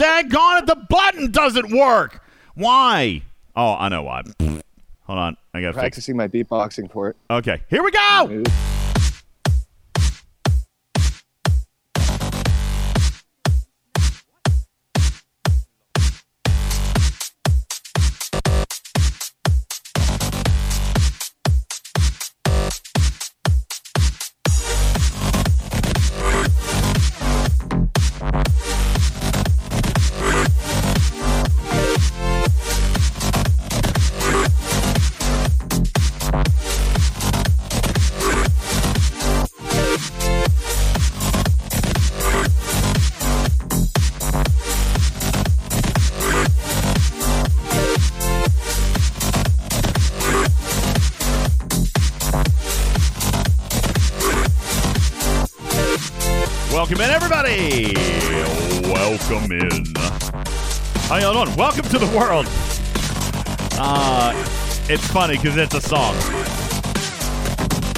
Daggone it, the button doesn't work. Why? Oh, I know why. Hold on. I got to fix Practicing my beatboxing for it. Okay, here we go. Welcome to the world. Uh, it's funny because it's a song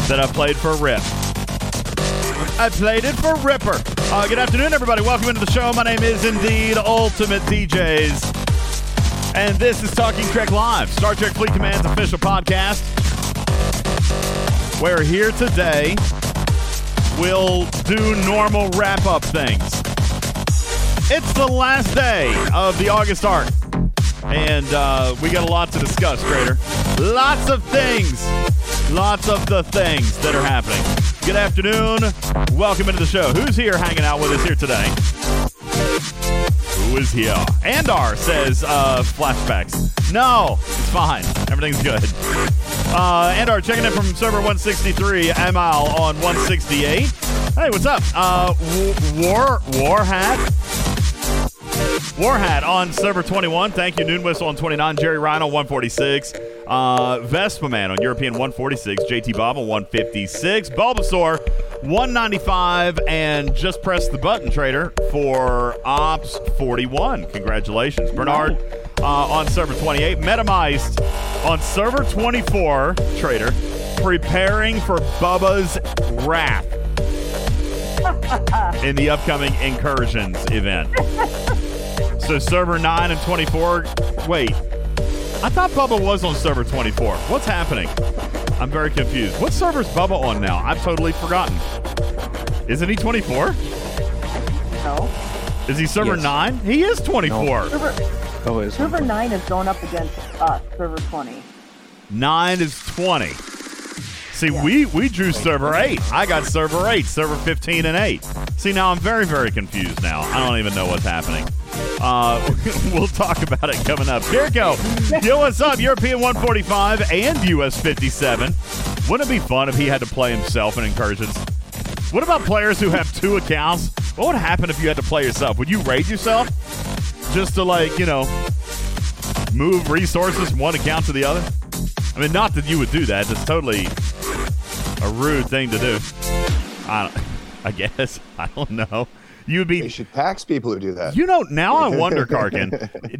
that I played for Rip. I played it for Ripper. Uh, good afternoon, everybody. Welcome into the show. My name is indeed Ultimate DJs. And this is Talking Trek Live, Star Trek Fleet Command's official podcast. We're here today we'll do normal wrap up things. It's the last day of the August arc, and uh, we got a lot to discuss, Trader. Lots of things, lots of the things that are happening. Good afternoon. Welcome into the show. Who's here hanging out with us here today? Who is here? Andar says uh, flashbacks. No, it's fine. Everything's good. Uh, Andar checking in from server 163, ML on 168. Hey, what's up? Uh, War War Hat. War Hat on server 21. Thank you. Noon Whistle on 29. Jerry Rhino 146. Uh, Vespa Man on European 146. JT Bob on 156. Bulbasaur 195. And just press the button, Trader, for Ops 41. Congratulations. Bernard uh, on server 28. Metamice on server 24, Trader, preparing for Bubba's Wrath in the upcoming Incursions event. So server 9 and 24. Wait, I thought Bubba was on server 24. What's happening? I'm very confused. What server's Bubba on now? I've totally forgotten. Isn't he 24? No. Is he server Yes. 9? He is 24. Server, Oh, is server 9 is going up against us, server 20. 9 is 20. See, we, we drew server 8. I got server 8, server 15 and 8. See, now I'm very, very confused now. I don't even know what's happening. Uh, we'll talk about it coming up. Here we go. Yo, what's up? European 145 and US 57. Wouldn't it be fun if he had to play himself in incursions? What about players who have two accounts? What would happen if you had to play yourself? Would you raid yourself just to, like, you know, move resources from one account to the other? I mean, not that you would do that. That's totally a rude thing to do. I, I guess. I don't know. You'd be They should tax people who do that. you know, now I wonder, Karkin,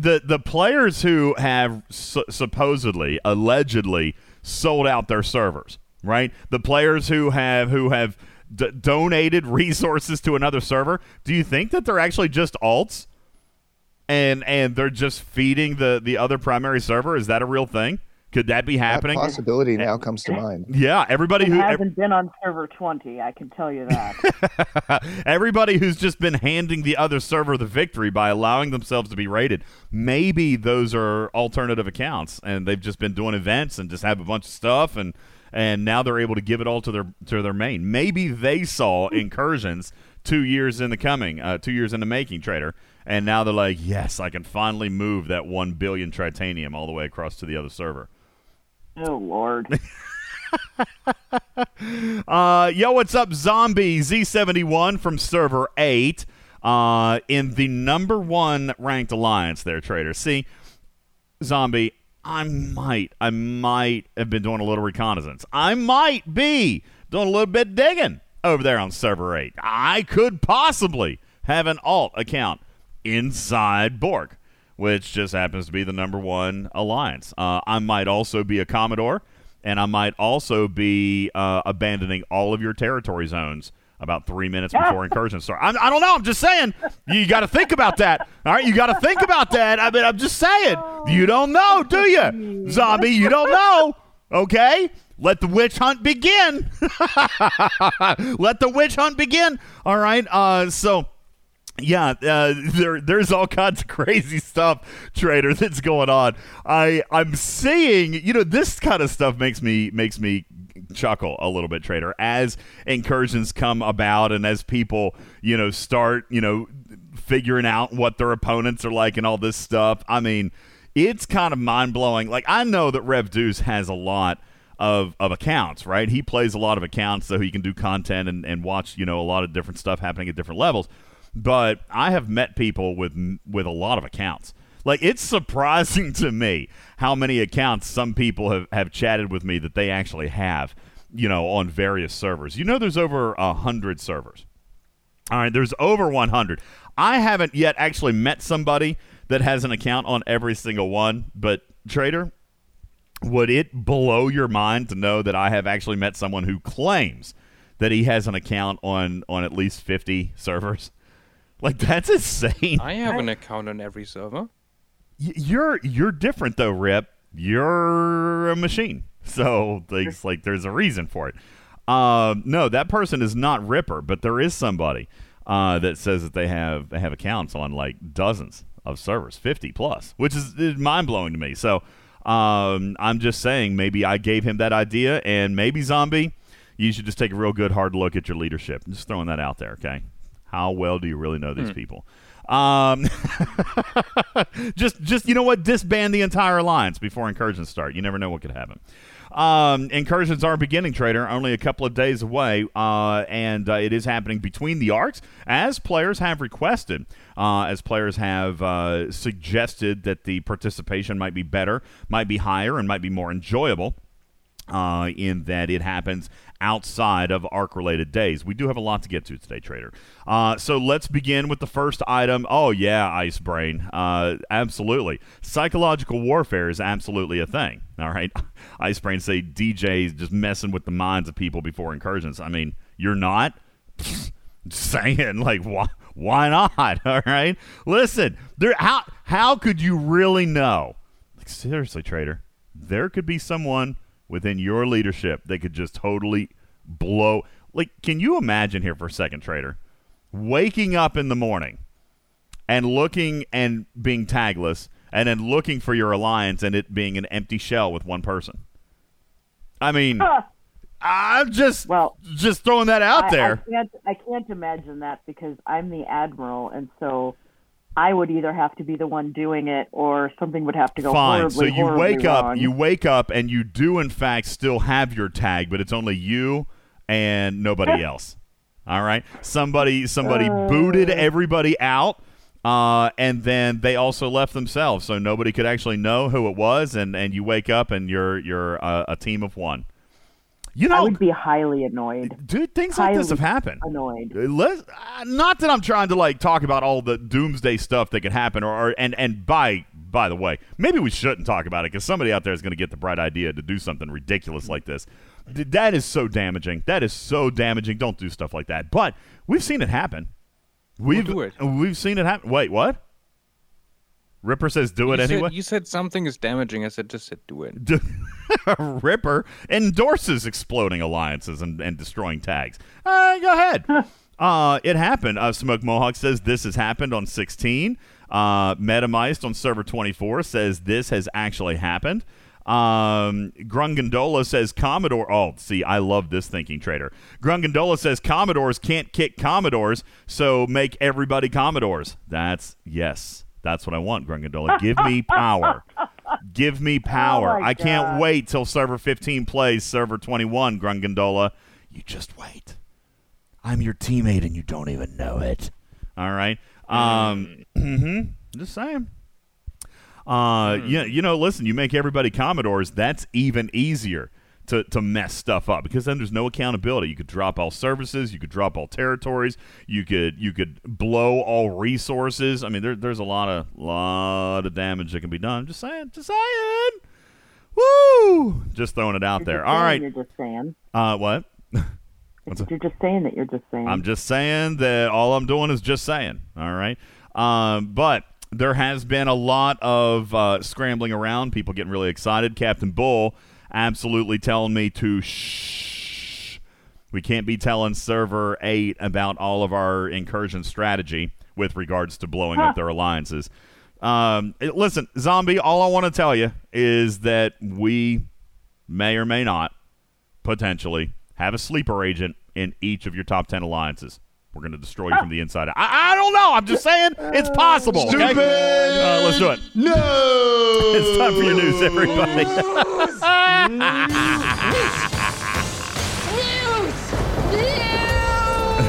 the the players who have su- supposedly, allegedly sold out their servers, right? The players who have who have d- donated resources to another server. Do you think that they're actually just alts, and and they're just feeding the the other primary server? Is that a real thing? Could that be that happening? possibility now comes to mind. yeah, everybody It who hasn't been on server 20, I can tell you that. Everybody who's just been handing the other server the victory by allowing themselves to be rated, maybe those are alternative accounts and they've just been doing events and just have a bunch of stuff and and now they're able to give it all to their to their main. Maybe they saw incursions two years in the coming, uh, two years in the making, trader, and now they're like, yes, I can finally move that one billion tritanium all the way across to the other server. Oh, Lord. Uh, yo, what's up, Zombie Z71 from Server 8 uh, in the number one ranked alliance there, Trader. See, Zombie, I might, I might have been doing a little reconnaissance. I might be doing a little bit digging over there on Server 8. I could possibly have an alt account inside Borg, which just happens to be the number one alliance. Uh, I might also be a Commodore, and I might also be uh, abandoning all of your territory zones about three minutes before incursion start. I'm, I don't know. I'm just saying. You got to think about that. All right, you got to think about that. I mean, I'm just saying. You don't know, do you, zombie? You don't know. Okay. Let the witch hunt begin. Let the witch hunt begin. All right. Uh, so yeah, uh, there there's all kinds of crazy stuff, trader, that's going on. I I'm seeing, you know, this kind of stuff makes me makes me chuckle a little bit, trader, as incursions come about and as people, you know, start, you know, figuring out what their opponents are like and all this stuff. I mean, it's kind of mind blowing. Like I know that Rev Deuce has a lot of, of accounts, right? He plays a lot of accounts so he can do content and, and watch, you know, a lot of different stuff happening at different levels but I have met people with with a lot of accounts. Like it's surprising to me how many accounts some people have, have chatted with me that they actually have, you know, on various servers. You know, there's over a hundred servers. All right, there's over 100. I haven't yet actually met somebody that has an account on every single one, but Trader, would it blow your mind to know that I have actually met someone who claims that he has an account on on at least 50 servers? Like that's insane. I have an account on every server. Y- you're you're different though, Rip. You're a machine. So like, like there's a reason for it. Um, no, that person is not Ripper, but there is somebody uh, that says that they have they have accounts on like dozens of servers, fifty plus, which is, is mind blowing to me. So um, I'm just saying, maybe I gave him that idea, and maybe Zombie, you should just take a real good hard look at your leadership. I'm just throwing that out there, okay? How well do you really know these mm. people? Um, just, just you know what? Disband the entire alliance before incursions start. You never know what could happen. Um, incursions are beginning, trader. Only a couple of days away, uh, and uh, it is happening between the arcs, as players have requested, uh, as players have uh, suggested that the participation might be better, might be higher, and might be more enjoyable. Uh, in that it happens outside of arc related days. We do have a lot to get to today, Trader. Uh, so let's begin with the first item. Oh, yeah, Ice Brain. Uh, absolutely. Psychological warfare is absolutely a thing. All right. Ice Brain say DJ's just messing with the minds of people before incursions. I mean, you're not? saying, like, why? Why not? All right. Listen, there. How how could you really know? Like, seriously, trader, there could be someone within your leadership that could just totally blow. Like, can you imagine here for a second, Trader, waking up in the morning and looking and being tagless, and then looking for your alliance and it being an empty shell with one person? I mean. I'm just well, just throwing that out I, there. I can't, I can't imagine that because I'm the admiral, and so I would either have to be the one doing it or something would have to go Fine. Horribly, so you wake wrong. up, you wake up and you do in fact still have your tag, but it's only you and nobody else. All right? Somebody somebody uh, booted everybody out. Uh, and then they also left themselves, so nobody could actually know who it was. And, and you wake up and you're you're uh, a team of one. You know, I would be highly annoyed. Dude, things highly like this have happened. Annoyed. Let's, uh, not that I'm trying to like talk about all the doomsday stuff that could happen, or, or and and by by the way, maybe we shouldn't talk about it because somebody out there is going to get the bright idea to do something ridiculous like this. That is so damaging. That is so damaging. Don't do stuff like that. But we've seen it happen. We've we'll we've seen it happen. Wait, what? Ripper says do you it said, anyway. You said something is damaging. I said just said do it. Ripper endorses exploding alliances and, and destroying tags. Uh, go ahead. uh, it happened. Uh, Smoke Mohawk says this has happened on 16. Uh, Metamized on server 24 says this has actually happened. Um, Grungandola says Commodore. Oh, see, I love this thinking trader. Grungandola says Commodores can't kick Commodores, so make everybody Commodores. That's yes. That's what I want, Grungandola. Give me power. Give me power. Oh I can't wait till server 15 plays server 21, Grungandola. You just wait. I'm your teammate and you don't even know it. All right. Um, mm-hmm. Just saying. Uh, mm. yeah, you know, listen, you make everybody Commodores, that's even easier to, to mess stuff up because then there's no accountability. You could drop all services, you could drop all territories, you could you could blow all resources. I mean, there, there's a lot of lot of damage that can be done. Just saying, just saying. Woo! Just throwing it out you're there. All right. You're just saying. Uh, what? What's You're just saying that you're just saying. I'm just saying that all I'm doing is just saying. All right. Um, but there has been a lot of uh, scrambling around, people getting really excited. Captain Bull absolutely telling me to shh. We can't be telling Server 8 about all of our incursion strategy with regards to blowing up their alliances. Um, listen, Zombie, all I want to tell you is that we may or may not potentially have a sleeper agent in each of your top 10 alliances. We're going to destroy you from the inside out. I, I don't know. I'm just saying it's possible. okay? Stupid! Uh, let's do it. No! It's time for your news, everybody. News. News.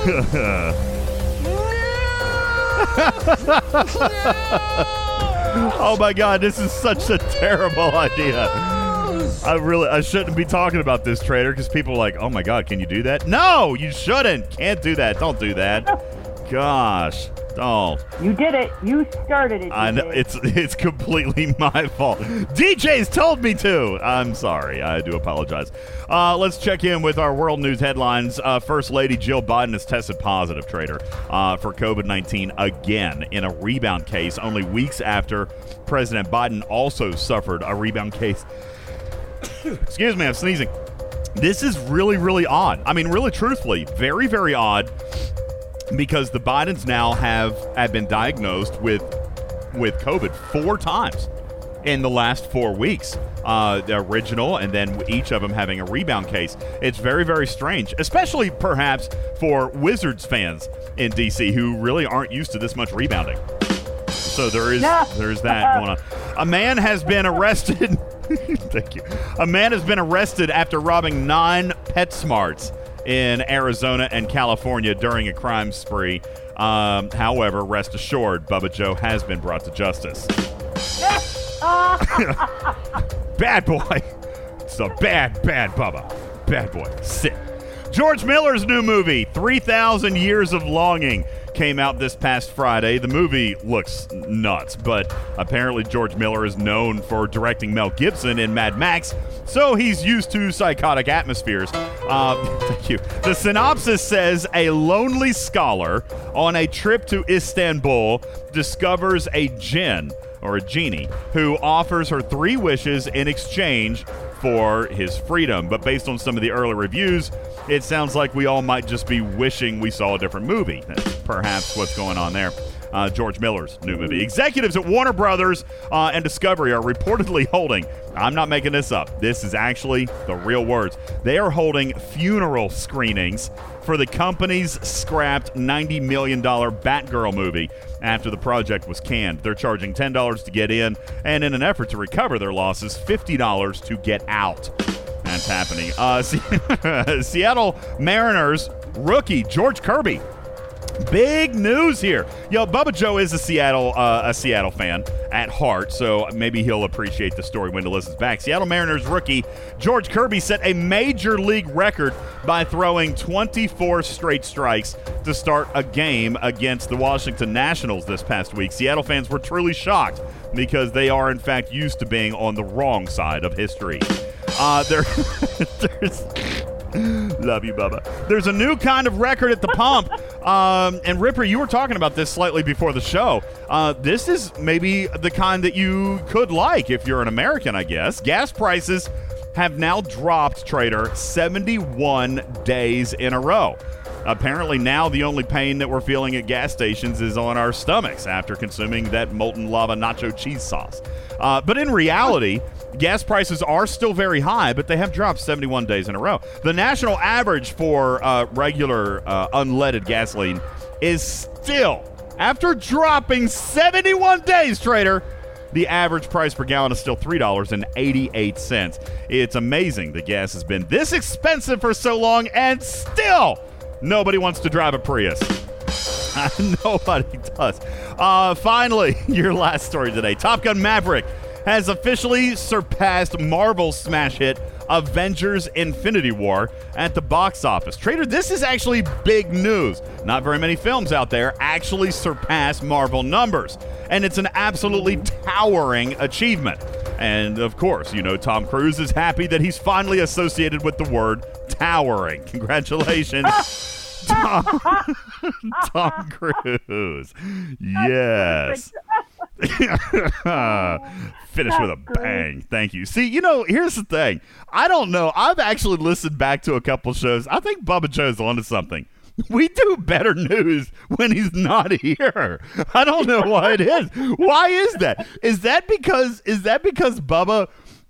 News. oh my God, this is such a terrible idea. I really, I shouldn't be talking about this trader because people are like, oh my God, can you do that? No, you shouldn't. Can't do that. Don't do that. Gosh, don't. you did it. You started it. I know it's it's completely my fault. DJ's told me to. I'm sorry. I do apologize. Uh, let's check in with our world news headlines. Uh, First Lady Jill Biden has tested positive, trader, uh, for COVID 19 again in a rebound case, only weeks after President Biden also suffered a rebound case. Excuse me, I'm sneezing. This is really, really odd. I mean, really, truthfully, very, very odd because the Bidens now have have been diagnosed with with COVID four times in the last four weeks. Uh, the original, and then each of them having a rebound case. It's very, very strange, especially perhaps for Wizards fans in DC who really aren't used to this much rebounding. So there is Yeah. there's that going on. A man has been arrested. Thank you. A man has been arrested after robbing nine PetSmarts in Arizona and California during a crime spree. Um, however, rest assured, Bubba Joe has been brought to justice. bad boy. It's a bad, bad Bubba. Bad boy. Sit. George Miller's new movie, 3,000 Years of Longing, came out this past Friday. The movie looks nuts, but apparently George Miller is known for directing Mel Gibson in Mad Max, so he's used to psychotic atmospheres. Uh, thank you. The synopsis says a lonely scholar on a trip to Istanbul discovers a jinn or a genie who offers her three wishes in exchange for his freedom. But based on some of the early reviews, it sounds like we all might just be wishing we saw a different movie. That's perhaps what's going on there. Uh, George Miller's new movie. Executives at Warner Brothers uh, and Discovery are reportedly holding, I'm not making this up, this is actually the real words. They are holding funeral screenings for the company's scrapped $90 million Batgirl movie after the project was canned. They're charging $10 to get in, and in an effort to recover their losses, $50 to get out. That's happening. Uh, Se- Seattle Mariners rookie George Kirby. Big news here. Yo, Bubba Joe is a Seattle uh, a Seattle fan at heart, so maybe he'll appreciate the story when he listens back. Seattle Mariners rookie George Kirby set a major league record by throwing 24 straight strikes to start a game against the Washington Nationals this past week. Seattle fans were truly shocked because they are in fact used to being on the wrong side of history. Uh, there, there's Love you, Bubba. There's a new kind of record at the pump. Um, and Ripper, you were talking about this slightly before the show. Uh, this is maybe the kind that you could like if you're an American, I guess. Gas prices have now dropped, Trader, 71 days in a row. Apparently, now the only pain that we're feeling at gas stations is on our stomachs after consuming that molten lava nacho cheese sauce. Uh, but in reality, gas prices are still very high, but they have dropped 71 days in a row. The national average for uh, regular uh, unleaded gasoline is still, after dropping 71 days, trader, the average price per gallon is still $3.88. It's amazing the gas has been this expensive for so long, and still nobody wants to drive a Prius. Nobody does. Uh, finally, your last story today. Top Gun Maverick has officially surpassed Marvel's smash hit Avengers Infinity War at the box office. Trader, this is actually big news. Not very many films out there actually surpass Marvel numbers, and it's an absolutely towering achievement. And of course, you know, Tom Cruise is happy that he's finally associated with the word towering. Congratulations, Tom, Tom Cruise. Yes. Finish with a bang. Thank you. See, you know, here's the thing. I don't know. I've actually listened back to a couple shows. I think Bubba Joe's onto something. We do better news when he's not here. I don't know why it is. Why is that? Is that because is that because Bubba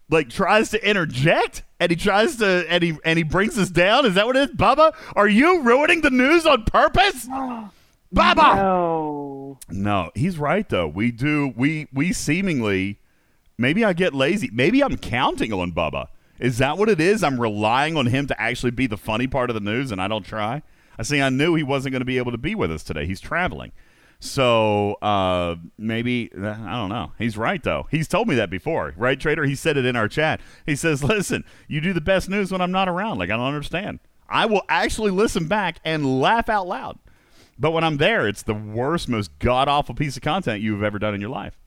like tries to interject and he tries to and he and he brings us down? Is that what it is, Bubba? Are you ruining the news on purpose? Bubba. No. No, he's right though. We do we we seemingly maybe I get lazy. Maybe I'm counting on Bubba. Is that what it is? I'm relying on him to actually be the funny part of the news and I don't try. I see I knew he wasn't going to be able to be with us today. He's traveling. So uh, maybe I don't know. He's right though. He's told me that before, right, Trader? He said it in our chat. He says, "Listen, you do the best news when I'm not around. Like I don't understand. I will actually listen back and laugh out loud, but when I'm there, it's the worst, most god awful piece of content you've ever done in your life.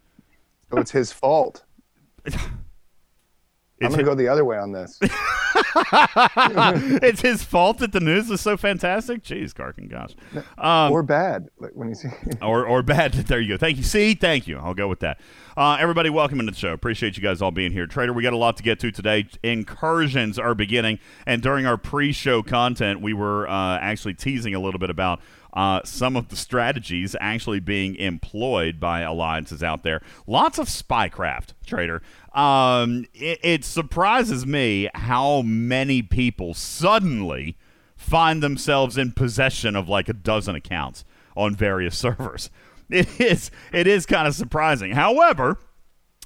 So it's his fault. I'm going to hi- go the other way on this. it's his fault that the news is so fantastic. Jeez, Karkin, gosh. Um, or bad. Like when you see or or bad. There you go. Thank you. See, thank you. I'll go with that. Uh, everybody, welcome into the show. Appreciate you guys all being here. Trader, we got a lot to get to today. Incursions are beginning, and during our pre-show content, we were uh, actually teasing a little bit about. Uh, some of the strategies actually being employed by alliances out there. Lots of spycraft, Trader. Um, it, it surprises me how many people suddenly find themselves in possession of like a dozen accounts on various servers. It is it is kind of surprising. However,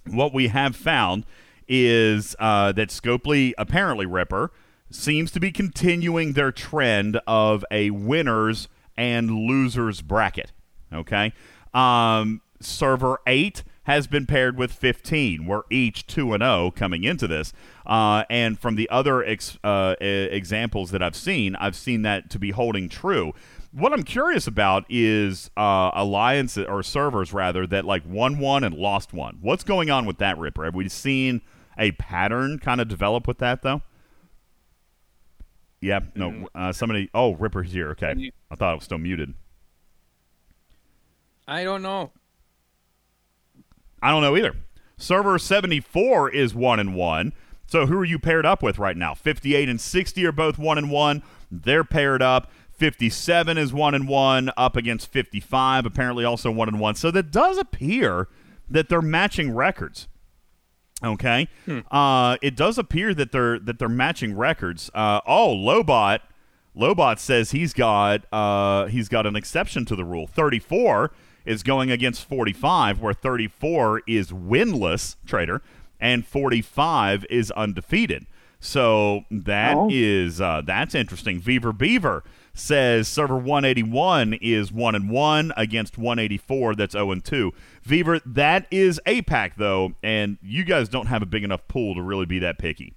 what we have found is uh, that Scopely, apparently Ripper, seems to be continuing their trend of a winners and losers bracket. Okay, um, server eight has been paired with 15. We're each 2 and 0 coming into this. Uh, and from the other ex- uh, e- examples that I've seen, I've seen that to be holding true. What I'm curious about is uh, alliances or servers rather that like won one and lost one. What's going on with that, Ripper? Have we seen a pattern kind of develop with that though? Yeah, no. Uh, somebody. Oh, Ripper's here. Okay, you- I thought it was still muted. I don't know. I don't know either. Server 74 is 1 and 1. So who are you paired up with right now? 58 and 60 are both 1 and 1. They're paired up. 57 is 1 and 1 up against 55 apparently also 1 and 1. So that does appear that they're matching records. Okay? Uh, it does appear that they're that they're matching records. Uh, oh, Lobot Lobot says he's got uh, he's got an exception to the rule. 34 is going against 45, where 34 is winless, trader, and 45 is undefeated. So that Oh. is uh, that's interesting. Beaver Beaver says server 181 is one and one against 184. That's 0 and two. Beaver, that is APAC though, and you guys don't have a big enough pool to really be that picky.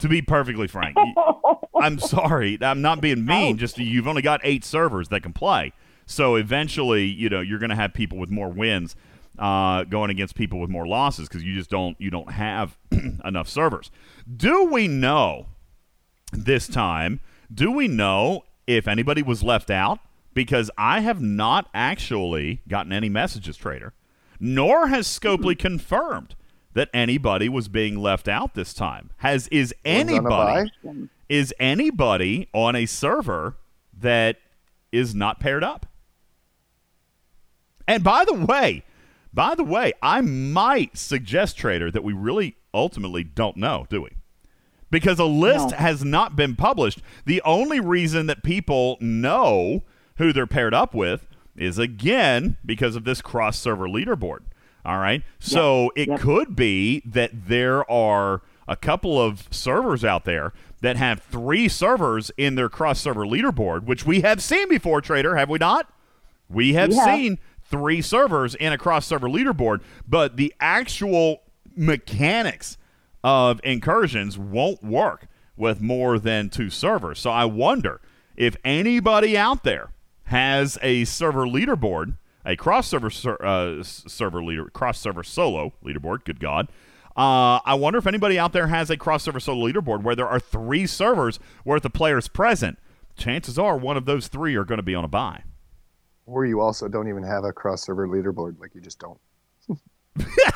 To be perfectly frank, I'm sorry, I'm not being mean. Just you've only got eight servers that can play, so eventually, you know, you're going to have people with more wins uh, going against people with more losses because you just don't you don't have enough servers. Do we know this time? Do we know if anybody was left out? Because I have not actually gotten any messages, Trader, nor has Scopely confirmed that anybody was being left out this time. Has is One's on a anybody is anybody on a server that is not paired up? And by the way, by the way, I might suggest trader that we really ultimately don't know, do we? Because a list No. has not been published. The only reason that people know who they're paired up with is again because of this cross server leaderboard. All right. So it Yep. could be that there are a couple of servers out there that have three servers in their cross server leaderboard, which we have seen before, Trader, have we not? We have We have. seen three servers in a cross server leaderboard, but the actual mechanics of incursions won't work with more than two servers. So I wonder if anybody out there has a server leaderboard, a cross server ser- uh, server leader, cross server solo leaderboard. Good God. Uh, I wonder if anybody out there has a cross server solo leaderboard where there are three servers worth of players present. Chances are one of those three are going to be on a bye. Or you also don't even have a cross server leaderboard. Like you just don't.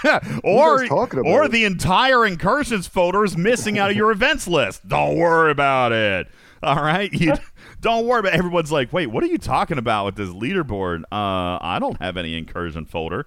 or or the entire incursions folder is missing out of your events list. Don't worry about it. All right, you don't worry about. Everyone's like, wait, what are you talking about with this leaderboard? Uh, I don't have any incursion folder.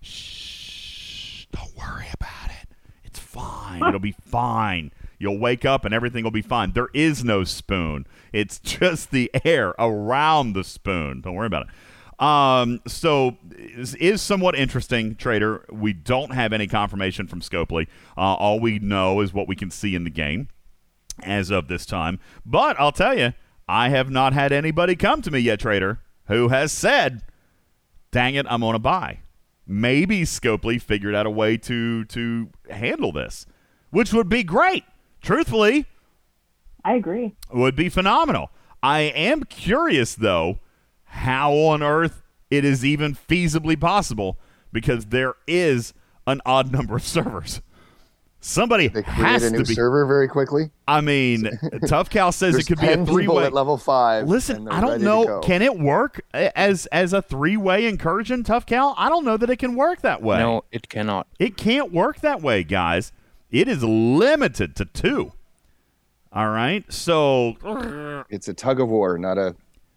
Shh, don't worry about it. It's fine. It'll be fine. You'll wake up and everything will be fine. There is no spoon. It's just the air around the spoon. Don't worry about it. Um, so this is somewhat interesting, Trader. We don't have any confirmation from Scopely. Uh, all we know is what we can see in the game as of this time. But I'll tell you, I have not had anybody come to me yet, Trader, who has said, "Dang it, I'm going to buy." Maybe Scopely figured out a way to to handle this, which would be great. Truthfully, I agree. would be phenomenal. I am curious though how on earth it is even feasibly possible because there is an odd number of servers. Somebody They create has a new to be. server very quickly. I mean, Tough Cal says it could be a three-way at level five. Listen, I don't know. Can it work as as a three way incursion, Tough Cal? I don't know that it can work that way. No, it cannot. It can't work that way, guys. It is limited to two. All right, so It's a tug of war, not a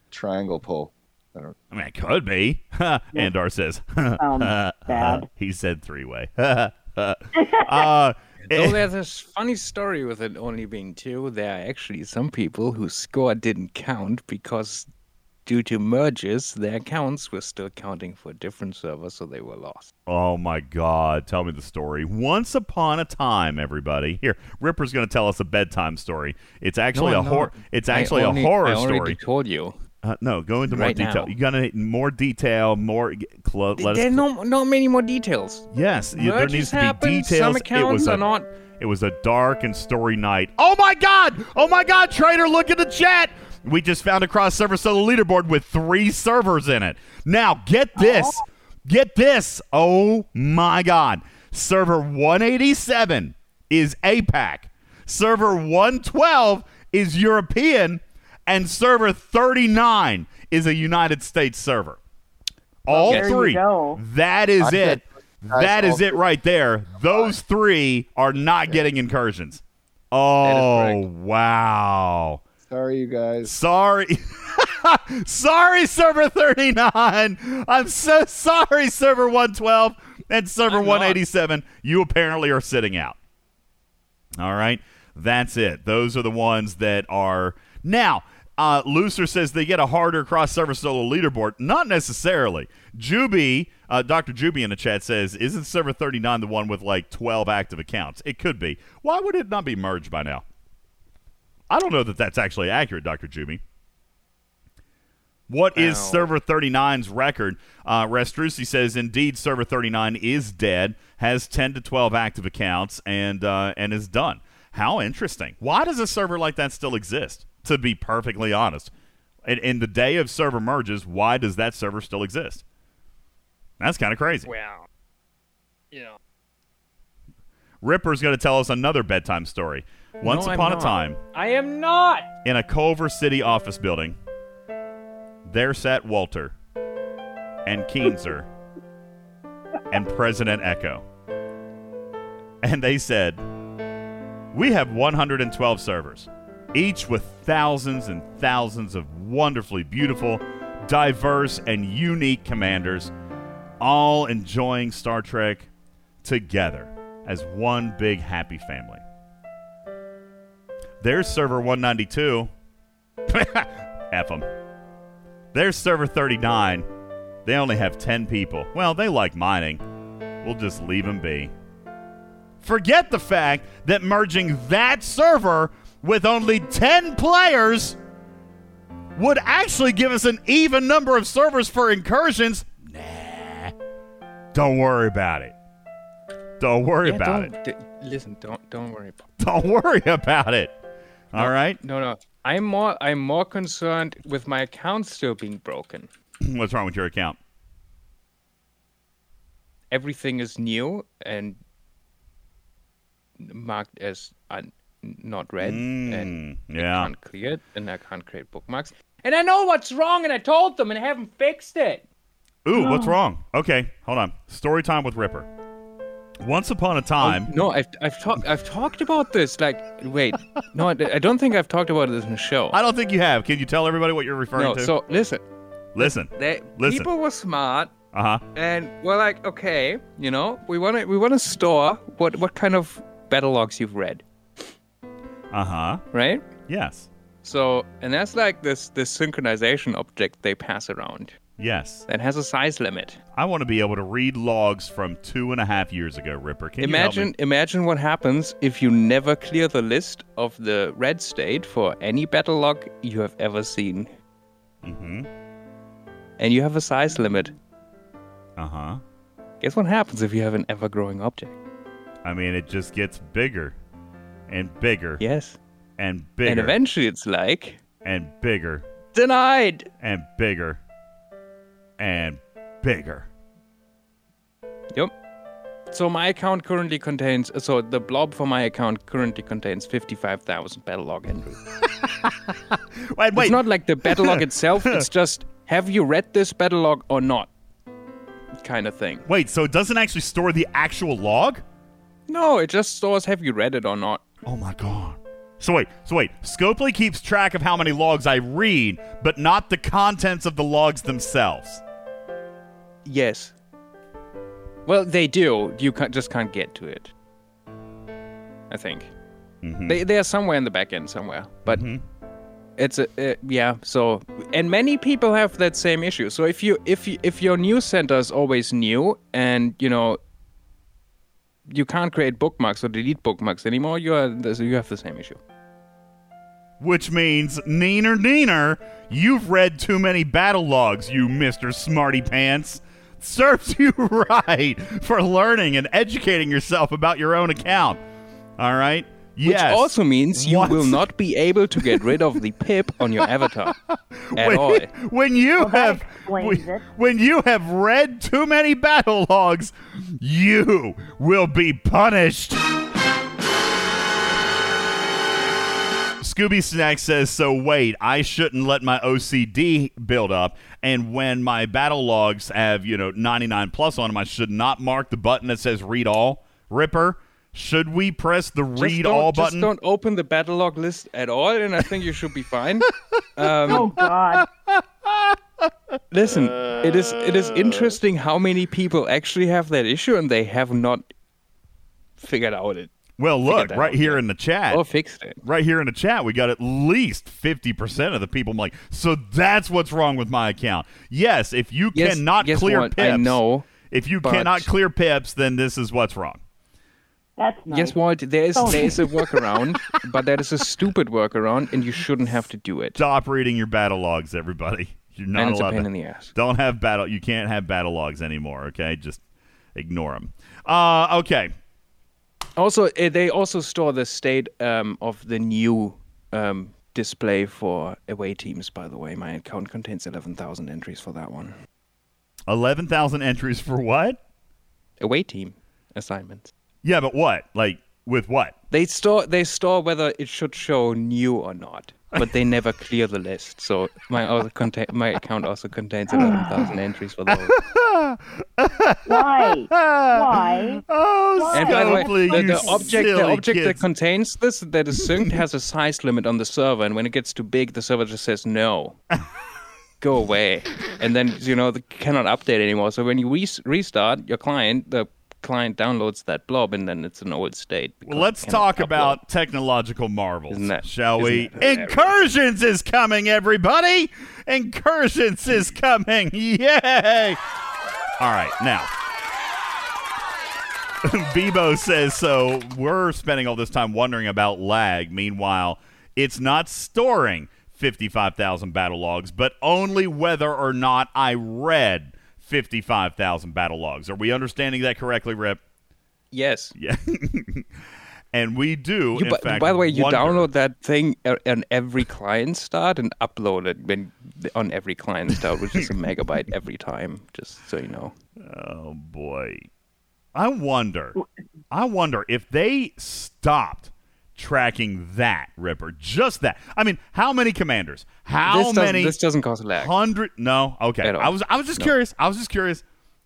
triangle pull. I don't. I mean, it could be. Andar says. Sounds bad. he said three way. uh, Though eh. there's this funny story with it only being two, there are actually some people whose score didn't count because due to merges, their accounts were still counting for a different servers, so they were lost. oh my God! Tell me the story. Once upon a time, everybody. Here, Ripper's going to tell us a bedtime story. It's actually a no, horror. It's I actually only- a horror I already story. told you. Uh, no, go into more Right detail. now. You got to more detail. More. Clo- let us There are cl- no, not many more details. Yes, there needs to be happen, details. Some it accounts was a, are not. It was a dark and story night. Oh my god! Oh my god, Trader, look at the chat. We just found a cross server solo leaderboard with three servers in it. Now, get this. Get this. Oh my god. Server 187 is APAC. Server 112 is European and server 39 is a United States server. All There you three. That is I it. bet That is it right there. Those three are not getting incursions. Oh, wow. Sorry, you guys. Sorry. sorry, server 39. I'm so sorry, server 112 and server I'm not. 187. You apparently are sitting out. All right. That's it. Those are the ones that are. Now, uh, Looser says they get a harder cross server solo leaderboard. Not necessarily. Juby, uh, Dr. Juby in the chat says, Isn't server 39 the one with like 12 active accounts? It could be. Why would it not be merged by now? I don't know that that's actually accurate, Dr. Juby. What is Wow. Server 39's record? Uh, Restrucci says, indeed, Server 39 is dead, has 10 to 12 active accounts, and uh, and is done. How interesting. Why does a server like that still exist? To be perfectly honest, in, in the day of server merges, why does that server still exist? That's kind of crazy. Well, you know. Ripper's going to tell us another bedtime story. Once No, upon a time, I am not. in a Culver City office building, there sat Walter and Keenzer and President Echo. And they said, We have 112 servers, each with thousands and thousands of wonderfully beautiful, diverse, and unique commanders, all enjoying Star Trek together as one big happy family. There's server 192. F them. There's server 39. They only have 10 people. Well, they like mining. We'll just leave them be. Forget the fact that merging that server with only 10 players would actually give us an even number of servers for incursions. Nah. Don't worry about it. Don't worry Yeah, about it. don't, d- listen, don't don't worry. About it. Don't worry about it. All right? No, no. I'm more I'm more concerned with my account still being broken. What's wrong with your account? Everything is new and marked as un- not read and Mm, yeah. can't clear it, and I can't create bookmarks. And I know what's wrong, and I told them, and I haven't fixed it. Ooh, what's wrong? Okay, hold on. Story time with Ripper. Once upon a time, No, I've I've talked I've talked about this. Like, wait, no, I, I don't think I've talked about this in the show. I don't think you have. Can you tell everybody what you're referring no, to? so listen, Listen. they, Listen. people were smart, Uh huh. and we're like, okay, you know, we want to we want to store what what kind of battle logs you've read, Uh huh. right? Yes. So, and that's like this this synchronization object they pass around Yes. that has a size limit. I want to be able to read logs from two and a half years ago, Ripper. Can you imagine imagine what happens if you never clear the list of the read state for any battle log you have ever seen. Mm-hmm. And you have a size limit. Uh huh. Guess what happens if you have an ever growing object? I mean, it just gets bigger and bigger Yes. and bigger And eventually it's like and bigger denied. and bigger and bigger. Yep. So my account currently contains so the blob for my account currently contains 55,000 battle log entries. Wait, wait. It's not like the battle log itself, it's just have you read this battle log or not? kind of thing. Wait, so it doesn't actually store the actual log? No, it just stores have you read it or not. Oh my god. So wait, so wait. Scopely keeps track of how many logs I read, but not the contents of the logs themselves. Yes. Well, they do. You can't, just can't get to it. I think Mhm. they they are somewhere in the back end somewhere, but Mhm. it's a uh, yeah. So and many people have that same issue. So if you if you, if your news center is always new and you know you can't create bookmarks or delete bookmarks anymore, you are you have the same issue. Which means, neener neener, you've read too many battle logs, you Mr. Smarty Pants. Serves you right for learning and educating yourself about your own account. All right? Which also means you Once- will not be able to get rid of the pip on your avatar at when, all. when you Well, have when, when you have read too many battle logs, you will be punished. Scooby Snack says, "So wait, I shouldn't let my OCD build up, and when my battle logs have you know 99 plus on them, I should not mark the button that says read all." Ripper, should we press the Just read don't- all just button? don't open the battle log list at all, and I think you should be fine. Um, Oh God. Listen, it is it is interesting how many people actually have that issue, and they have not figured out it Well, look right here yeah. in the chat. Oh, fixed it. right here in the chat, we got at least 50% of the people I'm like, so that's what's wrong with my account. Yes, if you Yes, cannot clear what? pips, I know, if you but- cannot clear pips, then this is what's wrong. That's nice. Guess what? There is there is a workaround, but that is a stupid workaround, and you shouldn't have to do it. Stop reading your battle logs, everybody. You're not and it's a pain to. in the ass. Don't have battle. You can't have battle logs anymore. Okay, just ignore them. Uh, okay. Also, uh, they also store the state um, of the new um, display for away teams. By the way, my account contains eleven thousand entries for that one. Eleven thousand entries for what? Away team assignments. Yeah, but what? Like with what? They store they store whether it should show new or not, but they never clear the list. So my other contain my account also contains eleven thousand entries for those. Why? Why? Oh, And by the way, the, you the object the silly object that contains this that is synced has a size limit on the server, and when it gets too big, the server just says no. Go away, and then you know they cannot update anymore. So when you re- restart your client, the client downloads that blob, and then it's an old state. Well, let's talk about technological marvels, that- shall we? Incursions is coming, everybody! Incursions is coming! Yay! All right, now. Bebo says so. We're spending all this time wondering about lag. Meanwhile, it's not storing 55,000 battle logs, but only whether or not I read 55,000 battle logs. Are we understanding that correctly, Rip? Yes. Yeah. and we do, You, in by, fact, by the way, you wonder- download that thing uh, on every client start and upload it when on every client start, which is a megabyte every time. Just so you know. Oh boy, I wonder. I wonder if they stopped tracking that Ripper, just that. I mean, how many commanders? How this many? This doesn't cost a lag. Hundred? No. Okay. I was. I was just No. curious. I was just curious.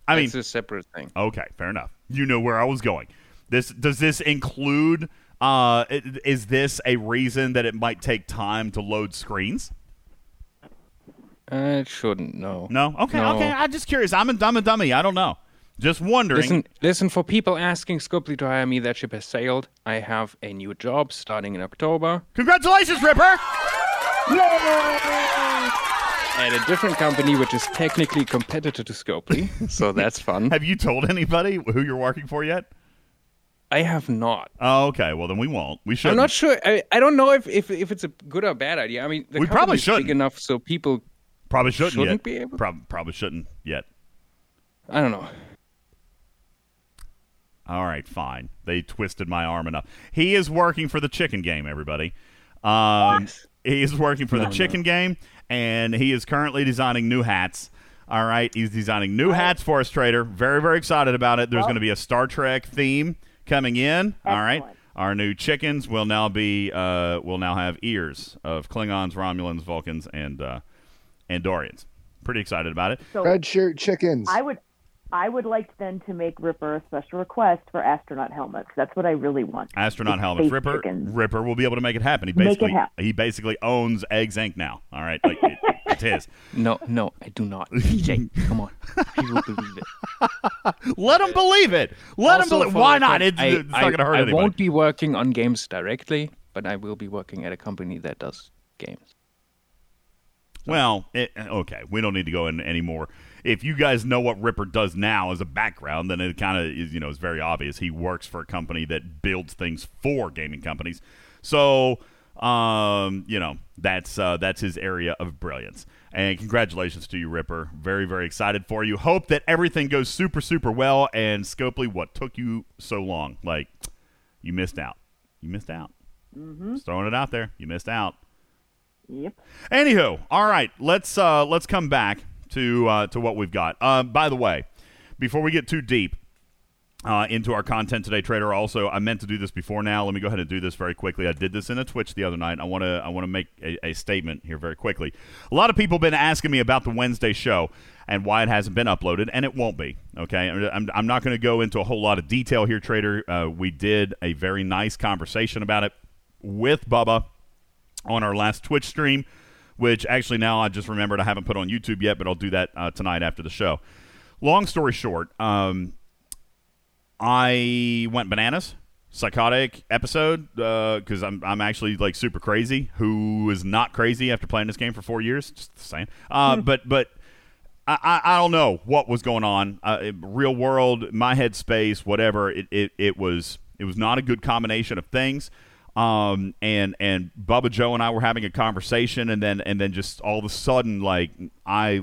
I mean, it's a separate thing. okay, fair enough. You know where I was going. This does this include? Uh, is this a reason that it might take time to load screens? Uh, it shouldn't. No. No. Okay. No. Okay. I'm just curious. I'm a dumb and dummy. I don't know. Just wondering. Listen, listen. For people asking Scopely to hire me, that ship has sailed. I have a new job starting in October Congratulations, Ripper. at a different company, which is technically competitor to Scopely. so that's fun. Have you told anybody who you're working for yet? I have not. Oh, okay. Well, then we won't. We should. I'm not sure. I, I don't know if, if if it's a good or bad idea. I mean, the We probably shouldn't. big enough so people. Probably shouldn't, Shouldn't yet. be able- Prob- probably shouldn't yet. I don't know. All right, fine. They twisted my arm enough. He is working for the chicken game, everybody. Um, he is working for the No, chicken game, and he is currently designing new hats. All right, he's designing new hats for us, Trader. Very, very excited about it. There's going to be a Star Trek theme coming in. All right, our new chickens will now be uh, will now have ears of Klingons, Romulans, Vulcans, and uh, Andorians. Pretty excited about it. So Red shirt chickens. I would, I would like then to make Ripper a special request for astronaut helmets. That's what I really want. astronaut It's helmets. Ripper chickens. Ripper will be able to make it happen. He Make it basically happen. he basically owns Eggs Inc. now. All right, like, it- it's his. No, no, I do not. PJ, come on. People believe it. Let him believe it. Let him believe. for Why not? record, It's, I, it's not going to hurt I anybody. won't be working on games directly, but I will be working at a company that does games. Well, it, okay, we don't need to go in anymore. If you guys know what Ripper does now as a background, then it kind of is, you know is very obvious. He works for a company that builds things for gaming companies. So, um, you know, that's uh, that's his area of brilliance. And congratulations to you, Ripper. Very, very excited for you. Hope that everything goes super, super well. And Scopely, what took you so long? Like, you missed out. You missed out. Just throwing it out there. You missed out. Yep. Anywho, all right, let's uh, let's come back to uh, to what we've got. Uh, by the way, before we get too deep uh, into our content today, Trader, also I meant to do this before now. Let me go ahead and do this very quickly. I did this in a Twitch the other night. I want to I want to make a, a statement here very quickly. A lot of people have been asking me about the Wednesday show and why it hasn't been uploaded, and it won't be. Okay, I'm, I'm not going to go into a whole lot of detail here, Trader. Uh, we did a very nice conversation about it with Bubba on our last Twitch stream, which actually now I just remembered I haven't put on YouTube yet, but I'll do that uh, tonight after the show. Long story short, um, I went bananas, psychotic episode because I'm I'm actually like super crazy. Who is not crazy after playing this game for four years? Just saying. Uh, but but. I, I, I don't know what was going on. Uh, real world, my headspace, whatever. It, it, it was it was not a good combination of things. Um, and and Bubba Joe and I were having a conversation, and then and then just all of a sudden, like I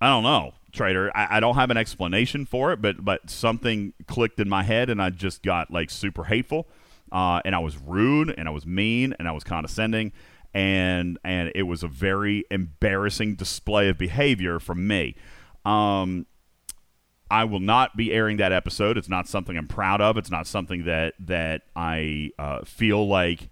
I don't know, Trader. I, I don't have an explanation for it, but but something clicked in my head, and I just got like super hateful, uh, and I was rude, and I was mean, and I was condescending, and and it was a very embarrassing display of behavior from me. Um, I will not be airing that episode. It's not something I'm proud of. It's not something that that I uh, feel like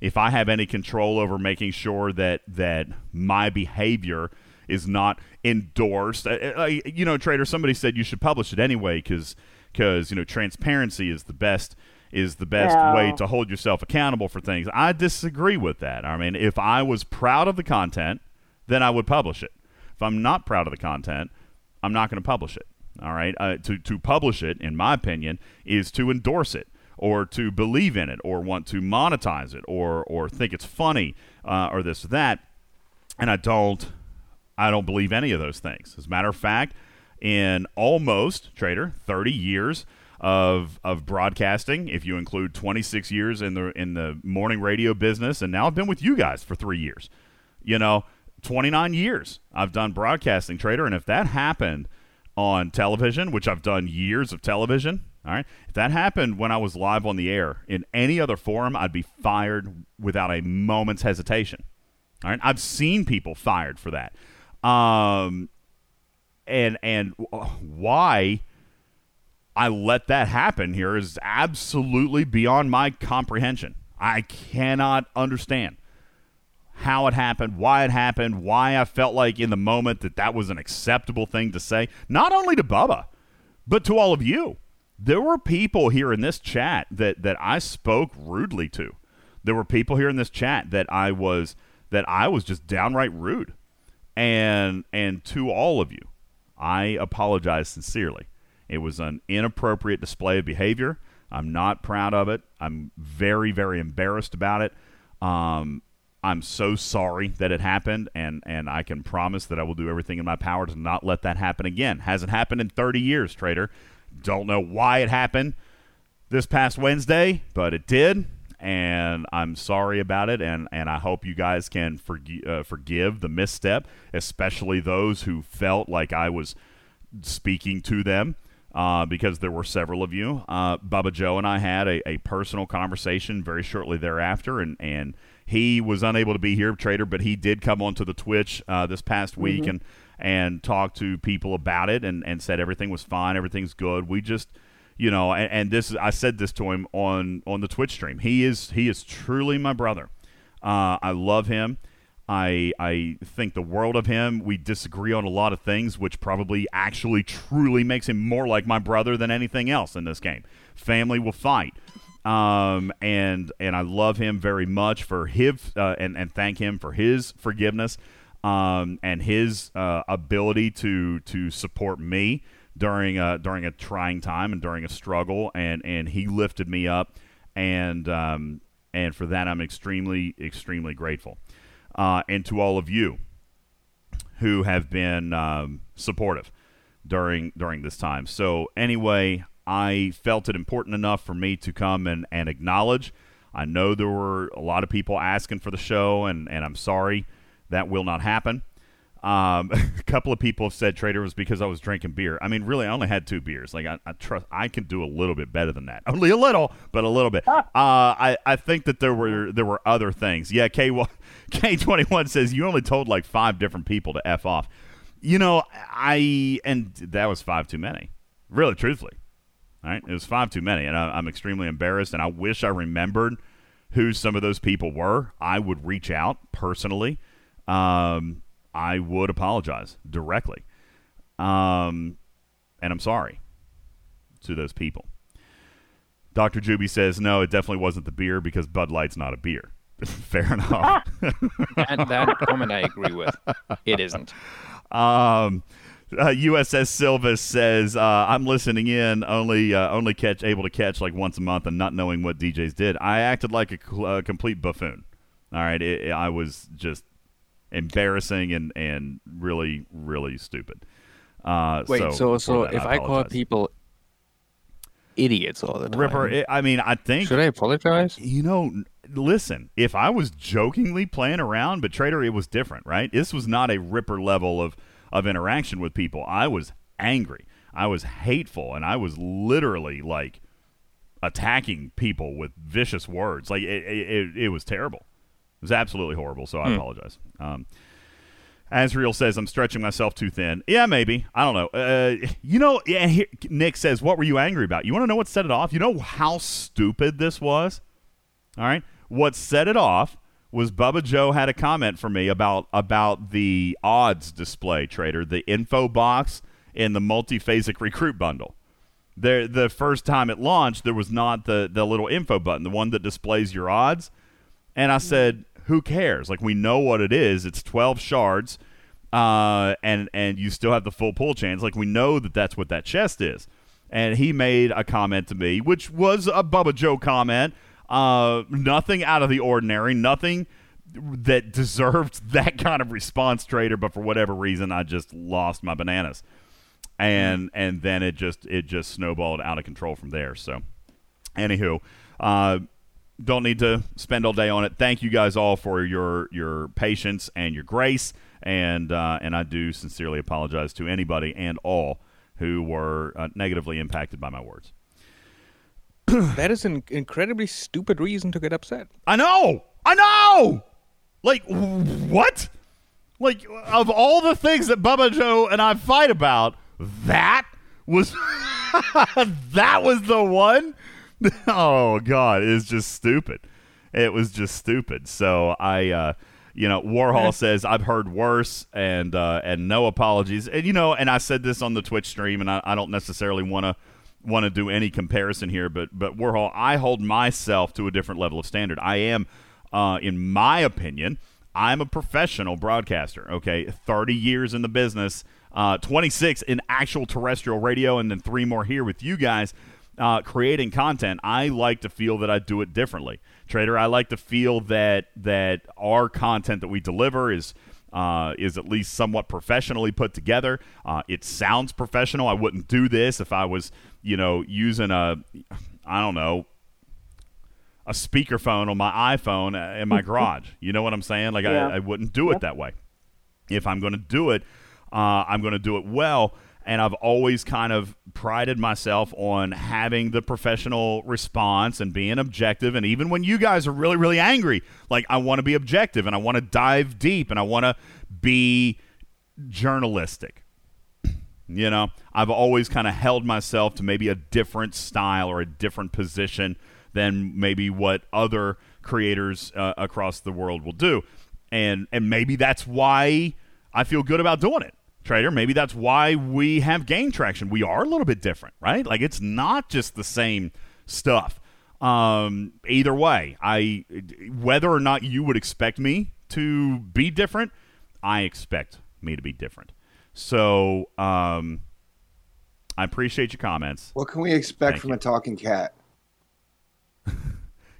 if I have any control over making sure that that my behavior is not endorsed. Uh, uh, you know, trader. Somebody said you should publish it anyway because because you know transparency is the best is the best Yeah. way to hold yourself accountable for things. I disagree with that. I mean, if I was proud of the content, then I would publish it. If I'm not proud of the content, I'm not going to publish it. All right. Uh, to to publish it, in my opinion, is to endorse it or to believe in it or want to monetize it or or think it's funny uh, or this or that. And I don't I don't believe any of those things. As a matter of fact, in almost trader 30 years of of broadcasting, if you include 26 years in the in the morning radio business, and now I've been with you guys for three years. You know, 29 years I've done broadcasting trader, and if that happened on television, which I've done years of television. All right. If that happened when I was live on the air in any other forum, I'd be fired without a moment's hesitation. All right. I've seen people fired for that. Um, and and why I let that happen here is absolutely beyond my comprehension. I cannot understand how it happened, why it happened, why I felt like in the moment that that was an acceptable thing to say, not only to Bubba, but to all of you. There were people here in this chat that that I spoke rudely to. There were people here in this chat that I was that I was just downright rude. And and to all of you, I apologize sincerely. It was an inappropriate display of behavior. I'm not proud of it. I'm very, very embarrassed about it. Um, I'm so sorry that it happened, and, and I can promise that I will do everything in my power to not let that happen again. Hasn't happened in 30 years, Trader. Don't know why it happened this past Wednesday, but it did, and I'm sorry about it, and, and I hope you guys can forgi- uh, forgive the misstep, especially those who felt like I was speaking to them uh, because there were several of you. Uh, Bubba Joe and I had a, a personal conversation very shortly thereafter, and, and he was unable to be here, Trader, but he did come onto the Twitch uh, this past week Mm-hmm. and and talk to people about it and, and said everything was fine, everything's good. We just you know, and, and this I said this to him on on the Twitch stream. He is he is truly my brother. Uh, I love him. I I think the world of him. We disagree on a lot of things, which probably actually truly makes him more like my brother than anything else in this game. Family will fight. Um, and and I love him very much for his uh, and and thank him for his forgiveness, um, and his uh, ability to to support me during a during a trying time and during a struggle, and and he lifted me up, and um, and for that I'm extremely extremely grateful, uh, and to all of you who have been um, supportive during during this time. So anyway, I felt it important enough for me to come and, and acknowledge. I know there were a lot of people asking for the show, and, and I'm sorry that will not happen. Um, a couple of people have said Trader was because I was drinking beer. I mean, really, I only had two beers. Like I, I trust I can do a little bit better than that. Only a little, but a little bit. Uh, I, I think that there were there were other things. Yeah, K K twenty one says you only told like five different people to f off. You know, I and that was five too many. Really, truthfully, all right, it was five too many, and I, I'm extremely embarrassed. And I wish I remembered who some of those people were. I would reach out personally. Um, I would apologize directly. Um, and I'm sorry to those people. Dr. Juby says, no, it definitely wasn't the beer because Bud Light's not a beer. Fair enough. And that comment I agree with. It isn't. Um, uh, USS Silva says, uh, "I'm listening in, only uh, only catch able to catch like once a month, and not knowing what DJs did. I acted like a cl- uh, complete buffoon. All right, it, it- I was just embarrassing and and really really stupid. Uh, Wait, so so so that, if I, call people idiots all the time, Ripper, it, I mean, I think should I apologize? you know, listen, if I was jokingly playing around, but Trader, it was different, right? This was not a Ripper level of, of interaction with people. I was angry. I was hateful, and I was literally like attacking people with vicious words. Like, it, it, it, was terrible. It was absolutely horrible, so I apologize. Um, Azriel says, I'm stretching myself too thin. Yeah, maybe. I don't know. Uh, you know, yeah, here, Nick says, What were you angry about? You want to know what set it off? You know how stupid this was? All right. What set it off was Bubba Joe had a comment for me about about the odds display trader, the info box in the multiphasic recruit bundle. There, the first time it launched, there was not the the little info button, the one that displays your odds. And I said, "Who cares? Like we know what it is. It's twelve shards, uh, and and you still have the full pull chance. Like we know that that's what that chest is." And he made a comment to me, which was a Bubba Joe comment. Uh, nothing out of the ordinary, nothing that deserved that kind of response, trader. But for whatever reason, I just lost my bananas, and and then it just it just snowballed out of control from there. So, anywho, uh, don't need to spend all day on it. Thank you guys all for your your patience and your grace, and uh, and I do sincerely apologize to anybody and all who were uh, negatively impacted by my words. That is an incredibly stupid reason to get upset. I know, I know. Like what? Like of all the things that Bubba Joe and I fight about, that was that was the one. Oh God, it's just stupid. It was just stupid. So I, uh, you know, Warhol says I've heard worse, and uh, and no apologies. And you know, and I said this on the Twitch stream, and I, I don't necessarily want to want to do any comparison here, but but Warhol, I hold myself to a different level of standard. I am, uh, in my opinion, I'm a professional broadcaster. Okay, 30 years in the business, uh, 26 in actual terrestrial radio, and then three more here with you guys. Uh, creating content, I like to feel that I do it differently. Trader, I like to feel that that our content that we deliver is uh, is at least somewhat professionally put together. Uh, it sounds professional. I wouldn't do this if I was, you know, using a, I don't know, a speakerphone on my iPhone in my garage. You know what I'm saying? Like Yeah. I, I wouldn't do it that way. If I'm going to do it, uh, I'm going to do it well. And I've always kind of prided myself on having the professional response and being objective. And even when you guys are really, really angry, like I want to be objective and I want to dive deep and I want to be journalistic. You know, I've always kind of held myself to maybe a different style or a different position than maybe what other creators uh, across the world will do. And and maybe that's why I feel good about doing it. Trader, maybe that's why we have gain traction. We are a little bit different, right? Like it's not just the same stuff. Um, either way, I whether or not you would expect me to be different, I expect me to be different. So um, I appreciate your comments. What can we expect Thank from you. a talking cat?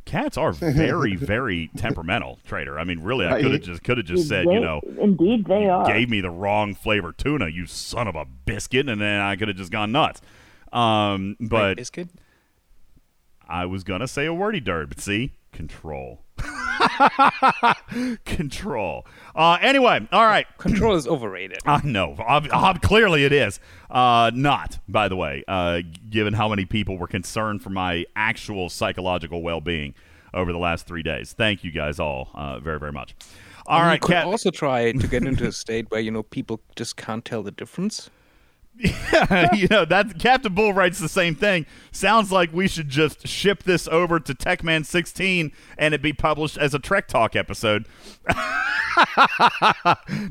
Cats are very, very temperamental, Trader. I mean, really, I could have just could have just said, They- you know, indeed they you are. gave me the wrong flavor tuna, you son of a biscuit, and then I could have just gone nuts. Um, Wait, but biscuit? I was gonna say a wordy dirt, but see, control, control. Uh, anyway, all right. Control is overrated. I know. Ob- ob- clearly, it is uh, not. By the way, uh, given how many people were concerned for my actual psychological well-being over the last three days, thank you guys all uh, very, very much. All you right, could Kat. also try to get into a state where you know people just can't tell the difference. you know that Captain Bull writes the same thing. Sounds like we should just ship this over to Techman 16 and it be published as a Trek Talk episode.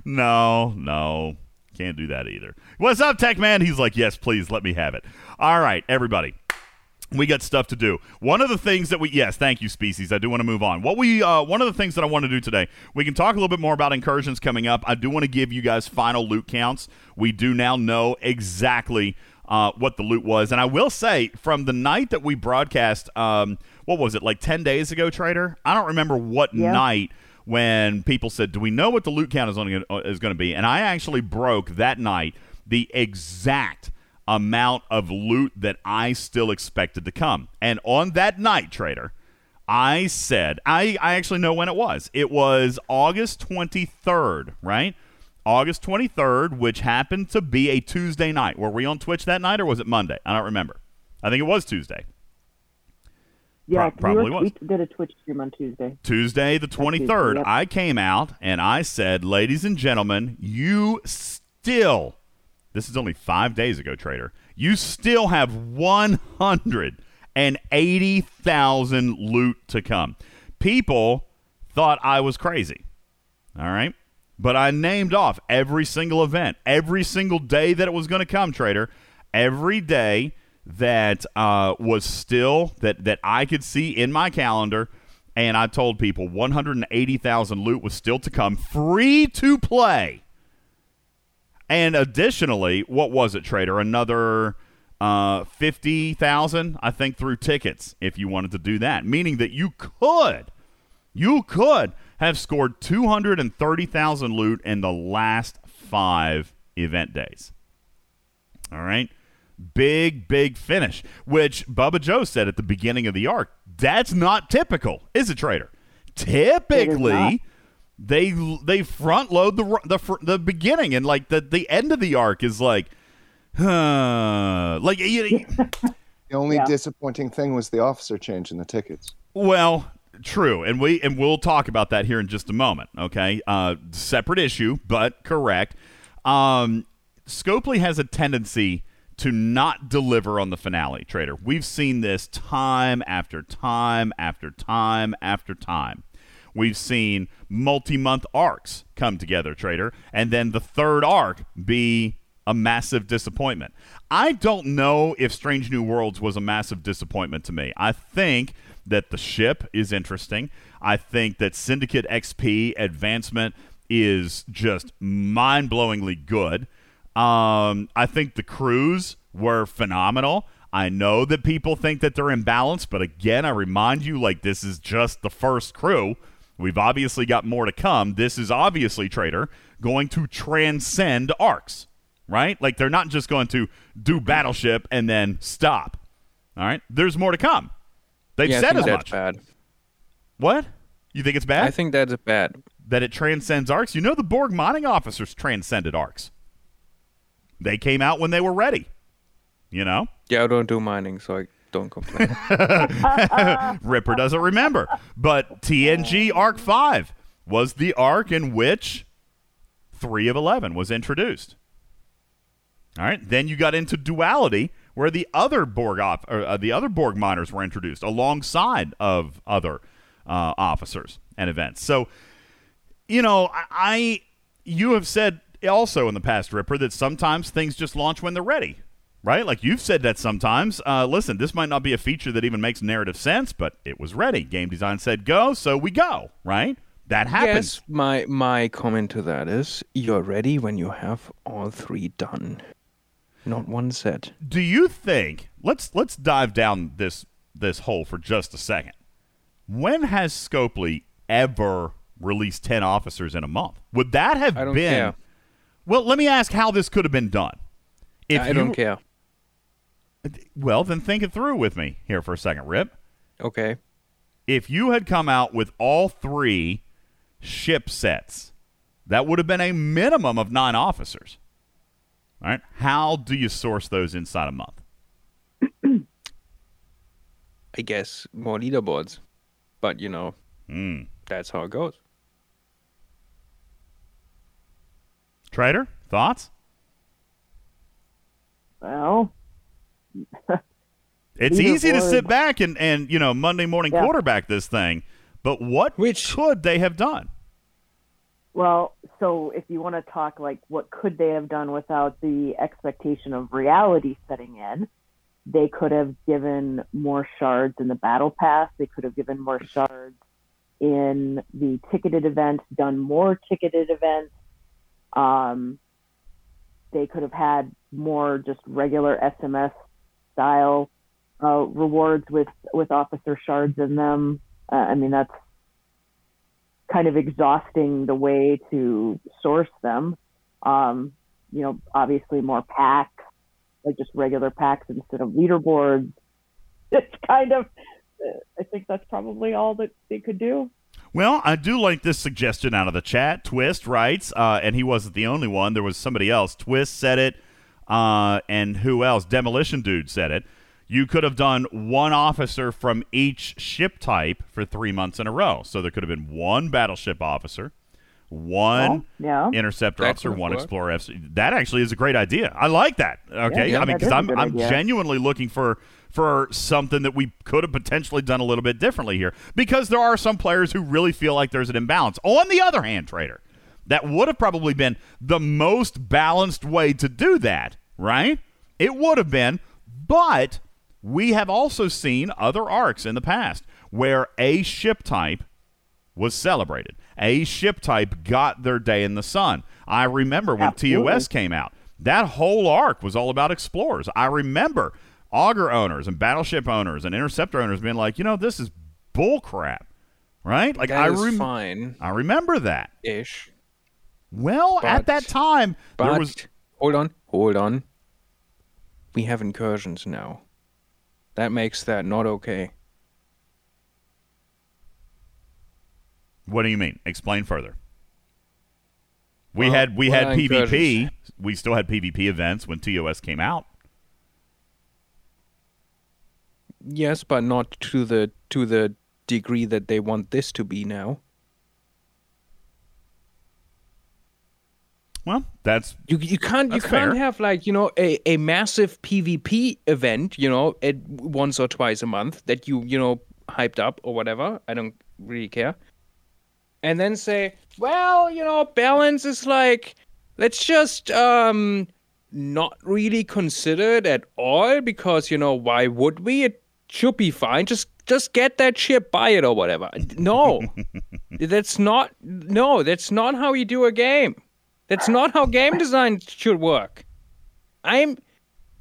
no, no, can't do that either. What's up, Techman? He's like, yes, please let me have it. All right, everybody. We got stuff to do. One of the things that we yes, thank you, species. I do want to move on. What we uh, one of the things that I want to do today, we can talk a little bit more about incursions coming up. I do want to give you guys final loot counts. We do now know exactly uh, what the loot was, and I will say from the night that we broadcast, um, what was it like ten days ago, Trader? I don't remember what Yeah. night when people said, "Do we know what the loot count is going to is going to be?" And I actually broke that night the exact amount of loot that I still expected to come. And on that night, trader, I said, I, I actually know when it was. It was August 23rd, right? August 23rd, which happened to be a Tuesday night. Were we on Twitch that night or was it Monday? I don't remember. I think it was Tuesday. yeah, pro- probably we, were, was. we did a Twitch stream on Tuesday. Tuesday, the 23rd, yep. I came out and I said, ladies and gentlemen, you still, this is only five days ago, Trader, you still have 180,000 loot to come. People thought I was crazy. All right. But I named off every single event, every single day that it was going to come, Trader. Every day that uh, was still that that I could see in my calendar, and I told people 180,000 loot was still to come, free to play. And additionally, what was it, Trader? Another uh, 50,000, I think, through tickets if you wanted to do that. Meaning that you could, you could have scored 230,000 loot in the last five event days. All right. Big, big finish, which Bubba Joe said at the beginning of the arc. That's not typical, is it, Trader? Typically. They they front load the the the beginning and like the the end of the arc is like, huh, like you, The only Yeah. disappointing thing was the officer change in the tickets. Well, true, and we and we'll talk about that here in just a moment. Okay, uh, separate issue, but correct. Um, Scopely has a tendency to not deliver on the finale, Trader. We've seen this time after time after time after time. We've seen multi month arcs come together, Trader, and then the third arc be a massive disappointment. I don't know if Strange New Worlds was a massive disappointment to me. I think that the ship is interesting. I think that Syndicate XP advancement is just mind blowingly good. Um, I think the crews were phenomenal. I know that people think that they're imbalanced, but again, I remind you, like this is just the first crew. We've obviously got more to come. This is obviously Trader going to transcend arcs, right? Like they're not just going to do Battleship and then stop. All right, there's more to come. They've yeah, I said think as that's much. bad. What? You think it's bad? I think that's bad. that it transcends arcs. You know, the Borg mining officers transcended arcs. They came out when they were ready. You know, Yeah, I don't do mining, so I don't complain. Ripper doesn't remember, but TNG Arc Five was the arc in which three of eleven was introduced. All right, then you got into duality, where the other Borg off, or, uh, the other Borg miners were introduced alongside of other uh, officers and events. So you know, I, I you have said also in the past, Ripper, that sometimes things just launch when they're ready, right? Like you've said that sometimes. Uh, listen, this might not be a feature that even makes narrative sense, but it was ready. Game design said go, so we go, right? That happens. yes, my my comment to that is you're ready when you have all three done. Not one set. Do you think? Let's let's dive down this this hole for just a second. When has Scopely ever released ten officers in a month? Would that have I don't been? care. Well, let me ask how this could have been done. If I you- don't care. Well, then think it through with me here for a second, Rip. Okay. If you had come out with all three ship sets, that would have been a minimum of nine officers. All right. How do you source those inside a month? I guess more leaderboards. But you know, Hmm. that's how it goes. Trader, thoughts? Well, It's easy to sit back and, and you know Monday morning Yeah. quarterback this thing, but what Which- could they have done? well, so if you want to talk like what could they have done without the expectation of reality setting in, they could have given more shards in the battle pass. They could have given more shards in the ticketed events, done more ticketed events. Um, they could have had more just regular SMS style uh, rewards with with officer shards in them. Uh, I mean, that's kind of exhausting the way to source them. Um, you know, obviously more packs, like just regular packs instead of leaderboards. It's kind of, uh, I think that's probably all that they could do. Well, I do like this suggestion out of the chat. Twist writes, uh, and he wasn't the only one. There was somebody else. Twist said it, uh, and who else? Demolition Dude said it. You could have done one officer from each ship type for three months in a row. So there could have been one battleship officer, one yeah. interceptor That officer, one work. explorer officer. That actually is a great idea. I like that. Okay, yeah, I mean, because is a I'm I'm idea. genuinely looking for for something that we could have potentially done a little bit differently here because there are some players who really feel like there's an imbalance. On the other hand, trader, that would have probably been the most balanced way to do that, right? It would have been, but we have also seen other arcs in the past where a ship type was celebrated. A ship type got their day in the sun. I remember when Absolutely. TOS came out. That whole arc was all about explorers. I remember Augur owners and battleship owners and interceptor owners being like, you know, this is bullcrap, right? Like That I is rem- fine I remember that. ish. Well, at that time, But there was hold on, hold on. We have incursions now. That makes that not okay. What do you mean? Explain further. We Well, had we had PvP. incursions? We still had PvP events when TOS came out. Yes, but not to the to the degree that they want this to be now. Well, that's You you can't you can't fair. have like you know a, a massive PvP event you know at once or twice a month that you you know hyped up or whatever. I don't really care. And then say, well, you know, balance is like let's just um not really consider it at all because you know why would we? It should be fine. Just just get that shit, buy it or whatever. No, that's not. No, that's not how you do a game. That's not how game design should work. I'm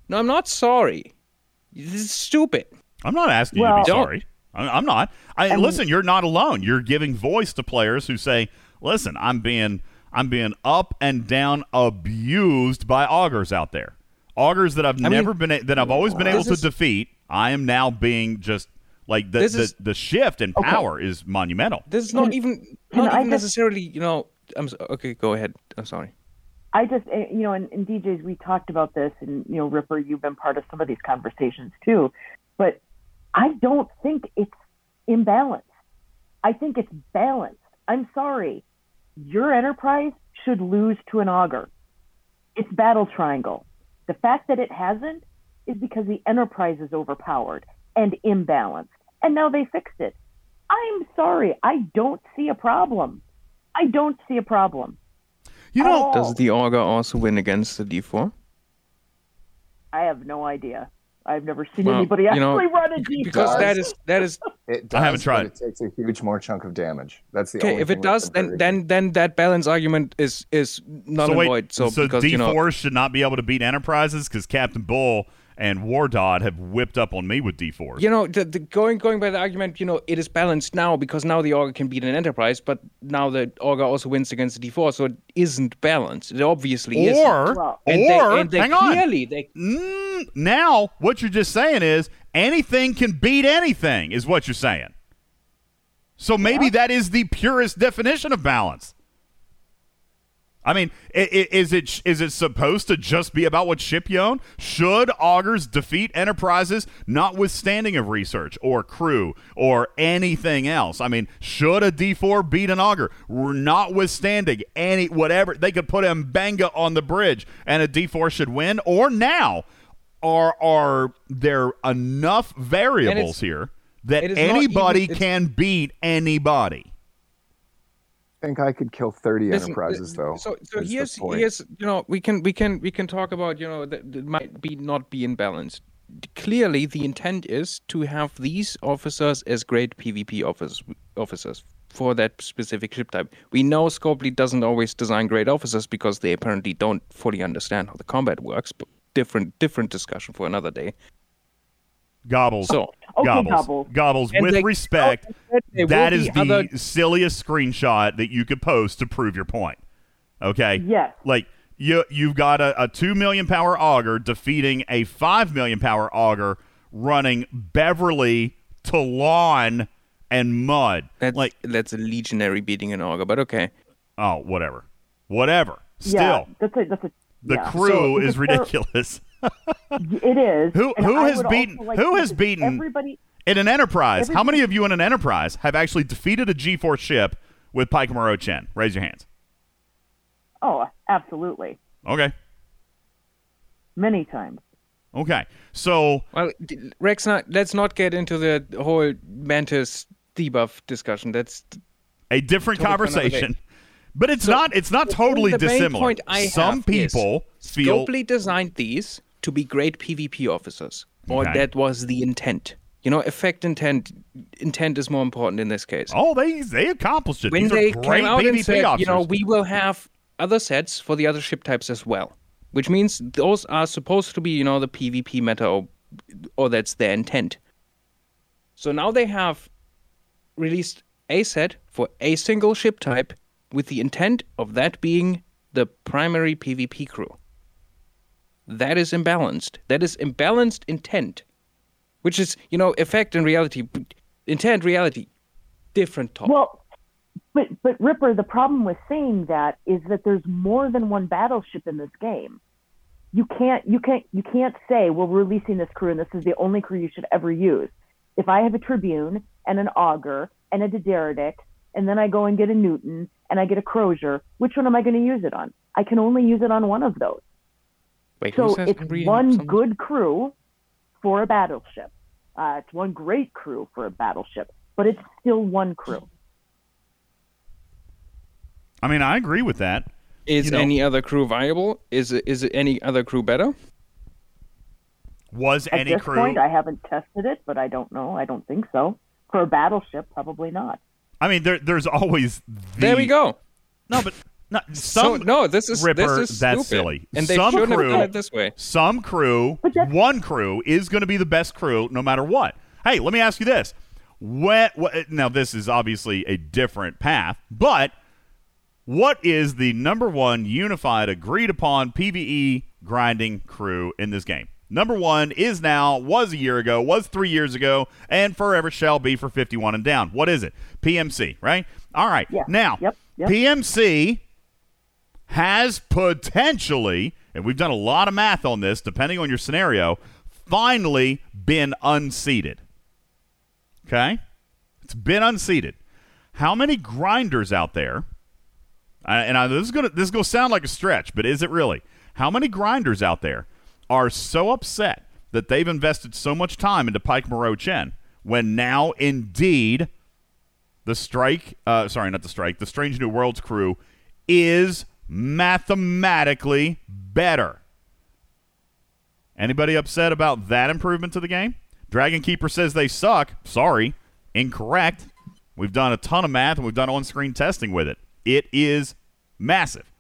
no, I'm not sorry. This is stupid. I'm not asking you to be Don't. sorry. I- I'm not. I, listen. You're not alone. You're giving voice to players who say, "Listen, I'm being I'm being up and down abused by augurs out there. Augurs that I've mean, never been a- that I've always been able to is- defeat. I am now being just like the the, is- the shift in power is monumental. This is not even not I even just- necessarily. You know, I'm so, okay. Go ahead. I'm sorry. I just, eh, you know, and, and DJs, we talked about this, and you know, Ripper, you've been part of some of these conversations too, but I don't think it's imbalanced. I think it's balanced. I'm sorry, your enterprise should lose to an Augur. It's battle triangle. The fact that it hasn't is because the enterprise is overpowered and imbalanced, and now they fixed it. I'm sorry, I don't see a problem. I don't see a problem. You know. Does the Augur also win against the D4? I have no idea. I've never seen Well, anybody you actually know, run a D4. Because that is that is It does, I haven't tried. It takes a huge more chunk of damage. That's the okay. only If thing it does, then then then that balance argument is is null so and wait, void. So, so because D4 you know, should not be able to beat Enterprises because Captain Bull and War Dot have whipped up on me with D4. you know, the, the going going by the argument, you know, it is balanced now because now the Augur can beat an Enterprise, but now the Augur also wins against the D4, so it isn't balanced. It obviously isn't. Or, Well- And or they, and they hang on. they Mm, now, what you're just saying is anything can beat anything, is what you're saying. So maybe that is the purest definition of balance. I mean, is it is it supposed to just be about what ship you own? Should Augurs defeat enterprises, notwithstanding of research or crew or anything else? I mean, should a D four beat an Augur, notwithstanding any whatever? They could put M'Benga on the bridge, and a D four should win. Or now, are are there enough variables here that it is not anybody even- can beat anybody? I think I could kill 30 Listen, enterprises uh, though. So, so here's here's you know we can we can we can talk about you know that, that might be not be in balance. Clearly, the intent is to have these officers as great PvP officers officers for that specific ship type. We know Scopely doesn't always design great officers because they apparently don't fully understand how the combat works. But different different discussion for another day. Gobbles. So Okay, gobbles. Gobbles. Gobbles. And With they- respect, there that will is be the other- silliest screenshot that you could post to prove your point. Okay. Yes. Like you, you've got a, a two million power Augur defeating a five million power Augur running Beverly to lawn and mud. that's like, that's a legionary beating an Augur, but okay. oh, whatever, whatever. Still, Yeah, that's a that's a the yeah. crew So is it's a fair- ridiculous. It is. Who- and who I has beaten- like who has beaten- everybody? In an enterprise, how many of you in an enterprise have actually defeated a G4 ship with Pike Moreau Chen? Raise your hands. Oh, absolutely, Okay. many times. Okay. So Well, Rex, not, let's not get into the whole Mantis debuff discussion. That's a different Topic for another conversation. But it's So, not it's not the totally main dissimilar. point I Some have is people feel Scopely designed these to be great PvP officers, or Okay. that was the intent. You know, effect intent intent is more important in this case. Oh, they they accomplished it. when These they came out PvP and said, officers. you know, we will have other sets for the other ship types as well, which means those are supposed to be, you know, the PvP meta, or, or that's their intent. So now they have released a set for a single ship type with the intent of that being the primary PvP crew. That is imbalanced. That is imbalanced intent, which is, you know, effect and reality, intent, reality, different talk. Well, but but Ripper, the problem with saying that is that there's more than one battleship in this game. You can't you can't you can't say well, we're releasing this crew and this is the only crew you should ever use. If I have a Tribune and an Augur and a D'Deridex, and then I go and get a Newton and I get a Crozier, which one am I going to use it on? I can only use it on one of those. Wait, who So says it's three one something? good crew for a battleship. Uh, it's one great crew for a battleship, but it's still one crew. I mean, I agree with that. Is you know- any other crew viable? Is it, is it any other crew better? Was At any this crew? point, I haven't tested it, but I don't know. I don't think so. For a battleship, probably not. I mean, there, there's always. The, There we go. No, but no, So some no, this is Ripper, this is that's stupid. silly. and they Some shouldn't crew- have done it this way. some crew, one crew is going to be the best crew no matter what. Hey, let me ask you this: what, what? Now, this is obviously a different path, but what is the number one unified, agreed upon PVE grinding crew in this game? Number one is now, was a year ago, was three years ago, and forever shall be for 51 and down. What is it? PMC, right? All right. Yeah. Now, Yep, yep. PMC has potentially, and we've done a lot of math on this, depending on your scenario, finally been unseated. Okay? It's been unseated. How many grinders out there? And I, this is gonna this is gonna sound like a stretch, but is it really? How many grinders out there are so upset that they've invested so much time into Pike Moreau Chen when now indeed the strike uh, sorry not the strike the strange new worlds crew is mathematically better. Anybody upset about that improvement to the game? Dragon keeper says they suck. Sorry. Incorrect. We've done a ton of math and we've done on-screen testing with it. It is massive.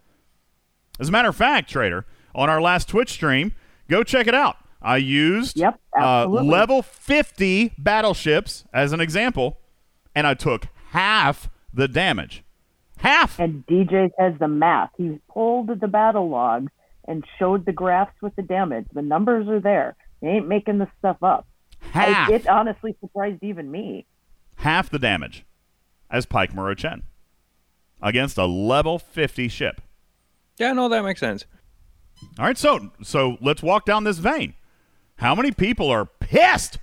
As a matter of fact trader on our last twitch stream go check it out. I used Yep, uh, level 50 battleships as an example and i took half the damage half And DJ has the math. He pulled the battle logs and showed the graphs with the damage. The numbers are there. They ain't making this stuff up. I- half it honestly surprised even me. half the damage as Pike Moreau Chen against a level 50 ship. Yeah, no, that makes sense. All right, so so let's walk down this vein. How many people are pissed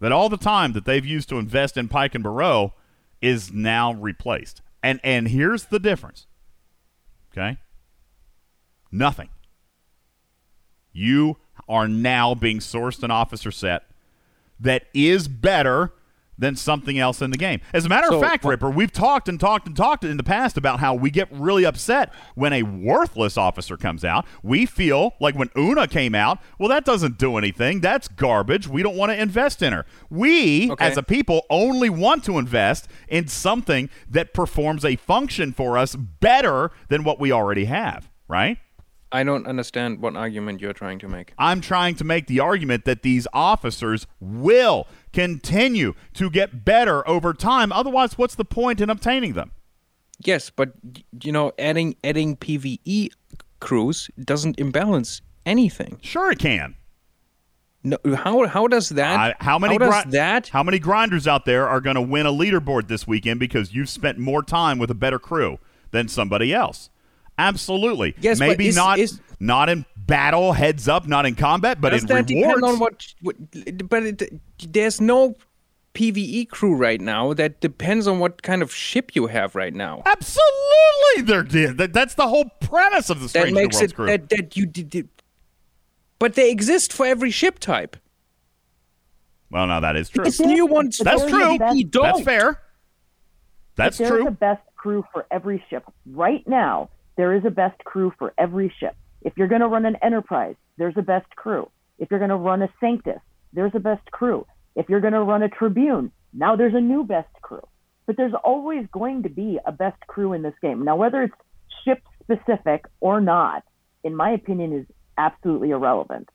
that all the time that they've used to invest in Pike and Barrow is now replaced? And and here's the difference. Okay? Nothing. You are now being sourced an officer set that is better than something else in the game. As a matter So, of fact, Ripper, we've talked and talked and talked in the past about how we get really upset when a worthless officer comes out. We feel like when Una came out, well, that doesn't do anything. That's garbage. We don't want to invest in her. We, Okay. as a people, only want to invest in something that performs a function for us better than what we already have, right? I don't understand what argument you're trying to make. I'm trying to make the argument that these officers will continue to get better over time. Otherwise, what's the point in obtaining them? Yes, but you know, adding adding PVE crews doesn't imbalance anything. Sure, it can. No, how how does that? I- how many does gri- that? How many grinders out there are going to win a leaderboard this weekend because you've spent more time with a better crew than somebody else? Absolutely. Yes, but maybe is- not is- not in battle, heads up, not in combat, but does in that rewards. depend on what? what but it, there's no PVE crew right now. That depends on what kind of ship you have right now. Absolutely, there did. That, that's the whole premise of the That Strange New makes Worlds it crew. that that you did. did- But they exist for every ship type. well, no, that is true. This new one's That's true. best- don't. That's fair. That's There's true. a best crew for every ship. Right now, there is a best crew for every ship. If you're going to run an Enterprise, there's a best crew. If you're going to run a Sanctus, there's a best crew. If you're going to run a Tribune, now there's a new best crew. But there's always going to be a best crew in this game. Now, whether it's ship specific or not, in my opinion, is absolutely irrelevant,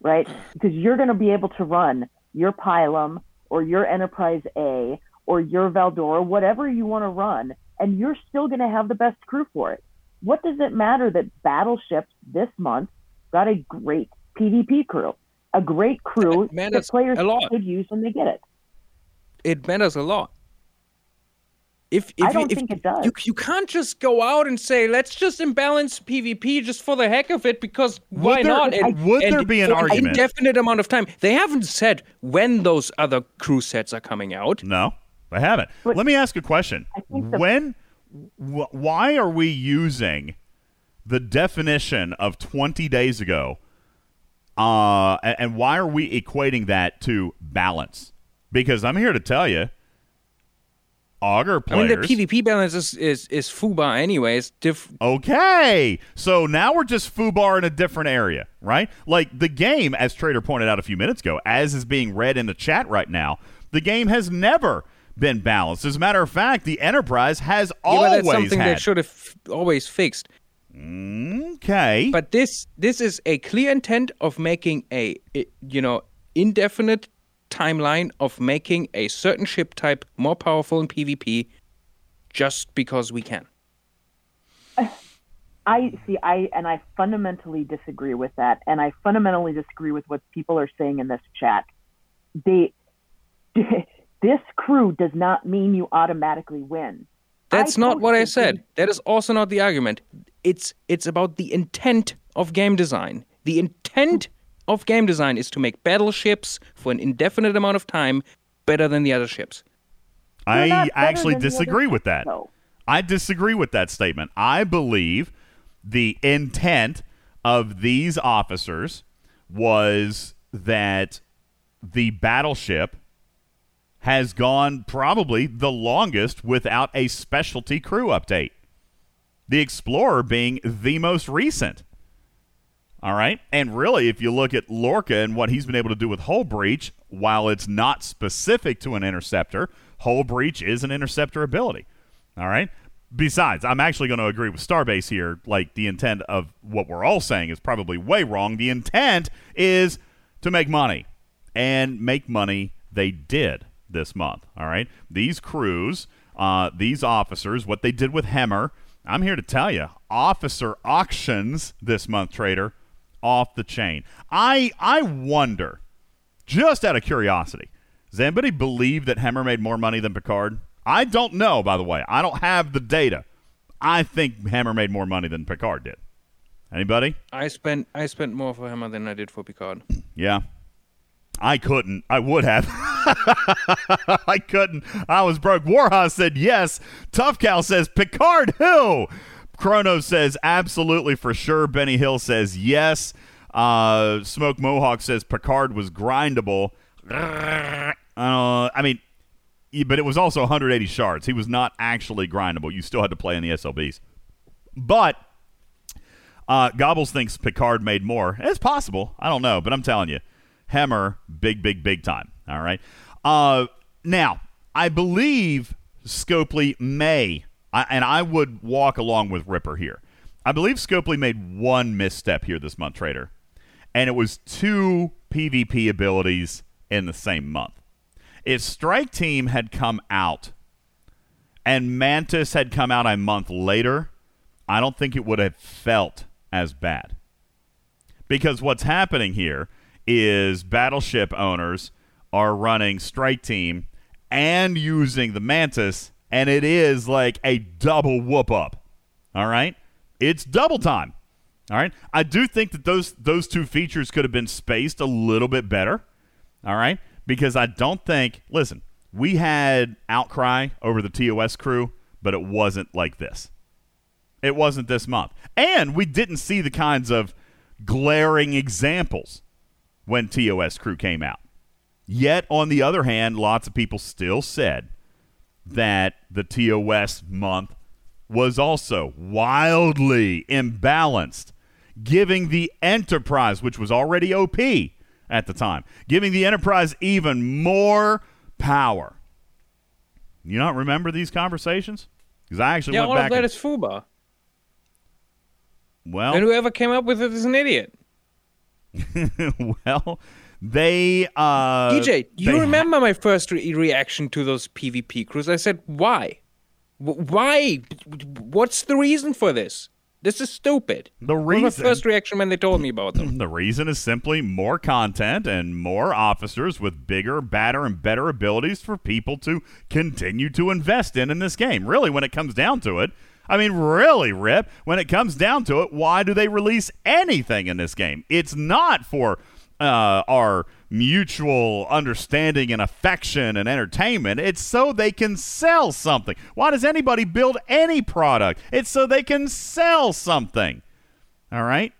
right? Because you're going to be able to run your Pilum or your Enterprise A or your Valdora, whatever you want to run, and you're still going to have the best crew for it. What does it matter that Battleships this month got a great PvP crew, a great crew That that players a lot. could use when they get it? It matters a lot. If, if I you- don't if think you, it does. You, you can't just go out and say let's just imbalance PvP just for the heck of it because why there- not? And, would and there be an for argument? indefinite amount of time. They haven't said when those other crew sets are coming out. No, I haven't. But- Let me ask a question. I think the- when, wh- why are we using the definition of 20 days ago uh, and, and why are we equating that to balance? Because I'm here to tell you, Augur I mean, players. the PvP balance is is, is FUBAR anyways. Diff- Okay, so now we're just foobar in a different area, right? Like the game, as Trader pointed out a few minutes ago, as is being read in the chat right now, the game has never been balanced. As a matter of fact, the Enterprise has yeah, but always that's something had. that should have always fixed. okay, But this this is a clear intent of making a you know indefinite timeline of making a certain ship type more powerful in PvP just because we can. I see. I and I fundamentally disagree with that, and I fundamentally disagree with what people are saying in this chat. They, this crew does not mean you automatically win. That's I not what I said. agree. That is also not the argument. It's it's about the intent of game design. The intent of game design is to make battleships for an indefinite amount of time better than the other ships. They're I actually than the other disagree with that. though. I disagree with that statement. I believe the intent of these officers was that the battleship has gone probably the longest without a specialty crew update. The Explorer being the most recent. All right. And really, if you look at Lorca and what he's been able to do with Hull Breach, while it's not specific to an interceptor, Hull Breach is an interceptor ability. All right. Besides, I'm actually going to agree with Starbase here. Like, the intent of what we're all saying is probably way wrong. The intent is to make money. And make money they did this month. All right. These crews, uh, these officers, what they did with Hemmer, I'm here to tell you, officer auctions this month, trader, off the chain. I I wonder, just out of curiosity, does anybody believe that Hemmer made more money than Picard? I don't know, by the way. I don't have the data. I think Hemmer made more money than Picard did. Anybody? I spent I spent more for Hemmer than I did for Picard. Yeah. I couldn't. I would have. I couldn't. I was broke. Warhas said yes. Tough Cal says Picard who? Chrono says absolutely for sure. Benny Hill says yes. Uh, Smoke Mohawk says Picard was grindable. Uh, I mean, but it was also 180 shards. He was not actually grindable. You still had to play in the SLBs. But uh, Gobbles thinks Picard made more. It's possible. I don't know, but I'm telling you, Hemmer, big, big, big time. All right. Uh, now, I believe Scopely may, I, and I would walk along with Ripper here. I believe Scopely made one misstep here this month, Trader, and it was two PvP abilities in the same month. If Strike Team had come out and Mantis had come out a month later, I don't think it would have felt as bad. Because what's happening here is battleship owners are running Strike Team and using the Mantis, and it is like a double whoop up. All right? It's double time. All right? I do think that those those two features could have been spaced a little bit better. All right? Because I don't think, listen, we had outcry over the TOS crew, but it wasn't like this. It wasn't this month. And we didn't see the kinds of glaring examples when TOS crew came out. Yet, on the other hand, lots of people still said that the TOS month was also wildly imbalanced, giving the Enterprise, which was already OP at the time, giving the Enterprise even more power. You not remember these conversations? Because I actually yeah, went all back. of that and, is FUBAR. well, And whoever came up with it is an idiot. well, they uh DJ, you they- remember my first re- reaction to those PvP crews? I said, why? W- why? What's the reason for this? This is stupid. The What was my first reaction when they told me about them. The reason is simply more content and more officers with bigger, badder, and better abilities for people to continue to invest in in this game. Really, when it comes down to it, I mean, really, Rip, when it comes down to it, why do they release anything in this game? It's not for uh, our mutual understanding and affection and entertainment. It's so they can sell something. Why does anybody build any product? It's so they can sell something. All right.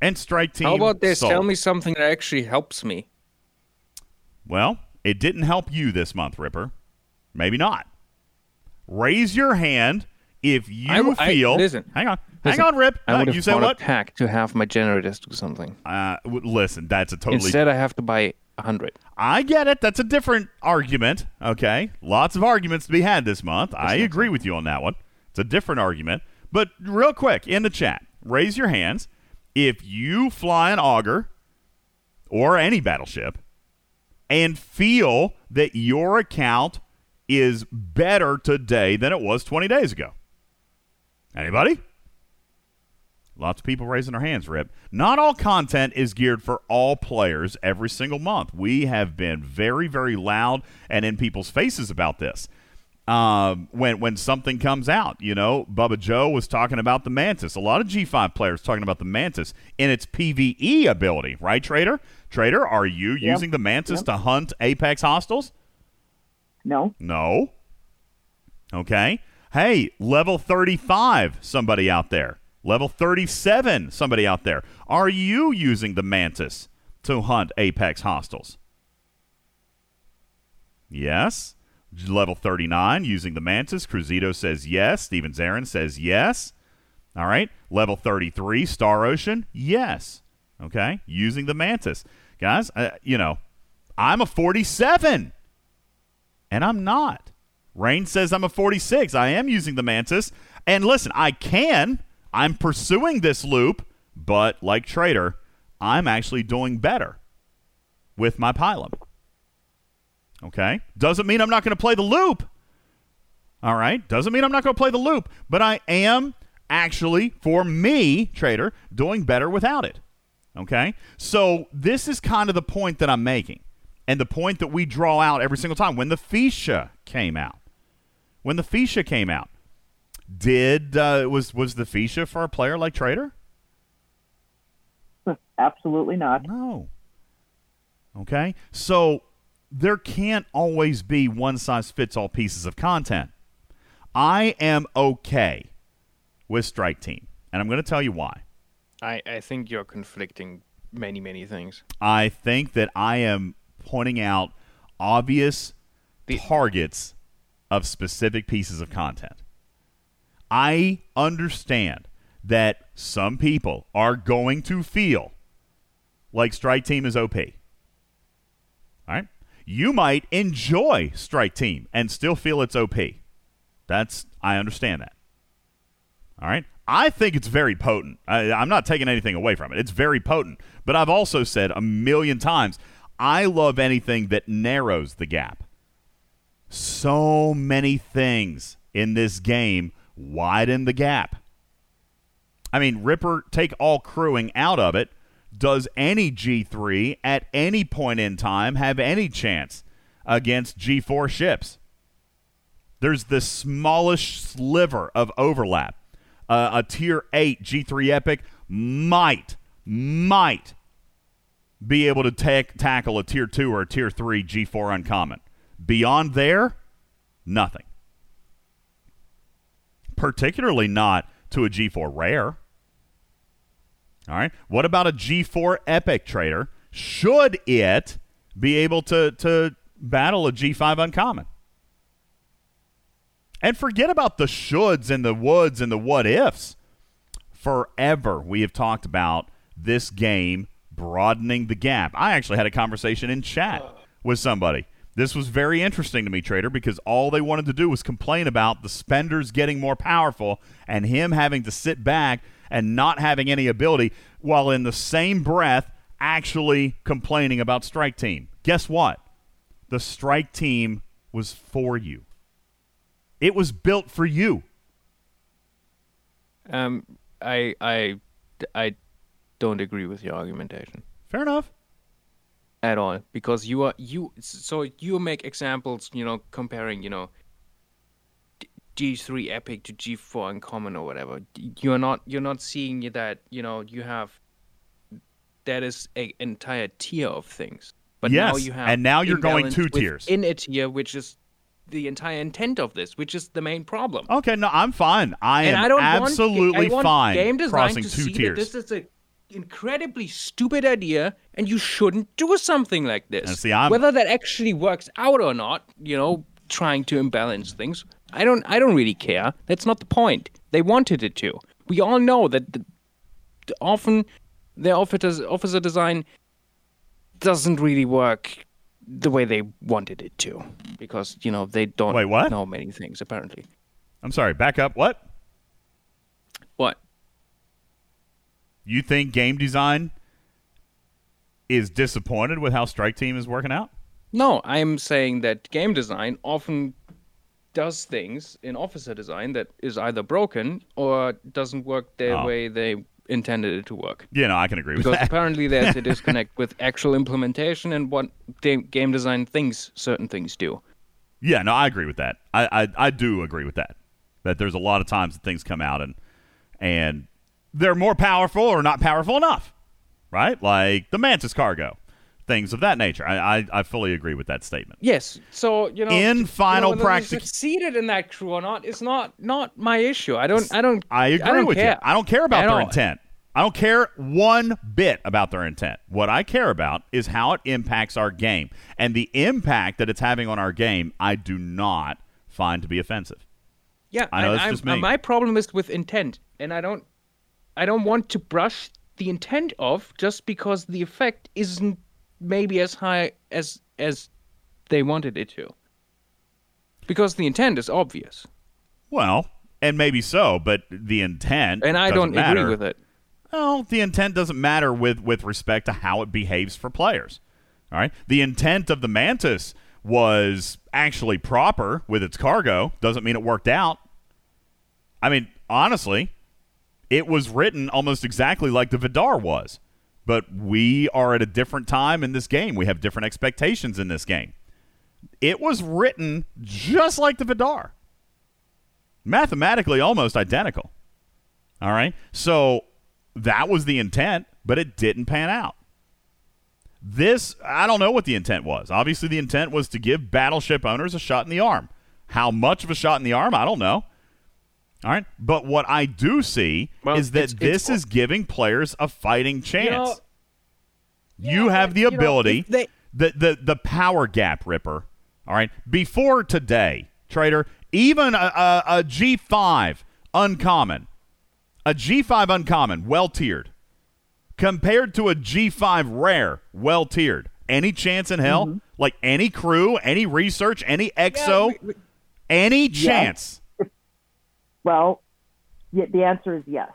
And strike team. How about this? sold. Tell me something that actually helps me. Well, it didn't help you this month, Ripper. Maybe not. Raise your hand if you I I- feel. listen. hang on, Listen, hang on, Rip. I Uh, would you have said what? a pack to have my generators do something. Uh, listen, that's a totally. Instead, I have to buy a hundred. I get it. That's a different argument. Okay, lots of arguments to be had this month. I agree with you on that one. It's a different argument. But real quick in the chat, raise your hands if you fly an Augur or any battleship and feel that your account is better today than it was 20 days ago. Anybody? Lots of people raising their hands, Rip. Not all content is geared for all players every single month. We have been very, very loud and in people's faces about this. Um, when when something comes out, you know, Bubba Joe was talking about the Mantis. A lot of G5 players talking about the Mantis in its PVE ability, right, Trader? Trader, are you using the Mantis to hunt Apex hostiles? No, No. Okay. Hey, level 35, somebody out there. Level 37, somebody out there. Are you using the Mantis to hunt Apex hostiles? Yes. Level 39, using the Mantis. Cruzito says yes. Steven Zarin says yes. All right. Level 33, Star Ocean. Yes. Okay. Using the Mantis. Guys, uh, you know, I'm a 47 and I'm not. Rain says I'm a 46. I am using the Mantis. And listen, I can. I'm pursuing this loop, but like Trader, I'm actually doing better with my Pilum. Okay? Doesn't mean I'm not going to play the loop. All right? Doesn't mean I'm not going to play the loop, but I am actually, for me, Trader, doing better without it. Okay? So this is kind of the point that I'm making. And the point that we draw out every single time. When the Fisha came out, when the Fisha came out, did uh, was was the Fisha for a player like Trader? absolutely not. No. Okay? So there can't always be one size fits all pieces of content. I am okay with Strike Team, and I'm going to tell you why. I, I think you're conflicting many, many things. I think that I am pointing out obvious The- targets of specific pieces of content. I understand that some people are going to feel like Strike Team is OP. All right? You might enjoy Strike Team and still feel it's OP. That's I understand that. All right. I think it's very potent. I, I'm not taking anything away from it. It's very potent. But I've also said a million times, I love anything that narrows the gap. So many things in this game widen the gap. I mean, Ripper, take all crewing out of it. Does any G3 at any point in time have any chance against G4 ships? There's the smallest sliver of overlap. Uh, a tier 8 G3 Epic might, might be able to ta- tackle a tier 2 or a tier 3 G4 uncommon. Beyond there, nothing. Particularly not to a G4 rare. All right. What about a G4 Epic trader? Should it be able to, to battle a G5 uncommon? And forget about the shoulds and the woulds and the what ifs. Forever, we have talked about this game broadening the gap. I actually had a conversation in chat with somebody. This was very interesting to me, Trader, because all they wanted to do was complain about the spenders getting more powerful and him having to sit back and not having any ability while in the same breath actually complaining about Strike Team. Guess what? The Strike Team was for you. It was built for you. Um, I, I, I don't agree with your argumentation Fair enough. At all because you are you. So you make examples, you know, comparing, you know, D- G3 Epic to G4 Uncommon or whatever. You're not you're not seeing that you know you have that is a entire tier of things. But now you have and now you're going two tiers. in a tier which is the entire intent of this, which is the main problem. Okay, no, I'm fine. I and am I don't absolutely want, I want fine game design crossing to two see tiers. that this is a incredibly stupid idea, and you shouldn't do something like this. See, Whether that actually works out or not, you know, trying to imbalance things, I don't. I don't really care. That's not the point. They wanted it to. We all know that the, the often their officer officer design doesn't really work the way they wanted it to, because you know they don't Wait, what? know many things apparently. I'm sorry, back up. What? You think game design is disappointed with how Strike Team is working out? No, I'm saying that game design often does things in officer design that is either broken or doesn't work the Oh. way they intended it to work. Yeah, no, I can agree with that. Because apparently there's a disconnect with actual implementation and what game design thinks certain things do. Yeah, no, I agree with that. I, I I do agree with that. That there's a lot of times that things come out and and they're more powerful or not powerful enough, right? Like the Mantis cargo, things of that nature. I I, I fully agree with that statement. Yes, so you know, In you know, final they succeeded in that crew or not is not not my issue. I don't I don't I agree don't with care. you. I don't care about At their all. intent. I don't care one bit about their intent. What I care about is how it impacts our game. And the impact that it's having on our game, I do not find to be offensive. Yeah, I know I'm- just me. My problem is with intent, and I don't, I don't want to brush the intent off just because the effect isn't maybe as high as as they wanted it to. Because the intent is obvious, Well, and maybe so, but the intent and I don't agree with it. Well, the intent doesn't matter with with respect to how it behaves for players. All right, the intent of the Mantis was actually proper with its cargo. Doesn't mean it worked out. I mean, honestly, it was written almost exactly like the Vidar was, but we are at a different time in this game. We have different expectations in this game. It was written just like the Vidar, mathematically almost identical. All right. So that was the intent, but it didn't pan out. This, I don't know what the intent was. Obviously, the intent was to give battleship owners a shot in the arm. How much of a shot in the arm, I don't know. All right. But what I do see Well, is that it's- this it's- is giving players a fighting chance. know, You, yeah, have the you know, ability, they- the, the, the power gap ripper. All right. Before today, trader, even a, a, a G5 uncommon, a G5 uncommon, well tiered, compared to a G5 rare, well tiered. Any chance in hell? Mm-hmm. Like any crew, any research, any EXO, we- we- any chance? Well, the answer is yes.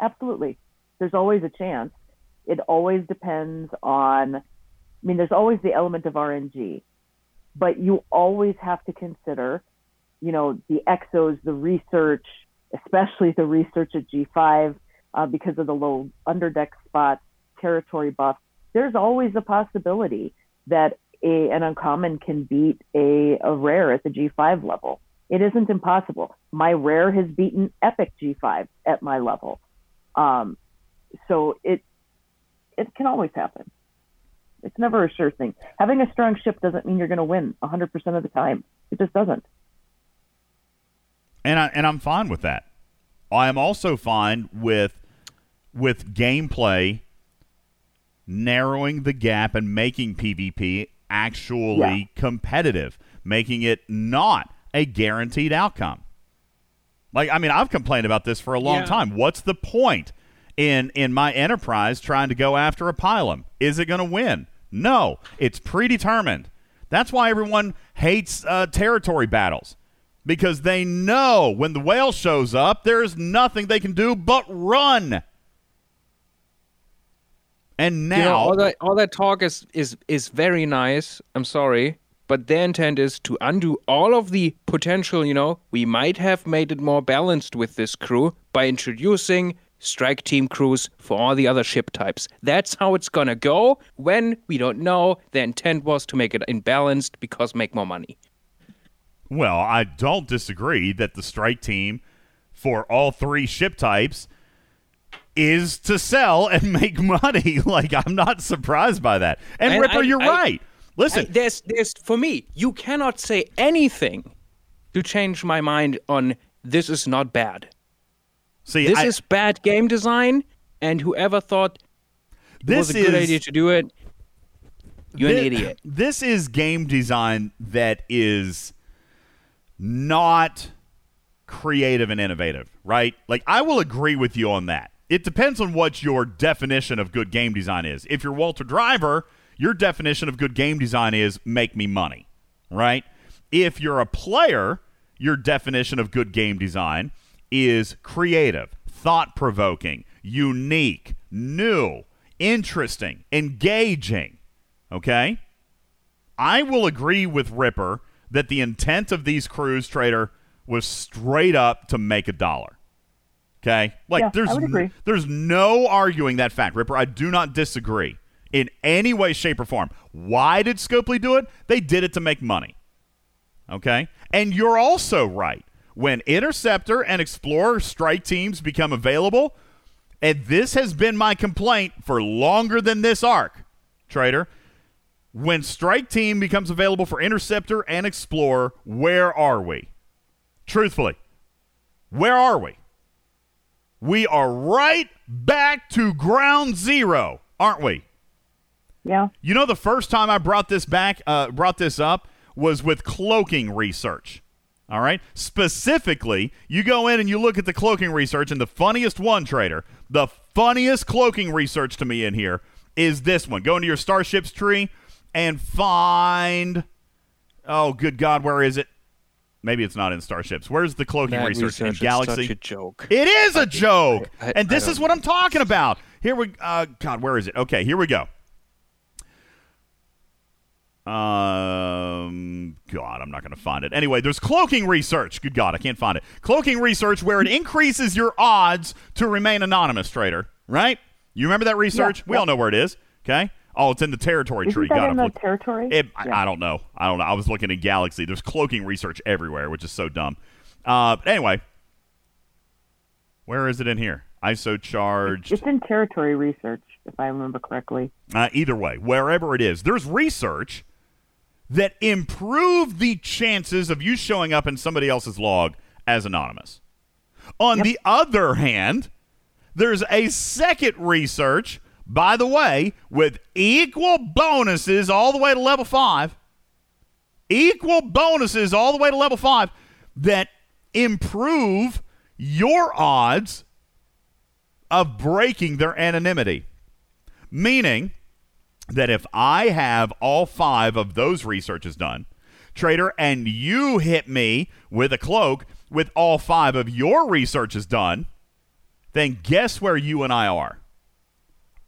Absolutely. There's always a chance. It always depends on, I mean, there's always the element of RNG, but you always have to consider, you know, the exos, the research, especially the research at G5 uh, because of the low underdeck spots, territory buff. There's always a possibility that a, an uncommon can beat a, a rare at the G5 level. It isn't impossible. My rare has beaten epic G5 at my level. Um, so it it can always happen. It's never a sure thing. Having a strong ship doesn't mean you're going to win 100% of the time. It just doesn't. and I and I'm fine with that. I am also fine with with gameplay narrowing the gap and making PvP actually Yeah. competitive, making it not a guaranteed outcome. Like I mean, I've complained about this for a long Yeah. time. What's the point in in my enterprise trying to go after a Pilum? Is it going to win? No, it's predetermined. That's why everyone hates uh, territory battles because they know when the whale shows up, there's nothing they can do but run. And now, you know, all that all that talk is is is very nice. I'm sorry, but their intent is to undo all of the potential. You know, we might have made it more balanced with this crew by introducing strike team crews for all the other ship types. That's how it's gonna go. When we don't know, their intent was to make it imbalanced because make more money. well, I don't disagree that the strike team for all three ship types is to sell and make money. like I'm not surprised by that. And, And Ripper, I- you're I- right. Listen, I- there's there's for me, you cannot say anything to change my mind on this is not bad. see, This I- is bad game design, and whoever thought it this was a good is idea to do it, you're an idiot. This is game design that is not creative and innovative, right? Like I will agree with you on that. It depends on what your definition of good game design is. If you're Walter Driver, your definition of good game design is make me money, right? If you're a player, your definition of good game design is creative, thought provoking, unique, new, interesting, engaging. Okay? I will agree with Ripper that the intent of these crews trader was straight up to make a dollar. Okay? Like Yeah, there's n- there's no arguing that fact. Ripper, I do not disagree in any way shape or form. Why did Scopely do it? They did it to make money. Okay? And you're also right. When Interceptor and Explorer strike teams become available, and this has been my complaint for longer than this arc, Trader. When Strike Team becomes available for Interceptor and Explorer, where are we? Truthfully, where are we? We are right back to ground zero, aren't we? Yeah. You know, the first time I brought this back, uh, brought this up, was with cloaking research. All right. Specifically, you go in and you look at the cloaking research, and the funniest one, trader, the funniest cloaking research to me in here is this one. Go into your starships tree and find. Oh, good God, where is it? Maybe it's not in starships. Where's the cloaking That research, in research is Galaxy? such a joke. It is a joke, I- I- and this is what I'm talking about. Here we, uh, God, where is it? Okay, here we go. Um, God, I'm not going to find it. Anyway, there's cloaking research. Good God, I can't find it. Cloaking research where it increases your odds to remain anonymous, trader. Right? You remember that research? we all know where it is. Okay. Oh, it's in the territory Isn't tree. that God, in I'm the look- territory? it, I- Yeah. I, don't know. I don't know. I was looking at Galaxy. There's cloaking research everywhere, which is so dumb. Uh, but anyway, where is it in here? ISO charged. It's in territory research, if I remember correctly. Uh, either way, wherever it is, there's research that improve the chances of you showing up in somebody else's log as anonymous. On the other hand, there's a second research, by the way, with equal bonuses all the way to level five. Equal bonuses all the way to level five that improve your odds of breaking their anonymity. Meaning that if I have all five of those researches done, trader, and you hit me with a cloak with all five of your researches done, then guess where you and I are?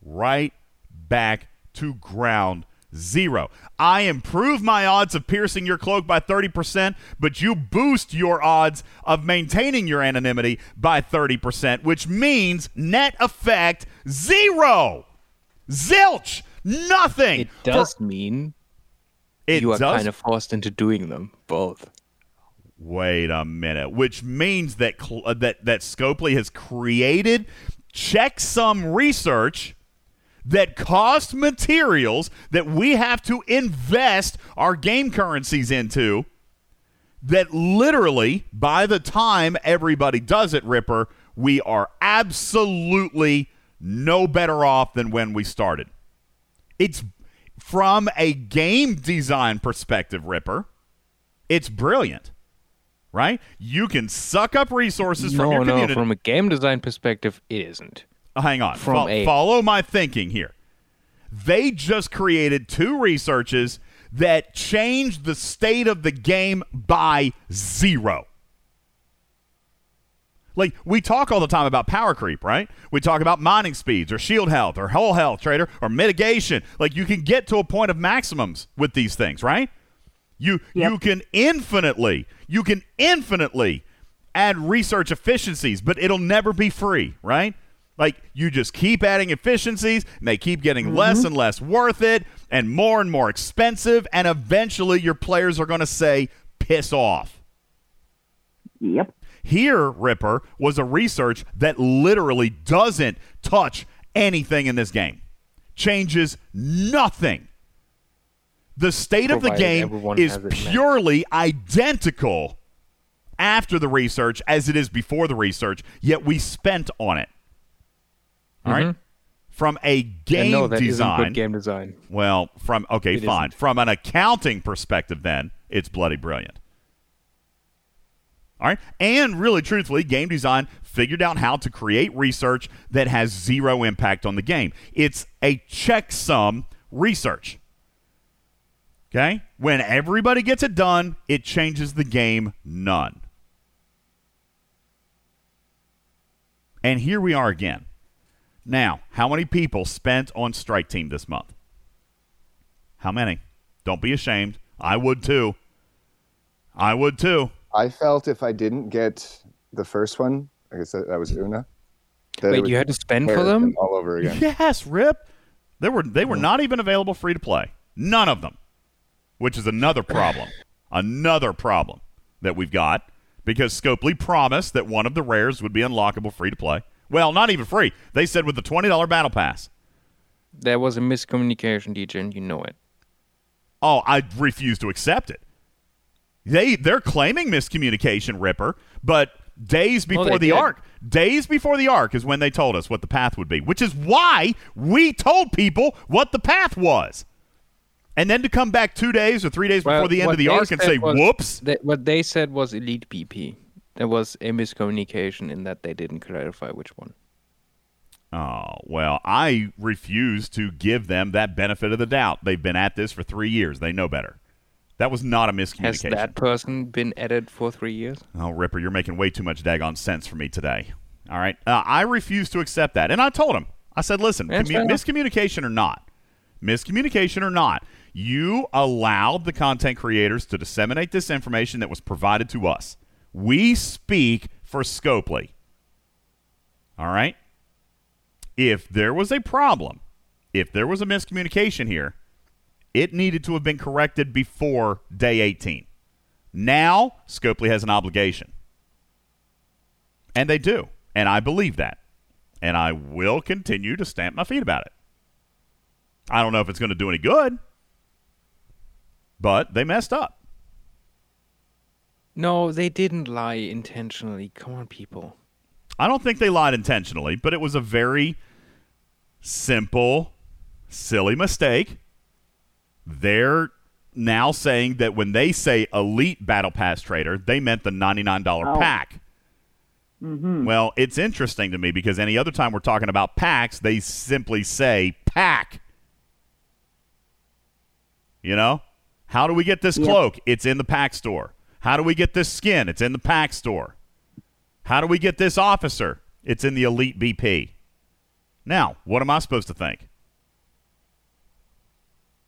Right back to ground zero. I improve my odds of piercing your cloak by 30%, but you boost your odds of maintaining your anonymity by 30%, which means net effect zero. Zilch. Nothing. It does mean It you are does. kind of forced into doing them both. Wait a minute. Which means that cl- uh, that that Scopely has created checksum research that cost materials that we have to invest our game currencies into. That literally, by the time everybody does it, Ripper, we are absolutely no better off than when we started. It's from a game design perspective, Ripper. It's brilliant, right? You can suck up resources from no, your no, community. from a game design perspective, it isn't. Uh, hang on. from Fo- a- follow my thinking here. They just created two researches that changed the state of the game by zero. Like we talk all the time about power creep, right? We talk about mining speeds or shield health or hull health trader or mitigation. Like you can get to a point of maximums with these things, right? You Yep. you can infinitely you can infinitely add research efficiencies, but it'll never be free, right? Like you just keep adding efficiencies and they keep getting mm-hmm. less and less worth it and more and more expensive and eventually your players are going to say piss off. Yep. Here, Ripper, was a research that literally doesn't touch anything in this game, changes nothing. The state of the game is has it purely identical after the research as it is before the research, yet we spent on it. All right, Mhm. From a game no, that isn't design. good game design. Well, from okay, It fine. isn't. From an accounting perspective, then it's bloody brilliant. All right, and really, truthfully, game design figured out how to create research that has zero impact on the game. It's a checksum research. Okay, when everybody gets it done, it changes the game none. And here we are again. Now, how many people spent on Strike Team this month? How many? Don't be ashamed. I would too. I would too. I felt if I didn't get the first one, I guess that, that was Una. That Wait, you had to spend for them? them all over again. Yes, Rip. They were they were not even available free to play. None of them. Which is another problem. another problem that we've got because Scopely promised that one of the rares would be unlockable free to play. Well, not even free. They said with the $20 battle pass. There was a miscommunication, DJ, and you know it. Oh, I refuse to accept it. They they're claiming miscommunication, Ripper, but days before they the did. arc, days before the arc is when they told us what the path would be, which is why we told people what the path was. And then to come back two days or three days before the end of the they arc and say, was- "Whoops!" That, what they said was Elite BP. There was a miscommunication in that they didn't clarify which one. Oh well, I refuse to give them that benefit of the doubt. They've been at this for three years; they know better. That was not a miscommunication. Has that person been it for three years? Oh, Ripper, you're making way too much daggone sense for me today. All right. Uh, I refuse to accept that. And I told him, I said, listen, commu- miscommunication or not, miscommunication or not, you allowed the content creators to disseminate this information that was provided to us. We speak for Scopely. All right. If there was a problem, if there was a miscommunication here, it needed to have been corrected before day 18. Now, Scopely has an obligation. And they do. And I believe that. And I will continue to stamp my feet about it. I don't know if it's going to do any good, but they messed up. No, they didn't lie intentionally. Come on, people. I don't think they lied intentionally, but it was a very simple, silly mistake. They're now saying that when they say elite battle pass trader, they meant the $99 Oh. pack. Mm-hmm. Well, it's interesting to me because any other time we're talking about packs, they simply say pack. You know? How do we get this Yep. cloak? It's in the pack store. How do we get this skin? It's in the pack store. How do we get this officer? It's in the Elite BP. Now, what am I supposed to think?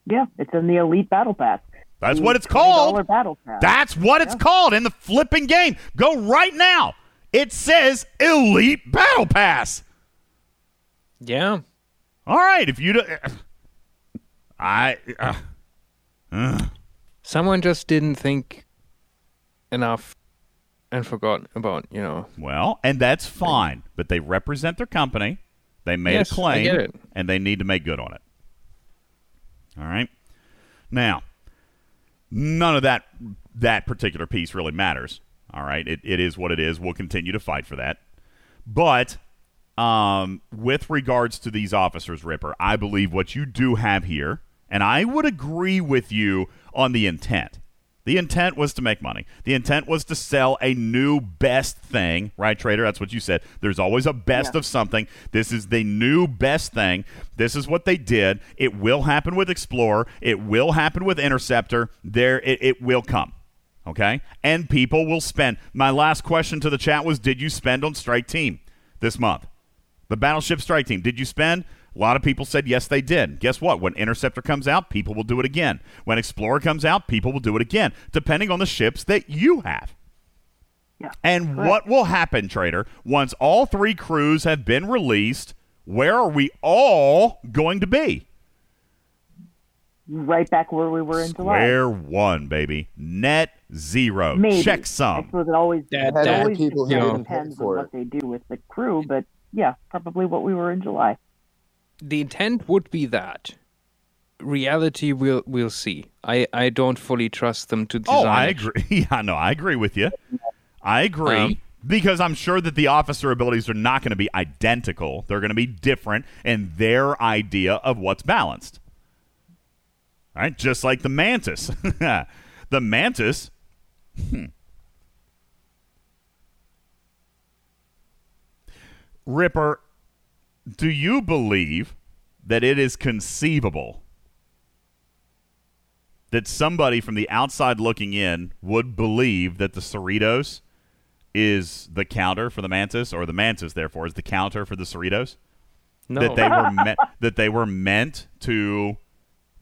Yeah, it's in the Elite Battle Pass. That's The what it's called. Battle Pass. That's what it's called in the flipping game. Go right now. It says Elite Battle Pass. Yeah. All right, if you do, I uh, Someone just didn't think enough and forgot about, you know. well, and that's fine, but they represent their company. They made Yes, a I claim get it. and they need to make good on it. All right. Now, none of that that particular piece really matters. All right. It, it is what it is. We'll continue to fight for that. But um, with regards to these officers, Ripper, I believe what you do have here, and I would agree with you on the intent. The intent was to make money. The intent was to sell a new best thing, right, Trader? That's what you said. There's always a best Yeah. of something. This is the new best thing. This is what they did. It will happen with Explorer. It will happen with Interceptor. There, it, it will come. Okay, and people will spend. My last question to the chat was: Did you spend on Strike Team this month? The Battleship Strike Team. Did you spend? A lot of people said yes, they did. Guess what? When Interceptor comes out, people will do it again. When Explorer comes out, people will do it again, depending on the ships that you have. Yeah. And correct. what will happen, Trader, once all three crews have been released? Where are we all going to be? right back where we were in July. Square one, baby. Net zero. Maybe. Check I some. suppose it always, That- it that- always people who depends on what they do with the crew, but yeah, probably what we were in July. The intent would be that reality, we'll we'll see. I, I don't fully trust them to design. Oh, I agree. Yeah, no, I agree with you. I agree Um, because I'm sure that the officer abilities are not going to be identical. They're going to be different in their idea of what's balanced. All right, just like the mantis. the mantis. hmm. Ripper, do you believe that it is conceivable that somebody from the outside looking in would believe that the Cerritos is the counter for the Mantis, or the Mantis, therefore, is the counter for the Cerritos? No, That they were meant that they were meant to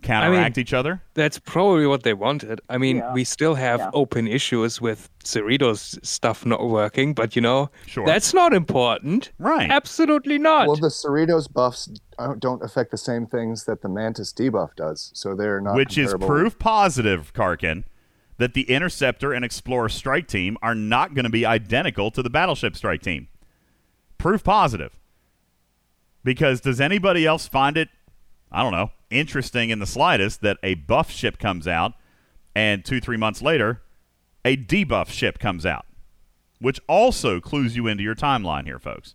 counteract each other? that's probably what they wanted. I mean, Yeah. we still have Yeah. open issues with Cerritos stuff not working, but you know, Sure. that's not important. Right. Absolutely not. Well, the Cerritos buffs don't don't affect the same things that the Mantis debuff does, so they're not. Which is proof positive, Karkin, that the Interceptor and Explorer strike team are not going to be identical to the Battleship strike team. Proof positive. Because does anybody else find it, I don't know, interesting in the slightest that a buff ship comes out and two, three months later, a debuff ship comes out? Which also clues you into your timeline here, folks.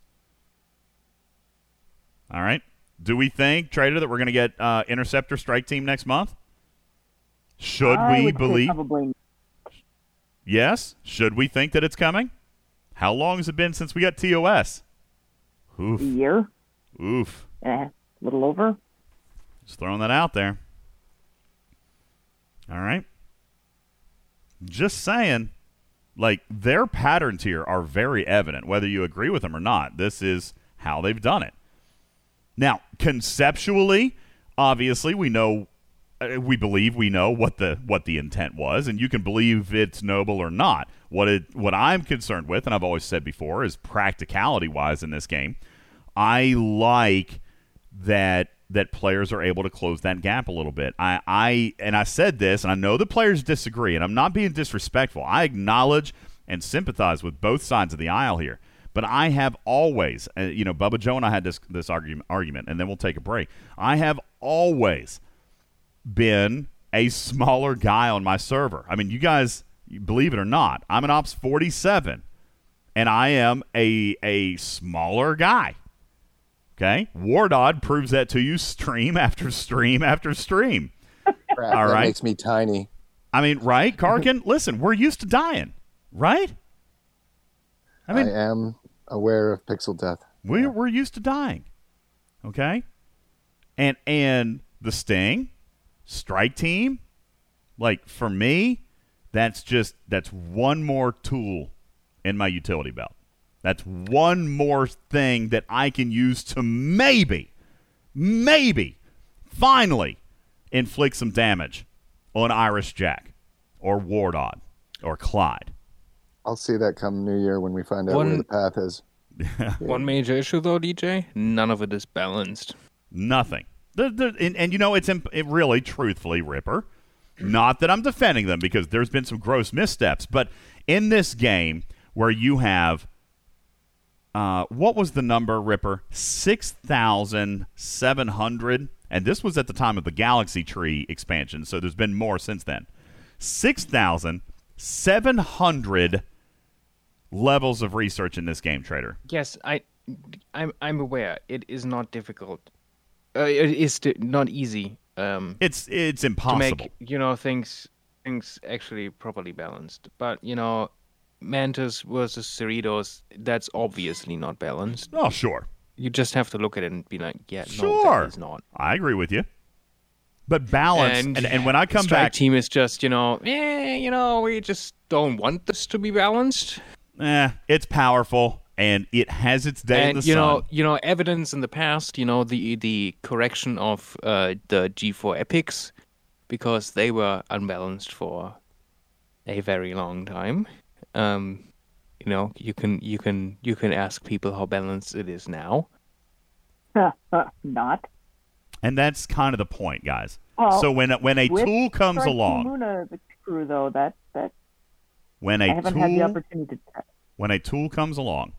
All right. Do we think, Trader, that we're going to get uh, Interceptor strike team next month? Should I we believe? Probably Yes. Should we think that it's coming? How long has it been since we got TOS? Oof. a year, Oof. eh, a little over. Just throwing that out there. All right. Just saying. Like, their patterns here are very evident, whether you agree with them or not. This is how they've done it. Now, conceptually, obviously, we know, uh, we believe we know what the what the intent was, and you can believe it's noble or not. What it, what I'm concerned with, and I've always said before, is practicality wise in this game. I like that that players are able to close that gap a little bit. I, I and I said this, and I know the players disagree, and I'm not being disrespectful. I acknowledge and sympathize with both sides of the aisle here. But I have always, uh, you know, Bubba Joe and I had this this argument, argument, and then we'll take a break. I have always been a smaller guy on my server. I mean, you guys, believe it or not, I'm an Ops 47, and I am a a smaller guy. Okay, Wardod proves that to you stream after stream after stream. Crap, All that makes me tiny. I mean, right, Karkin? listen, we're used to dying, right? I mean, I am aware of pixel death. we're we're used to dying. Okay? And and the Sting, strike team, like for me, that's just that's one more tool in my utility belt. That's one more thing that I can use to maybe, maybe, finally inflict some damage on Irish Jack or Wardod or Clyde. I'll see that come New Year when we find out where the path is. One major issue, though, DJ, none of it is balanced. Nothing. The, the, and, and you know, it's imp- it really, truthfully, Ripper. Not that I'm defending them because there's been some gross missteps, but in this game where you have, uh, what was the number, Ripper? 6,700. And this was at the time of the Galaxy Tree expansion, so there's been more since then. 6,700 levels of research in this game, Trader. Yes, I, I'm, I'm aware it is not difficult. Uh, it is not easy um, It's it's to make you know things things actually properly balanced. But you know, Mantis versus Cerritos, that's obviously not balanced. oh, sure. You just have to look at it and be like, yeah, no, Sure. that is not. I agree with you. But balance, and, and, when I come strike back, team is just you know, eh, you know, we just don't want this to be balanced. eh, it's powerful and it has its day in and the you sun. know, you know, evidence in the past, you know, the the correction of uh, the G4 epics because they were unbalanced for a very long time. Um, you know, you can you can you can ask people how balanced it is now. Not. and that's kind of the point, guys. Well, so when when a tool comes Strike along, Luna, the crew, though, that that when I a haven't had the opportunity to test. when a tool comes along,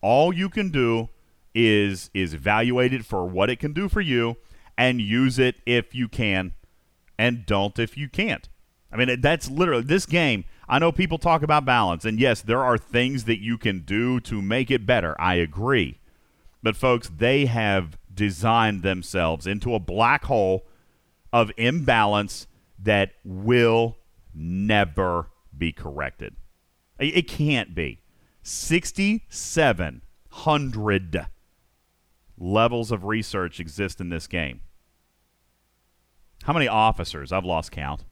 all you can do is is evaluate it for what it can do for you and use it if you can and don't if you can't. I mean, that's literally this game. I know people talk about balance, and yes, there are things that you can do to make it better. I agree. But, folks, they have designed themselves into a black hole of imbalance that will never be corrected. It can't be. 6,700 levels of research exist in this game. How many officers? I've lost count.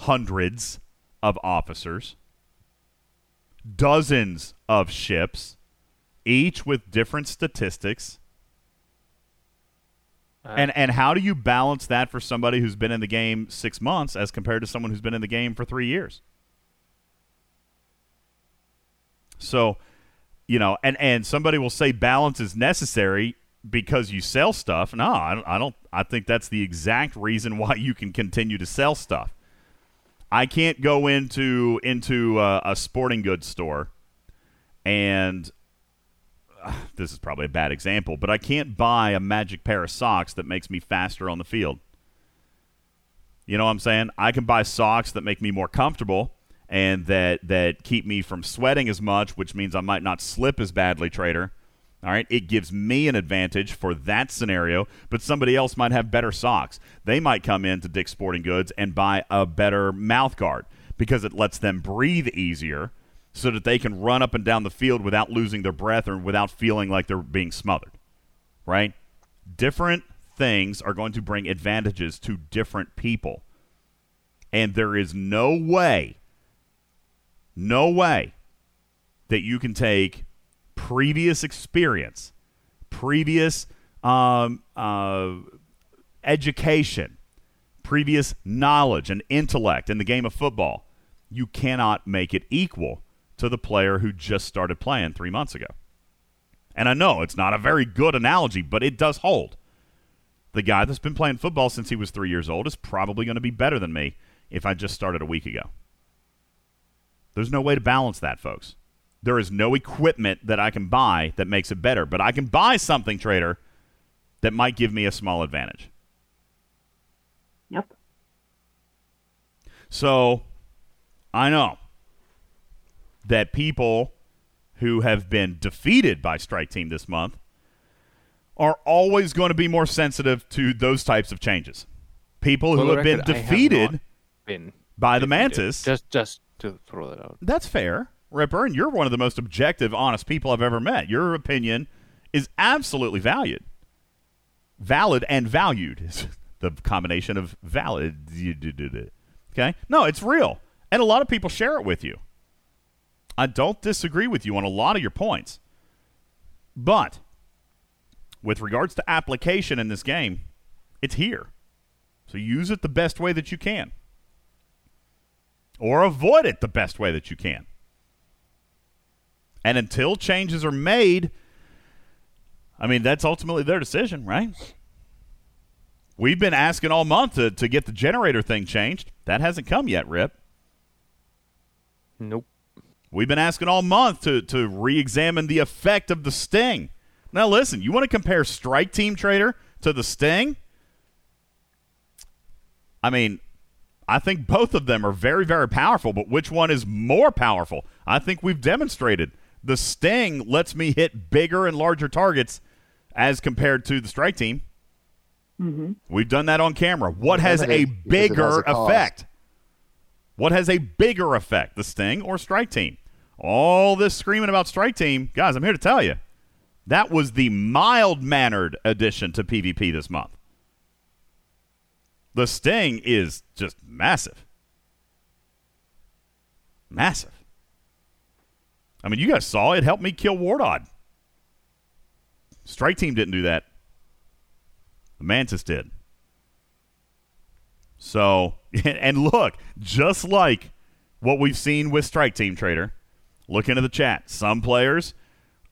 Hundreds of officers. Dozens of ships, each with different statistics. Uh, And and how do you balance that for somebody who's been in the game six months as compared to someone who's been in the game for three years? So, you know, and and somebody will say balance is necessary because you sell stuff. No, I don't. I, don't, I think that's the exact reason why you can continue to sell stuff. I can't go into into uh, a sporting goods store and this is probably a bad example, but I can't buy a magic pair of socks that makes me faster on the field. You know what I'm saying? I can buy socks that make me more comfortable and that that keep me from sweating as much, which means I might not slip as badly, trader. All right, it gives me an advantage for that scenario, but somebody else might have better socks. They might come into Dick's Sporting Goods and buy a better mouth guard because it lets them breathe easier so that they can run up and down the field without losing their breath or without feeling like they're being smothered. Right? Different things are going to bring advantages to different people. And there is no way, no way that you can take previous experience, previous um, uh, education, previous knowledge and intellect in the game of football. You cannot make it equal to the player who just started playing three months ago. And I know it's not a very good analogy, but it does hold. The guy that's been playing football since he was three years old is probably going to be better than me if I just started a week ago. There's no way to balance that, folks. There is no equipment that I can buy that makes it better, but I can buy something, trader, that might give me a small advantage. Yep. So I know that people who have been defeated by Strike Team this month are always going to be more sensitive to those types of changes. People who have been record, I have defeated not been by the. Mantis. Just, just to throw that out. That's fair, Ripper, and you're one of the most objective, honest people I've ever met. Your opinion is absolutely valued. Valid and valued is the combination of valid. Okay? No, it's real. And a lot of people share it with you. I don't disagree with you on a lot of your points. But with regards to application in this game, it's here. So use it the best way that you can or avoid it the best way that you can. And until changes are made, I mean, that's ultimately their decision, right? We've been asking all month to, to get the generator thing changed. That hasn't come yet, Rip. Nope. We've been asking all month to, to re examine the effect of the sting. Now, listen, you want to compare Strike Team Trader to the sting? I mean, I think both of them are very, very powerful, but which one is more powerful? I think we've demonstrated the Sting lets me hit bigger and larger targets as compared to the Strike Team. Mm-hmm. We've done that on camera. What has a Limited because it has bigger a effect? What has a bigger effect, the Sting or Strike Team? All this screaming about Strike Team, guys, I'm here to tell you. That was the mild mannered addition to PvP this month. The Sting is just massive. Massive. I mean, you guys saw it helped me kill Wardod. Strike Team didn't do that. The Mantis did. So, and look, just like what we've seen with Strike Team Trader, look into the chat. Some players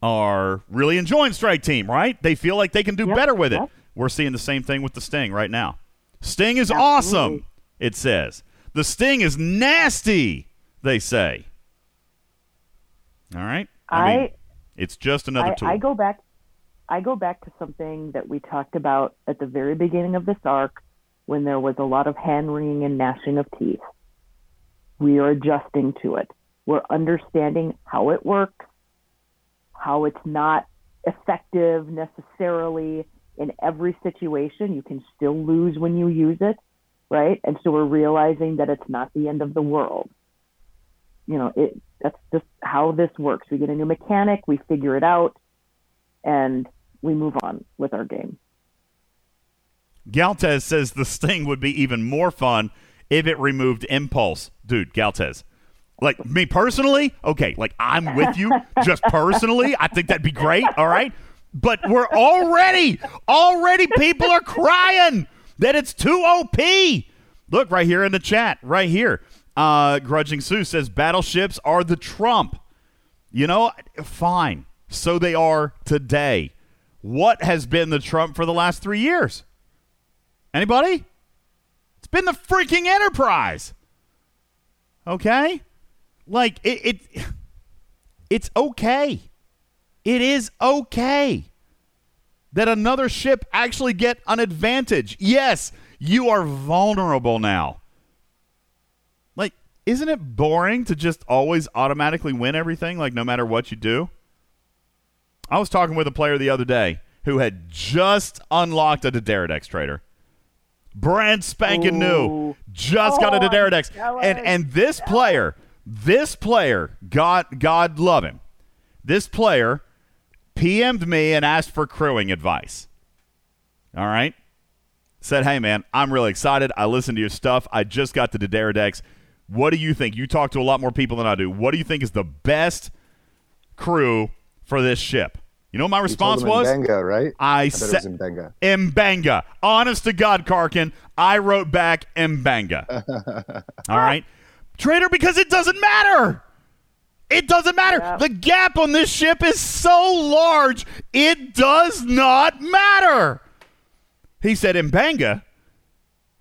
are really enjoying Strike Team, right? They feel like they can do Yep, better with it. yep. We're seeing the same thing with the Sting right now. Sting is Absolutely. awesome, it says. The Sting is nasty, they say. All right? I mean, it's just another I, tool. I go back I go back to something that we talked about at the very beginning of this arc when there was a lot of hand wringing and gnashing of teeth. We are adjusting to it. We're understanding how it works, how it's not effective necessarily in every situation. You can still lose when you use it, right? And so we're realizing that it's not the end of the world. You know, it that's just how this works. We get a new mechanic, we figure it out, and we move on with our game. Galtez says the sting would be even more fun if it removed impulse. Dude, Galtez. Like me personally, okay, like I'm with you just personally. I think that'd be great, all right? But we're already, already people are crying that it's too OP. Look right here in the chat, right here. Uh, Grudging Sue says battleships are the trump. You know, fine. So they are today. What has been the trump for the last three years? Anybody? It's been the freaking Enterprise. Okay? Like it, it it's okay. It is okay that another ship actually get an advantage. Yes, you are vulnerable now. Isn't it boring to just always automatically win everything, like no matter what you do? I was talking with a player the other day who had just unlocked a D'Deridex trader. Brand spanking new. Just got a Oh, jealous. And and this player, this player, God God love him. This player PM'd me and asked for crewing advice. All right. Said, hey, man, I'm really excited. I listened to your stuff. I just got the D'Deridex. What do you think? You talk to a lot more people than I do. What do you think is the best crew for this ship? You know what my You response told was? in right? I I said was in M'Benga. Honest to God, Karkin, I wrote back M'Benga. All right. Trader, because it doesn't matter. It doesn't matter. Yeah. The gap on this ship is so large, it does not matter. He said, M'Benga.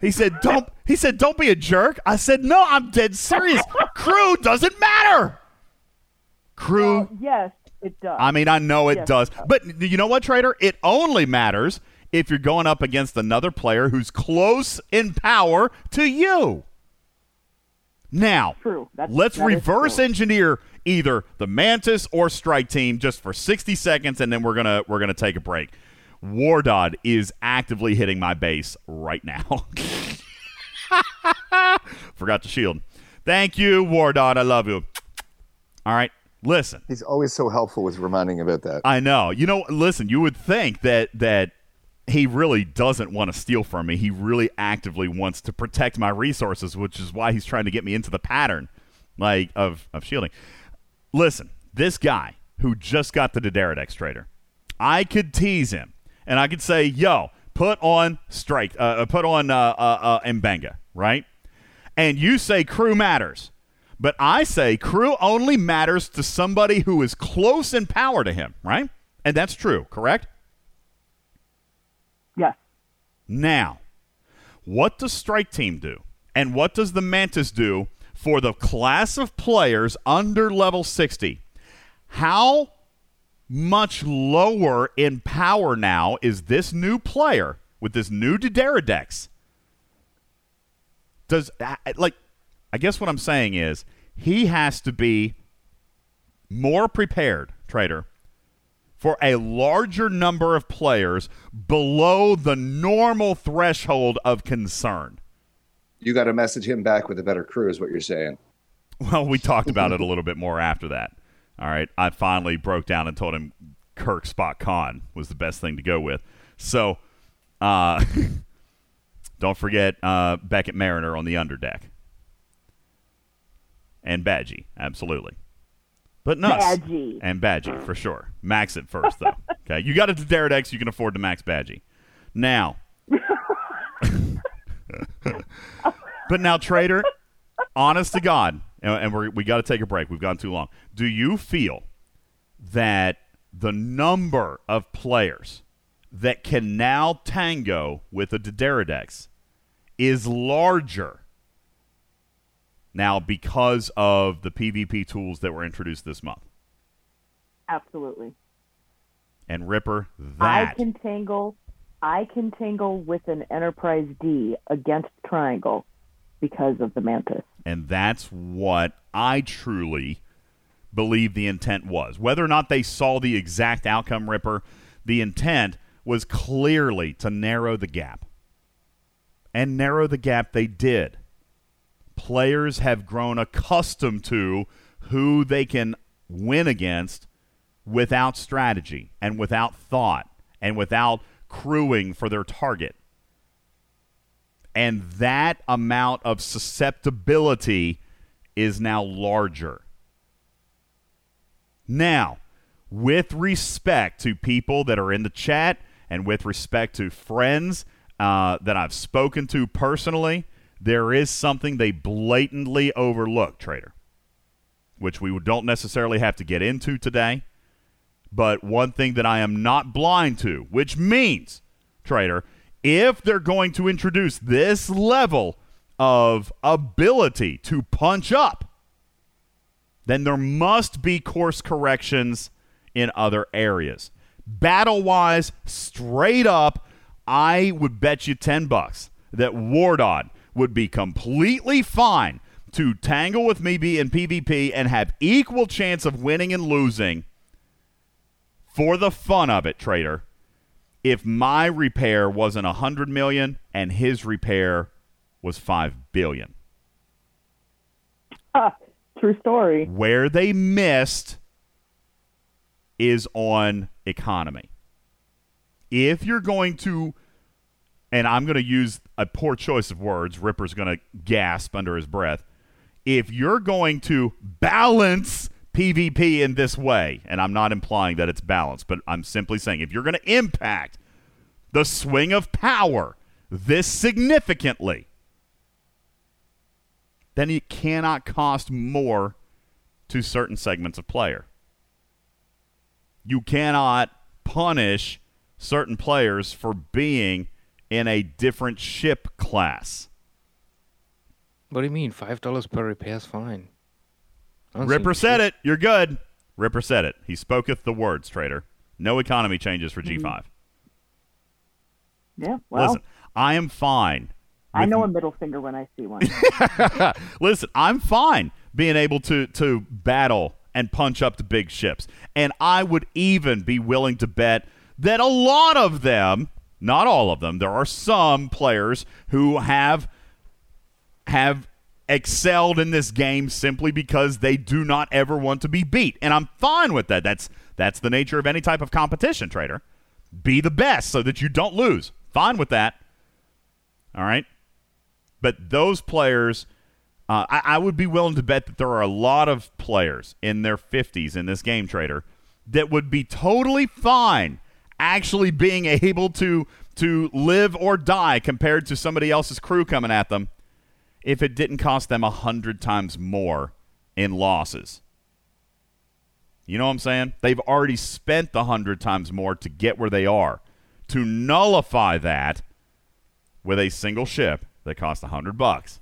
He said, don't he said, don't be a jerk. I said, no, I'm dead serious. Crew doesn't matter. Crew Well, yes, it does. I mean, I know it Yes, does. it does. But you know what, Trader? It only matters if you're going up against another player who's close in power to you. Now, True. Let's reverse true. engineer either the Mantis or Strike Team just for 60 seconds, and then we're gonna we're gonna take a break. Wardod is actively hitting my base right now. Forgot to shield. Thank you, Wardod. I love you. All right, listen. He's always so helpful with reminding about that. I know. You know, listen, you would think that that he really doesn't want to steal from me. He really actively wants to protect my resources, which is why he's trying to get me into the pattern like of of shielding. Listen, this guy who just got the D'Deridex trader, I could tease him and I could say, "Yo, put on strike, uh, uh, put on uh, uh, uh, M'Benga, right?" And you say crew matters. But I say crew only matters to somebody who is close in power to him, right? And that's true, correct? yes. Now, what does Strike Team do? And what does the Mantis do for the class of players under level 60? How much lower in power now is this new player with this new D'Deridex? Does uh, like I guess what I'm saying is he has to be more prepared, trader, for a larger number of players below the normal threshold of concern. You got to message him back with a better crew, is what you're saying. Well, we talked about it a little bit more after that. All right. I finally broke down and told him Kirk Spock Con was the best thing to go with. So, uh, don't forget uh, Beckett Mariner on the underdeck. And Badgey, absolutely. But no. Badgey. And Badgey, for sure. Max it first, though. okay. You got it to D'Deridex, you can afford to max Badgey. Now. but now, Trader, honest to God, and, and we're, we got to take a break. We've gone too long. Do you feel that the number of players that can now tango with a D'Deridex is larger now because of the PvP tools that were introduced this month? Absolutely. And Ripper, that. I can tangle. I can tangle with an Enterprise D against Triangle because of the Mantis. And that's what I truly believe the intent was. Whether or not they saw the exact outcome, Ripper, the intent was clearly to narrow the gap. And narrow the gap they did. Players have grown accustomed to who they can win against without strategy and without thought and without crewing for their target. And that amount of susceptibility is now larger. Now, with respect to people that are in the chat and with respect to friends uh, that I've spoken to personally, there is something they blatantly overlook, Trader, which we don't necessarily have to get into today. But one thing that I am not blind to, which means, Trader, if they're going to introduce this level of ability to punch up, then there must be course corrections in other areas. Battle wise, straight up, I would bet you 10 bucks that Wardod would be completely fine to tangle with me in PvP and have equal chance of winning and losing for the fun of it, trader. If my repair wasn't a hundred million and his repair was five billion. True story. Where they missed is on economy. If you're going to, and I'm going to use a poor choice of words, Ripper's going to gasp under his breath. If you're going to balance PvP in this way, and I'm not implying that it's balanced, but I'm simply saying if you're going to impact the swing of power this significantly, then it cannot cost more to certain segments of player. You cannot punish certain players for being in a different ship class. What do you mean? Five dollars per repair is fine. Oh, Don't Ripper said it. You're good. Ripper said it. He spoketh the words, trader. No economy changes for G5. Mm-hmm. Yeah. Well, Listen, I am fine. I know a middle finger when I see one. Listen, I'm fine being able to to battle and punch up to big ships. And I would even be willing to bet that a lot of them, not all of them, there are some players who have have excelled in this game simply because they do not ever want to be beat. And I'm fine with that. That's that's the nature of any type of competition, trader. Be the best so that you don't lose. Fine with that. All right. But those players, uh, I, I would be willing to bet that there are a lot of players in their 50s in this game, trader, that would be totally fine actually being able to to live or die compared to somebody else's crew coming at them if it didn't cost them a hundred times more in losses. You know what I'm saying? They've already spent the hundred times more to get where they are. To nullify that with a single ship that costs a hundred bucks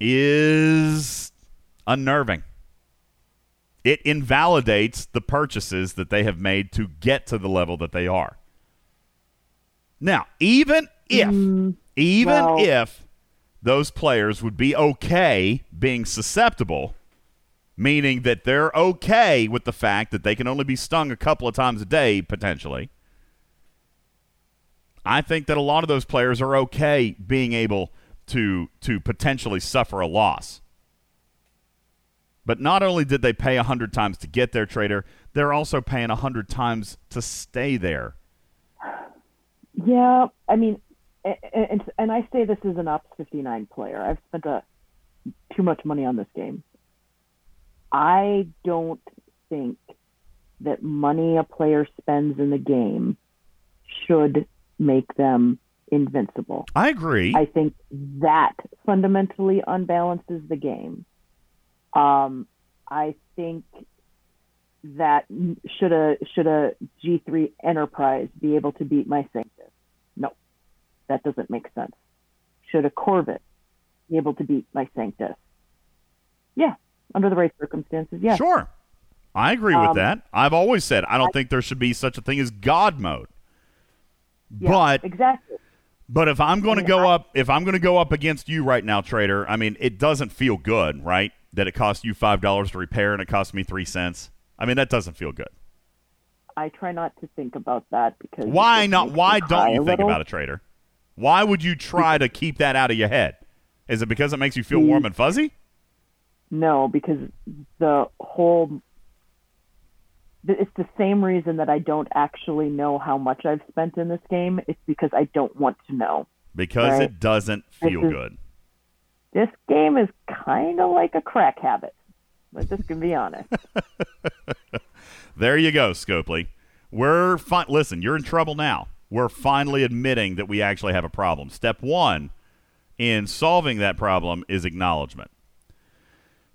is unnerving. It invalidates the purchases that they have made to get to the level that they are. Now, even if, mm, even well- if those players would be okay being susceptible, meaning that they're okay with the fact that they can only be stung a couple of times a day potentially. I think that a lot of those players are okay being able to to potentially suffer a loss. But not only did they pay 100 times to get their trader, they're also paying 100 times to stay there. Yeah, I mean, and and I say this as an Ops 59 player. I've spent a, too much money on this game. I don't think that money a player spends in the game should make them invincible. I agree. I think that fundamentally unbalances the game. Um, I think that should a should a G3 Enterprise be able to beat my Sanctus? That doesn't make sense. Should a Corvette be able to beat my Sanctus? Yeah, under the right circumstances, yeah. Sure. I agree with Um, that. I've always said I don't think there should be such a thing as God mode. Yeah, but exactly. but if I'm going to go I- up if I'm going to go up against you right now, trader, I mean, it doesn't feel good, right? That it costs you five dollars to repair and it costs me three cents. I mean, that doesn't feel good. I try not to think about that because Why not? Why don't you think about a trader? Why would you try to keep that out of your head? Is it because it makes you feel Mm. warm and fuzzy? No, because the whole it's the same reason that I don't actually know how much I've spent in this game. It's because I don't want to know. Because Right. it doesn't feel This is- good. This game is kind of like a crack habit. Let's just be honest. There you go, Scopely. We're fi- listen. You're in trouble now. We're finally admitting that we actually have a problem. Step one in solving that problem is acknowledgement.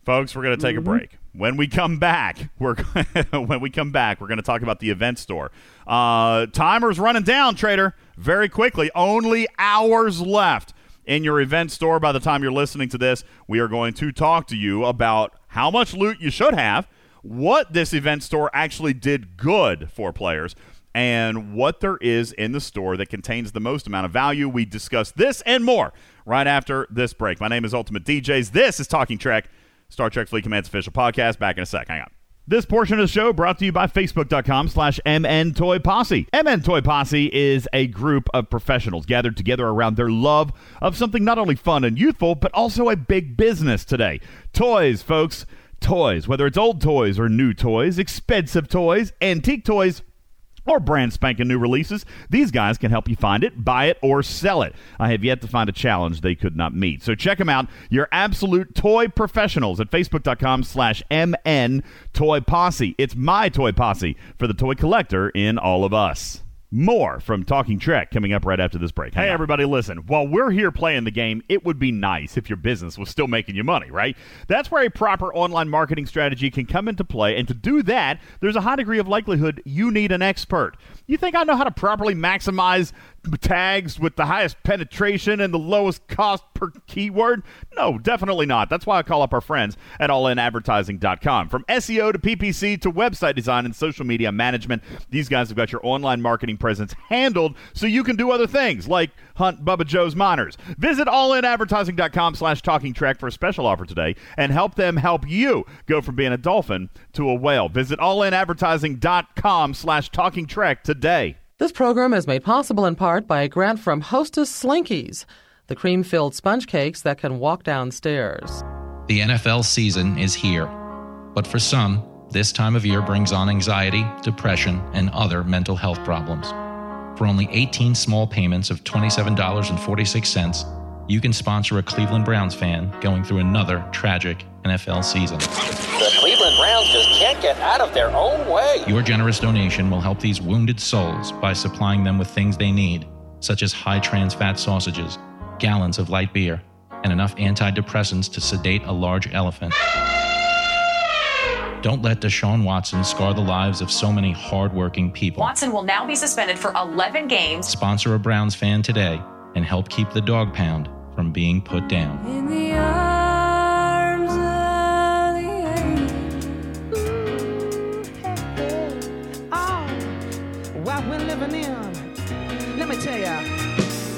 Folks, we're going to take a break. When we come back, we're when we come back, we're going to talk about the event store. Uh, timer's running down, trader, very quickly. Only hours left in your event store. By the time you're listening to this, we are going to talk to you about how much loot you should have, what this event store actually did good for players, and what there is in the store that contains the most amount of value. We discuss this and more right after this break. My name is Ultimate DJs. This is Talking Trek, Star Trek Fleet Command's official podcast. Back in a sec. Hang on. This portion of the show brought to you by Facebook.com slash MN Toy Posse. MN Toy Posse is a group of professionals gathered together around their love of something not only fun and youthful, but also a big business today. Toys, folks. Toys. Whether it's old toys or new toys, expensive toys, antique toys, or brand spanking new releases, these guys can help you find it, buy it, or sell it. I have yet to find a challenge they could not meet. So check them out. Your absolute toy professionals at facebook.com slash MN Toy Posse. It's my toy posse for the toy collector in all of us. More from Talking Trek coming up right after this break. Hey, everybody, listen. While we're here playing the game, it would be nice if your business was still making you money, right? That's where a proper online marketing strategy can come into play. And to do that, there's a high degree of likelihood you need an expert. You think I know how to properly maximize tags with the highest penetration and the lowest cost per keyword? No, definitely not. That's why I call up our friends at allinadvertising.com. From SEO to PPC to website design and social media management, these guys have got your online marketing presence handled so you can do other things like hunt Bubba Joe's miners. Visit allinadvertising.com slash talking trek for a special offer today and help them help you go from being a dolphin to a whale. Visit allinadvertising.com slash talking trek today. This program is made possible in part by a grant from Hostess Slinkies, the cream filled sponge cakes that can walk downstairs. The NFL season is here. But for some, this time of year brings on anxiety, depression, and other mental health problems. For only 18 small payments of $27.46, you can sponsor a Cleveland Browns fan going through another tragic NFL season. The Cleveland Browns just can't get out of their own way. Your generous donation will help these wounded souls by supplying them with things they need, such as high trans fat sausages, gallons of light beer, and enough antidepressants to sedate a large elephant. Don't let Deshaun Watson scar the lives of so many hardworking people. Watson will now be suspended for 11 games. Sponsor a Browns fan today and help keep the dog pound from being put down. In the arms of the. Oh, ah, what we're living in. Let me tell ya.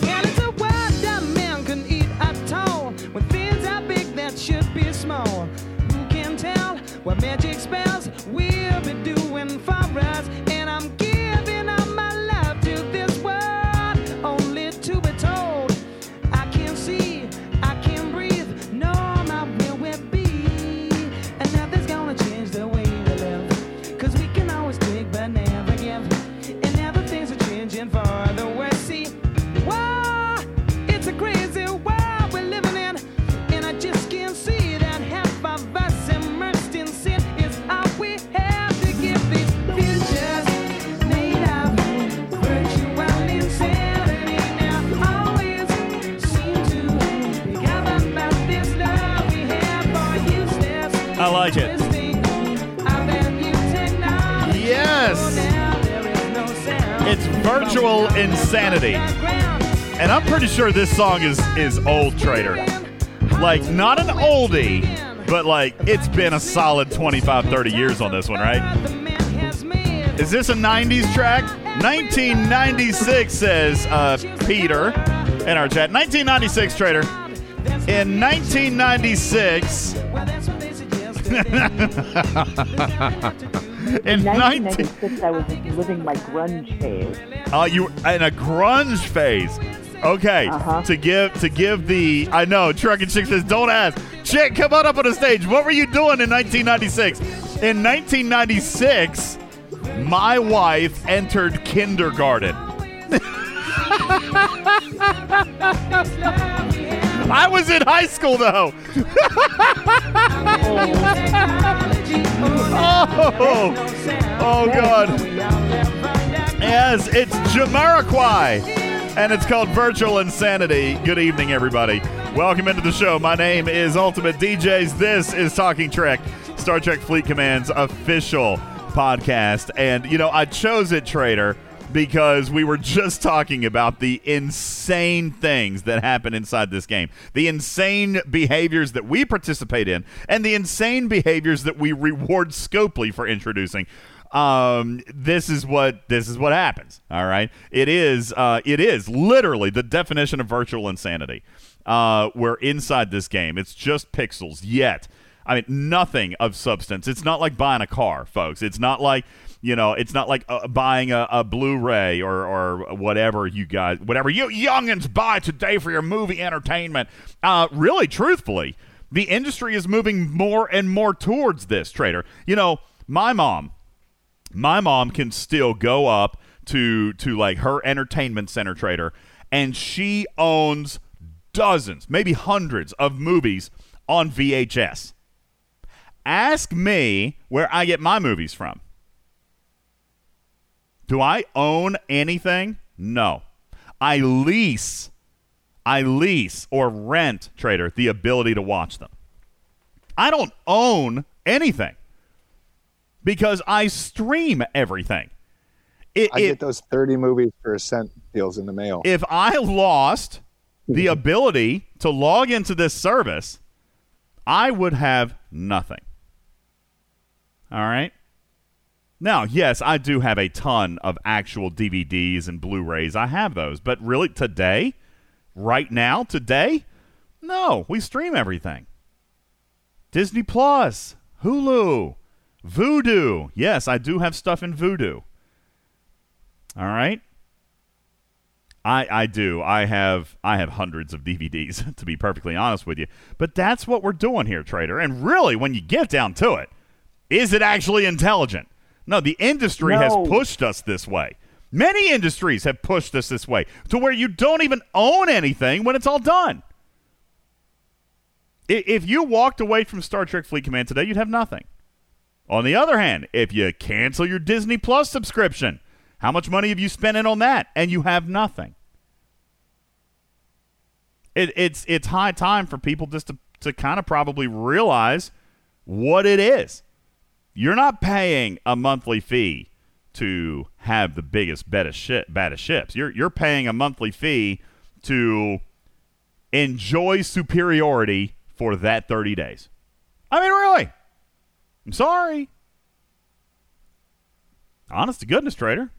And it's a world that man can eat at all. When things are big that should be small. Who can tell what magic spells we'll be doing for us? And I'm virtual insanity. And I'm pretty sure this song is is old trader. Like not an oldie, but like it's been a solid 25, 30 years on this one, right? Is this a 90s track? 1996 says uh, Peter in our chat. 1996 trader. In 1996. in In 19 1996, I was living my grunge phase. Oh, you in a grunge phase. Okay, Uh-huh. to give to give the I know Truck and Chick says don't ask. Chick, come on up on the stage. What were you doing in 1996? In 1996, my wife entered kindergarten. I was in high school though. oh, oh God. Yes, it's Jamiroquai, and it's called Virtual Insanity. Good evening, everybody. Welcome into the show. My name is Ultimate DJs. This is Talking Trek, Star Trek Fleet Command's official podcast. And, you know, I chose it, Trader, because we were just talking about the insane things that happen inside this game, the insane behaviors that we participate in, and the insane behaviors that we reward Scopely for introducing um, this is what this is what happens. All right, it is uh, it is literally the definition of virtual insanity. Uh, we're inside this game. It's just pixels. Yet, I mean, nothing of substance. It's not like buying a car, folks. It's not like you know. It's not like uh, buying a, a Blu-ray or or whatever you guys, whatever you youngins buy today for your movie entertainment. Uh, really, truthfully, the industry is moving more and more towards this. Trader, you know, my mom my mom can still go up to to like her entertainment center trader and she owns dozens maybe hundreds of movies on VHS ask me where I get my movies from do I own anything no I lease I lease or rent trader the ability to watch them I don't own anything because I stream everything. It, I it- get those 30 movies for a cent deals in the mail. if I lost the ability to log into this service, I would have nothing. All right. Now, yes, I do have a ton of actual DVDs and Blu-rays. I have those, but really today, right now, today, no, we stream everything. Disney Plus, Hulu, Vudu. Yes, I do have stuff in Vudu. All right. I I do. I have I have hundreds of DVDs to be perfectly honest with you. But that's what we're doing here, trader. And really when you get down to it, is it actually intelligent? No, the industry has pushed us this way. Many industries have pushed us this way to where you don't even own anything when it's all done. If you walked away from Star Trek Fleet Command today, you'd have nothing. On the other hand, if you cancel your Disney Plus subscription, how much money have you spent in on that? And you have nothing. It, it's it's high time for people just to, to kind of probably realize what it is. You're not paying a monthly fee to have the biggest, baddest, ship, baddest ships. You're you're paying a monthly fee to enjoy superiority for that 30 days. I mean, really. I'm sorry. Honest to goodness, trader.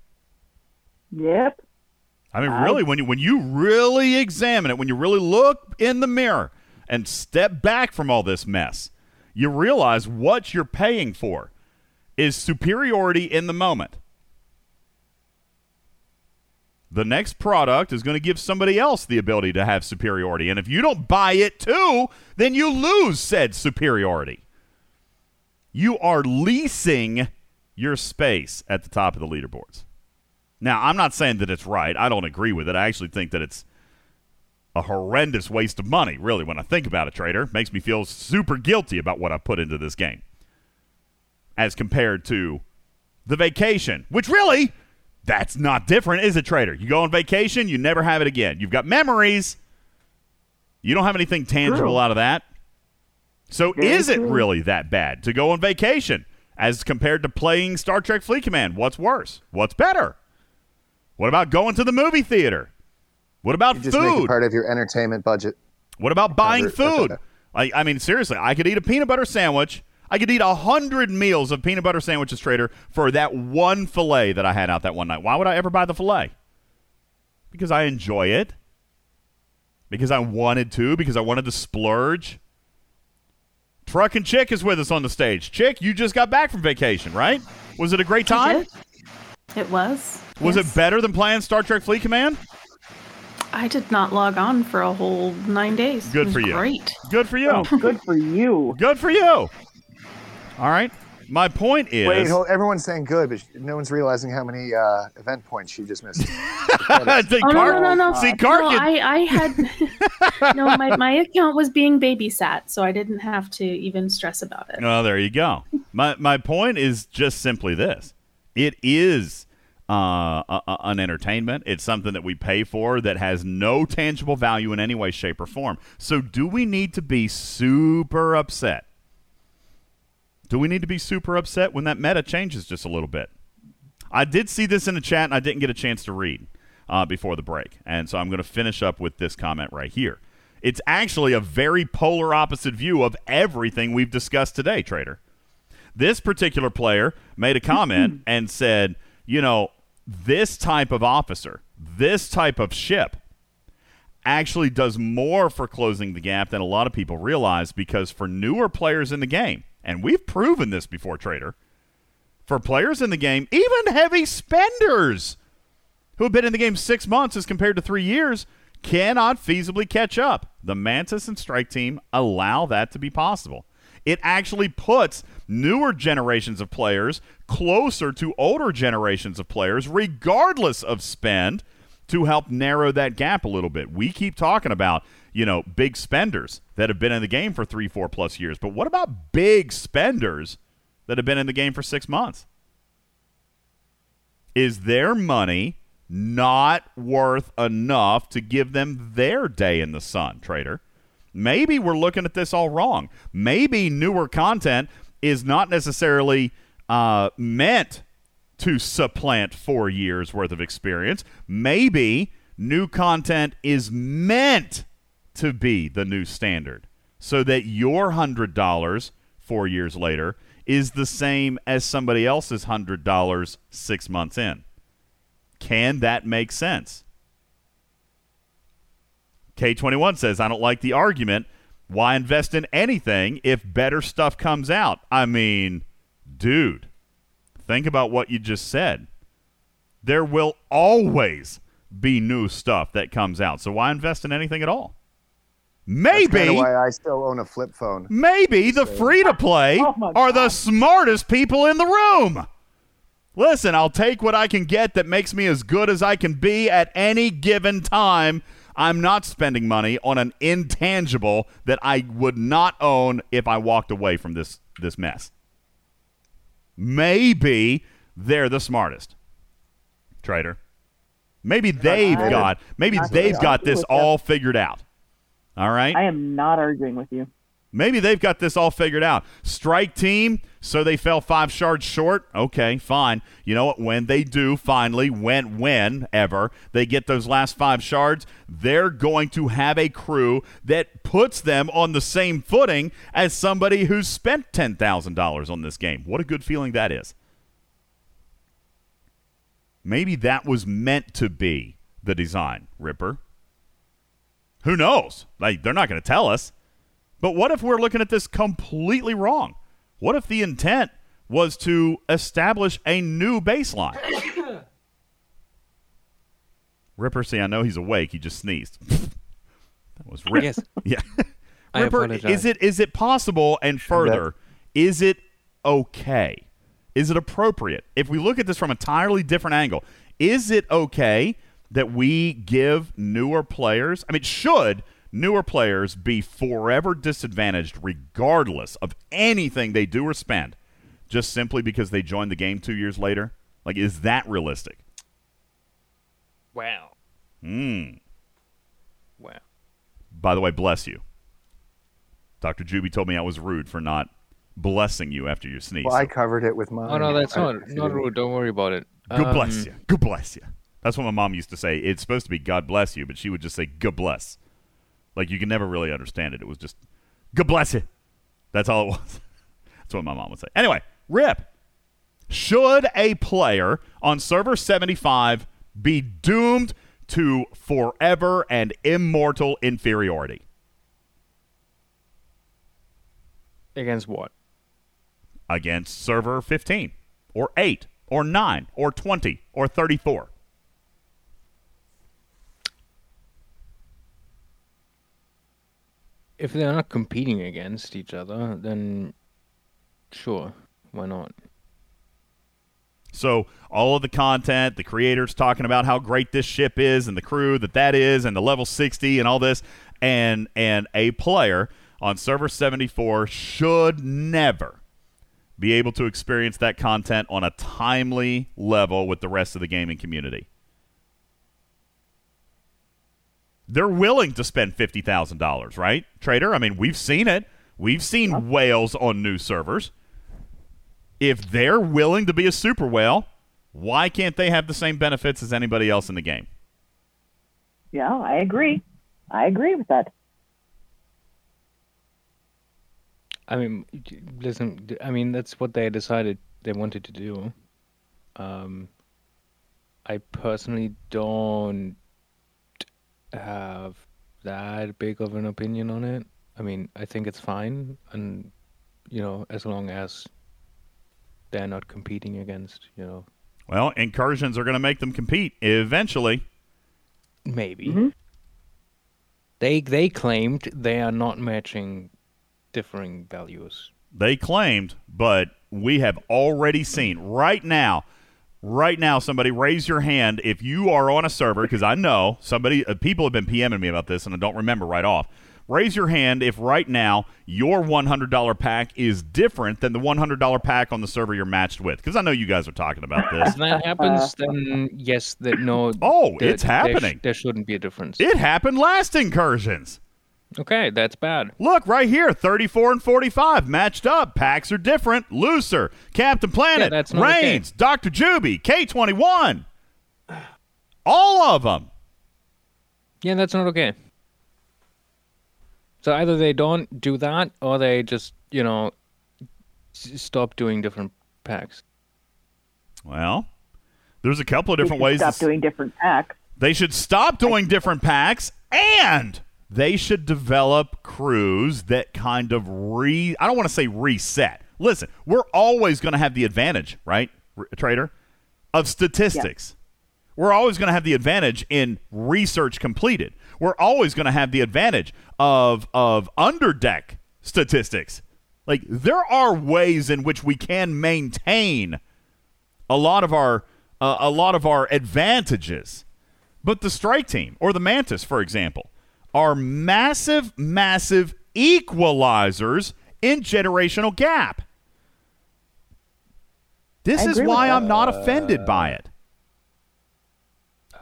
Yep. I mean, really, when you when you really examine it, when you really look in the mirror and step back from all this mess, you realize what you're paying for is superiority in the moment. The next product is going to give somebody else the ability to have superiority, and if you don't buy it too, then you lose said superiority. You are leasing your space at the top of the leaderboards. Now, I'm not saying that it's right. I don't agree with it. I actually think that it's a horrendous waste of money, really, when I think about it, trader. Makes me feel super guilty about what I put into this game as compared to the vacation, which really, that's not different, is it, trader? You go on vacation, you never have it again. You've got memories. You don't have anything tangible True. out of that. So Very is it really that bad to go on vacation as compared to playing Star Trek Fleet Command? What's worse? What's better? What about going to the movie theater? What about You just make it food? part of your entertainment budget. What about buying food? Like, I mean, seriously, I could eat a peanut butter sandwich. I could eat a hundred meals of peanut butter sandwiches, Trader, for that one fillet that I had out that one night. Why would I ever buy the fillet? Because I enjoy it. Because I wanted to. Because I wanted to splurge. Truck and Chick is with us on the stage. Chick, you just got back from vacation, right? Was it a great time? It was. Was yes. it better than playing Star Trek Fleet Command? I did not log on for a whole nine days. Good for you. Great. Good for you. Oh, good for you. Good for you. All right. My point is. Wait, hold, everyone's saying good, but no one's realizing how many uh, event points she just missed. See, Oh no, no, no, no. See, Kark, no, I, I had no. My, my account was being babysat, so I didn't have to even stress about it. Oh, there you go. My my point is just simply this: it is uh, a, a- an entertainment. It's something that we pay for that has no tangible value in any way, shape, or form. So, do we need to be super upset? Do we need to be super upset when that meta changes just a little bit? I did see this in the chat, and I didn't get a chance to read uh, before the break, and so I'm going to finish up with this comment right here. It's actually a very polar opposite view of everything we've discussed today, Trader. This particular player made a comment and said, you know, this type of officer, this type of ship, actually does more for closing the gap than a lot of people realize because for newer players in the game, and we've proven this before, Trader, for players in the game, even heavy spenders who have been in the game six months as compared to three years, cannot feasibly catch up. The Mantis and Strike Team allow that to be possible. It actually puts newer generations of players closer to older generations of players, regardless of spend, to help narrow that gap a little bit. We keep talking about, you know, big spenders that have been in the game for three, four plus years. But what about big spenders that have been in the game for six months? Is their money not worth enough to give them their day in the sun, trader? Maybe we're looking at this all wrong. Maybe newer content is not necessarily uh, meant to supplant four years worth of experience. Maybe new content is meant to be the new standard so that your $100 four years later is the same as somebody else's $100 six months in. Can that make sense? K21 says, I don't like the argument. Why invest in anything if better stuff comes out? I mean, dude, think about what you just said. There will always be new stuff that comes out. So why invest in anything at all? That's Maybe, why I still own a flip phone. maybe the free to play Oh are the smartest people in the room. Listen, I'll take what I can get that makes me as good as I can be at any given time. I'm not spending money on an intangible that I would not own if I walked away from this this mess. Maybe they're the smartest. Trader. Maybe they've got maybe they've got this all figured out. All right? I am not arguing with you. Maybe they've got this all figured out. Strike team, so they fell five shards short. Okay, fine. You know what? When they do finally, when, when ever they get those last five shards, they're going to have a crew that puts them on the same footing as somebody who's spent $10,000 on this game. What a good feeling that is. Maybe that was meant to be the design, Ripper. Who knows? Like, they're not going to tell us. But what if we're looking at this completely wrong? What if the intent was to establish a new baseline? Ripper, see, I know he's awake. He just sneezed. that was Rip. Yes. Yeah. Ripper, is it is it possible and further, is it okay? Is it appropriate? If we look at this from an entirely different angle, is it okay that we give newer players, I mean, should newer players be forever disadvantaged regardless of anything they do or spend just simply because they joined the game two years later? Like, is that realistic? Wow. Hmm. Wow. By the way, bless you. Dr. Juby told me I was rude for not blessing you after your sneeze. Well, I covered it with mine. Oh no, that's not not rude. Don't worry about it. God bless Um, you. God bless you. That's what my mom used to say. It's supposed to be God bless you, but she would just say God bless. Like you can never really understand it. It was just God bless you. That's all it was. That's what my mom would say. Anyway, Rip. Should a player on server 75 be doomed to forever and immortal inferiority? Against what? Against server 15 or 8 or 9 or 20 or 34. If they're not competing against each other, then sure, why not? So all of the content, the creators talking about how great this ship is and the crew that that is and the level 60 and all this and and a player on server 74 should never be able to experience that content on a timely level with the rest of the gaming community. They're willing to spend $50,000, right? Trader, I mean, we've seen it. We've seen whales on new servers if they're willing to be a super whale, why can't they have the same benefits as anybody else in the game? Yeah, I agree. I agree with that. I mean, listen. I mean, that's what they decided they wanted to do. Um, I personally don't have that big of an opinion on it. I mean, I think it's fine, and you know, as long as they're not competing against, you know, Well, incursions are going to make them compete eventually. maybe. Mm-hmm. They they claimed they are not matching differing values. They claimed, but we have already seen right now. Right now, somebody raise your hand if you are on a server because I know somebody, uh, people have been PMing me about this and I don't remember right off. Raise your hand if right now your $100 pack is different than the $100 pack on the server you're matched with because I know you guys are talking about this. If that happens, then yes, that no. Oh, there- it's there sh- happening. There, shouldn't be a difference. It happened last incursions. Okay, that's bad. Look right here, 34 and 45 matched up. Packs are different, looser. Captain Planet, that's not okay. Dr. Juby, K21. All of them. Yeah, that's not okay. So either they don't do that, or they just you know s- stop doing different packs. Well, there's a couple of different should ways. Stop to- doing different packs. They should stop doing different packs and they should develop crews that kind of re I don't want to say reset. Listen, we're always going to have the advantage, right, R- trader, of statistics. We're always going to have the advantage in research completed. We're always going to have the advantage of of underdeck statistics. Like there are ways in which we can maintain a lot of our uh, a lot of our advantages. But the strike team or the Mantis, for example, are massive, massive equalizers in generational gap. This I is why. I'm not offended by it.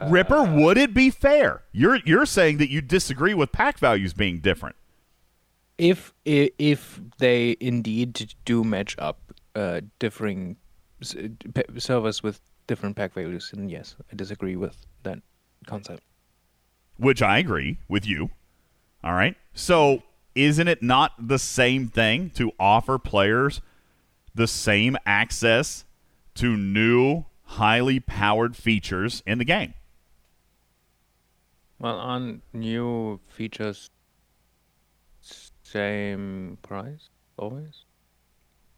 Ripper, would it be fair? You're you're saying that you disagree with pack values being different. If if they indeed do match up uh, differing servers with different pack values, then yes, I disagree with that concept. Which I agree with you. All right. So, isn't it not the same thing to offer players the same access to new, highly powered features in the game? Well, on new features, same price always.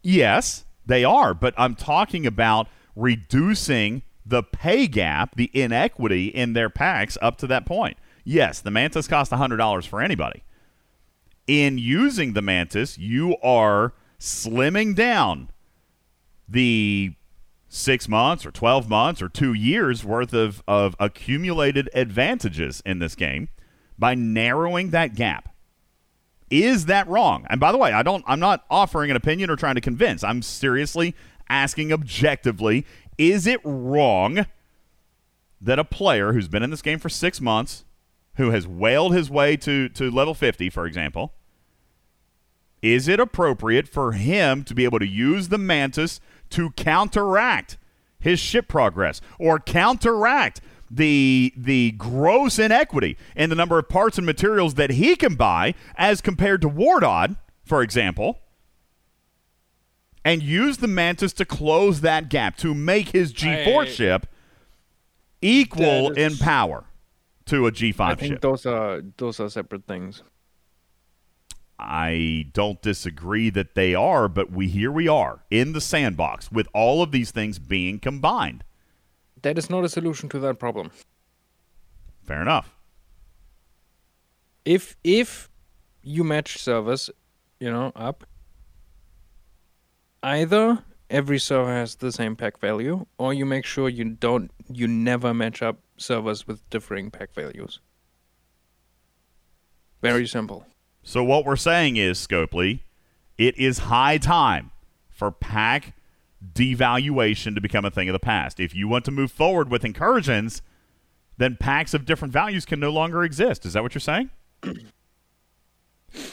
Yes, they are, but I'm talking about reducing the pay gap, the inequity in their packs up to that point. Yes, the Mantis cost $100 for anybody. In using the Mantis, you are slimming down the six months or 12 months or two years worth of, of accumulated advantages in this game by narrowing that gap. Is that wrong? And by the way, I don't I'm not offering an opinion or trying to convince. I'm seriously asking objectively, is it wrong that a player who's been in this game for 6 months, who has whaled his way to to level 50, for example, is it appropriate for him to be able to use the mantis to counteract his ship progress or counteract the the gross inequity in the number of parts and materials that he can buy as compared to Wardod for example, and use the Mantis to close that gap to make his G4 I- ship equal in power to a G5 I think ship. those are those are separate things. I don't disagree that they are, but we here we are in the sandbox with all of these things being combined. That is not a solution to that problem. Fair enough. If if you match servers, you know, up, either every server has the same pack value, or you make sure you don't you never match up servers with differing pack values. Very simple. So what we're saying is, Scopely, it is high time for pack devaluation to become a thing of the past. If you want to move forward with incursions, then packs of different values can no longer exist. Is that what you're saying?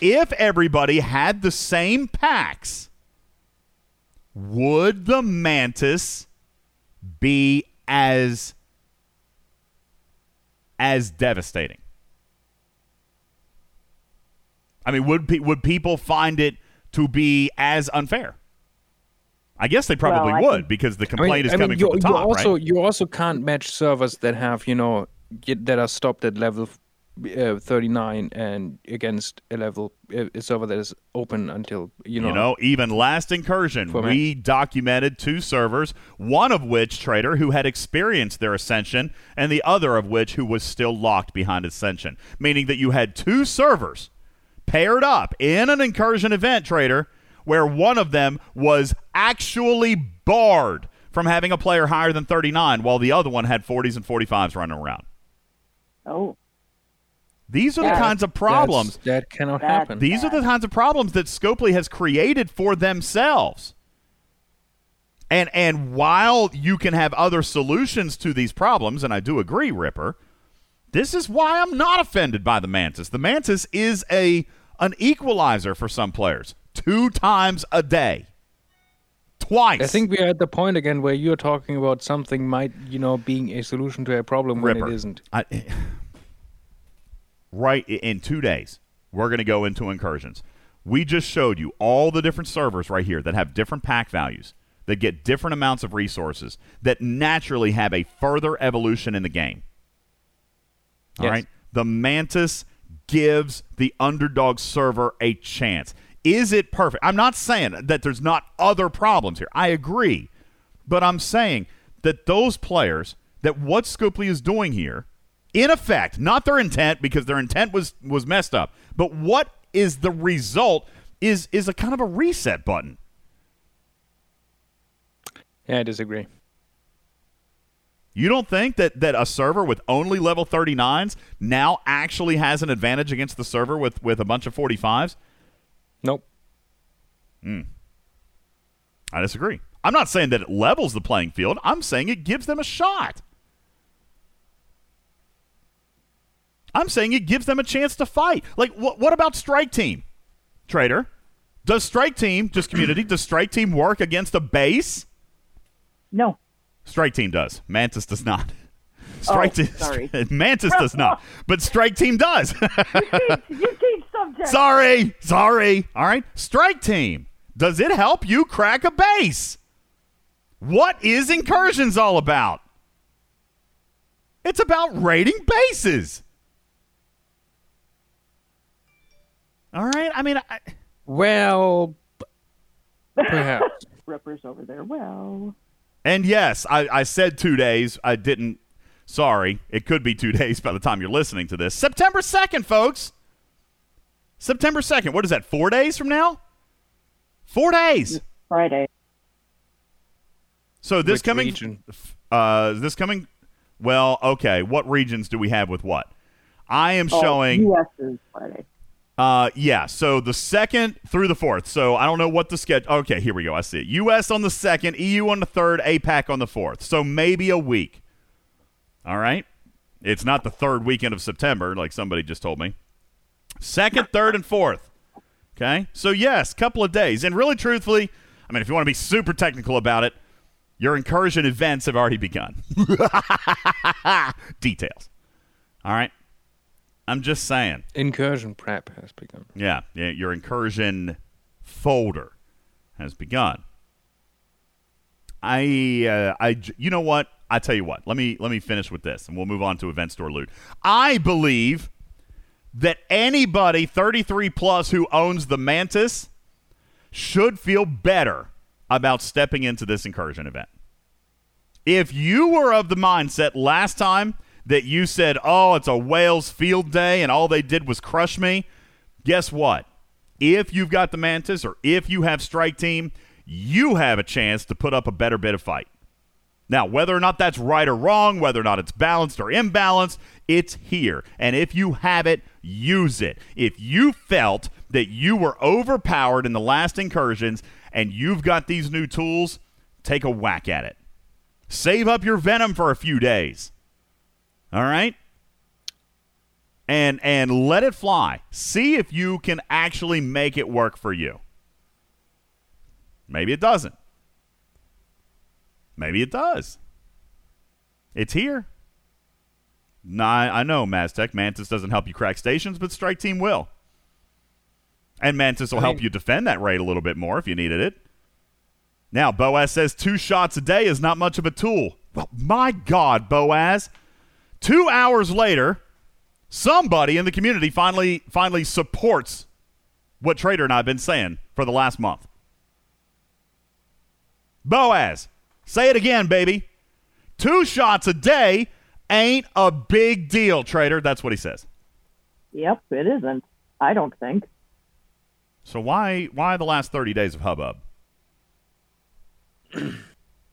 if everybody had the same packs, would the Mantis be as as devastating? I mean, would pe- would people find it to be as unfair? I guess they probably Well, would think- because the I mean- complaint is I mean, coming you, from the you top, also right? you also can't match servers that have you know that are stopped at level uh, 39 and against a level uh, a server that is open until you know. You know, even last incursion, For we documented two servers, one of which trader who had experienced their ascension, and the other of which who was still locked behind ascension. Meaning that you had two servers paired up in an incursion event, trader, where one of them was actually barred from having a player higher than 39, while the other one had 40s and 45s running around. Oh. These are the kinds of problems that cannot That's happen. These are the kinds of problems that Scopely has created for themselves. And and while you can have other solutions to these problems, and I do agree, Ripper, this is why I'm not offended by the Mantis. The Mantis is a an equalizer for some players. Two times a day. Twice. I think we are at the point again where you're talking about something might you know being a solution to a problem when Ripper. it isn't. I, right in two days, we're going to go into incursions. We just showed you all the different servers right here that have different pack values, that get different amounts of resources, that naturally have a further evolution in the game. All right, Yes. The Mantis gives the underdog server a chance. Is it perfect? I'm not saying that there's not other problems here. I agree. But I'm saying that those players, that what Scopely is doing here, in effect, not their intent because their intent was was messed up, but what is the result is is a kind of a reset button. Yeah, I disagree. You don't think that, that a server with only level 39s now actually has an advantage against the server with, with a bunch of 45s? Nope. Hmm. I disagree. I'm not saying that it levels the playing field. I'm saying it gives them a shot. I'm saying it gives them a chance to fight. Like, what, what about Strike Team? Trader, does Strike Team, just community, does Strike Team work against a base? No. Strike Team does. Mantis does not. Oh, strike Oh, Team, sorry. Mantis does not, but Strike Team does. you teach subject. sorry, sorry. All right, Strike Team. Does it help you crack a base? What is incursions all about? It's about raiding bases. All right. I mean, I, Well, perhaps. Ripper's over there. Well, and yes, I, I said two days. I didn't. Sorry, it could be two days by the time you're listening to this. September second, folks. September second. What is that? Four days from now? Four days. Friday. So this Which coming, region? uh, this coming. Well, okay. What regions do we have with what? I am Oh, showing. U.S. is Friday. Uh, yeah. So the second through the fourth. So I don't know what the schedule. Okay, here we go. I see it. U.S. on the second, EU on the third, APAC on the fourth. So maybe a week. All right. It's not the third weekend of September, like somebody just told me. Second, third, and fourth. Okay. So yes, couple of days. And really, truthfully, I mean, if you want to be super technical about it, your incursion events have already begun. Details. All right. I'm just saying. Incursion prep has begun. Yeah, yeah, your incursion folder has begun. I, uh, I, you know what? I tell you what. Let me let me finish with this, and we'll move on to event store loot. I believe that anybody 33 plus who owns the Mantis should feel better about stepping into this incursion event. If you were of the mindset last time that you said, "Oh, it's a whales field day and all they did was crush me," guess what? If you've got the Mantis or if you have Strike Team, you have a chance to put up a better bit of fight. Now, whether or not that's right or wrong, whether or not it's balanced or imbalanced, it's here. And if you have it, use it. If you felt that you were overpowered in the last incursions and you've got these new tools, take a whack at it. Save up your venom for a few days. All right? And and let it fly. See if you can actually make it work for you. Maybe it doesn't. Maybe it does. It's here. Nah, I know, Maztec. Mantis doesn't help you crack stations, but Strike Team will. And Mantis will I help you defend that raid a little bit more if you needed it. Now, Boaz says two shots a day is not much of a tool. Well, my God, Boaz. Two hours later, somebody in the community finally finally supports what Trader and I have been saying for the last month. Boaz, say it again, baby. Two shots a day ain't a big deal, Trader. That's what he says. Yep, it isn't. I don't think. So why why the last 30 days of hubbub?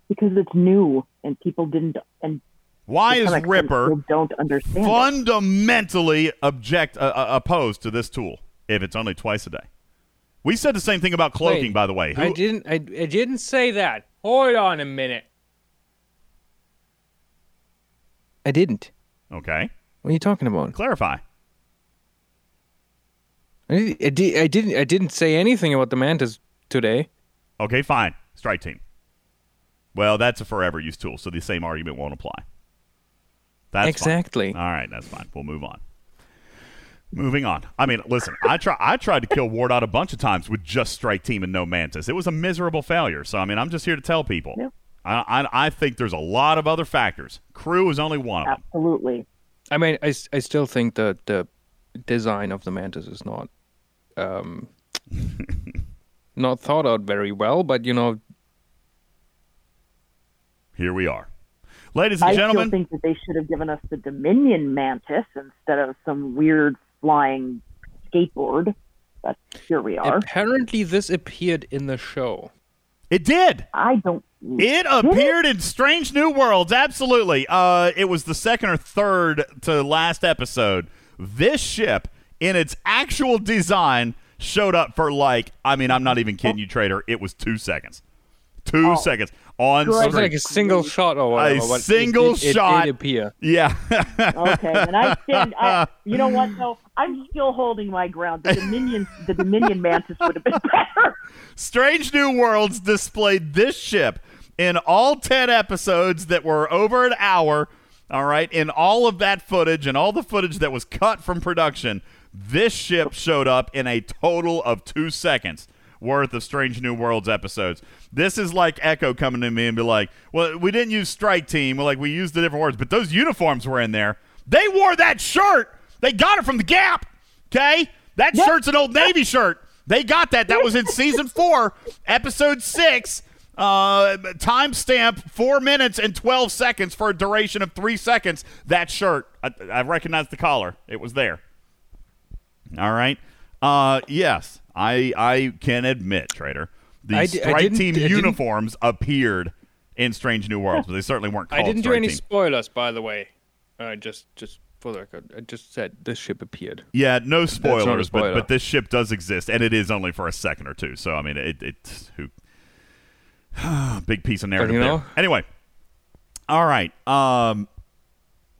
Because it's new and people didn't and Why is Ripper don't understand it. fundamentally object uh, uh, opposed to this tool if it's only twice a day? We said the same thing about cloaking, Wait, by the way. I didn't. I, I didn't say that. Hold on a minute. I didn't. okay, What are you talking about? clarify. I, I, di- I didn't. I didn't say anything about the mantis today. Okay, fine. Strike team. Well, that's a forever use tool, so the same argument won't apply. That's fine. Exactly. All right, that's fine. We'll move on. Moving on. I mean, listen, I try I tried to kill Ward out a bunch of times with just strike team and no mantis. It was a miserable failure. So I mean, I'm just here to tell people. I, I I think there's a lot of other factors. Crew is only one of them. Absolutely. I mean, I, I still think the the design of the mantis is not um not thought out very well. But you know, Here we are. Ladies and I gentlemen, still think that they should have given us the Dominion Mantis instead of some weird flying skateboard. But here we are. apparently this appeared in the show. it did. I don't. It appeared in Strange New Worlds. Absolutely. Uh, it was the second or third to last episode. This ship, in its actual design, showed up for like, I mean, I'm not even kidding you, Trader. It was two seconds. Two seconds on It was like a single shot or whatever. A single it, it, shot. It, appear. Yeah. Okay, and I stand. I, you know what? though? I'm still holding my ground. The Dominion, the Dominion Mantis would have been better. Strange New Worlds displayed this ship in all 10 episodes that were over an hour. All right. In all of that footage and all the footage that was cut from production, this ship showed up in a total of two seconds worth of Strange New Worlds episodes. This is like Echo coming to me and be like, well, we didn't use Strike Team. Well, like, we used the different words, but those uniforms were in there. They wore that shirt. They got it from the Gap. Okay? That shirt's an old Navy shirt. They got that. That was in season four, episode six. Uh, timestamp four minutes and 12 seconds for a duration of three seconds. That shirt, I, I recognized the collar. It was there. All right. Uh, yes, I I can admit, Trader, the I Strike didn't- Team I didn't- uniforms appeared in Strange New Worlds, but they certainly weren't called I didn't do Strike any Team. spoilers, by the way. Uh, just just for the record, I just said this ship appeared. Yeah, no not a spoilers, but spoiler. but this ship does exist, and it is only for a second or two. So I mean, it it who big piece of narrative you there. Anyway, all right. Um,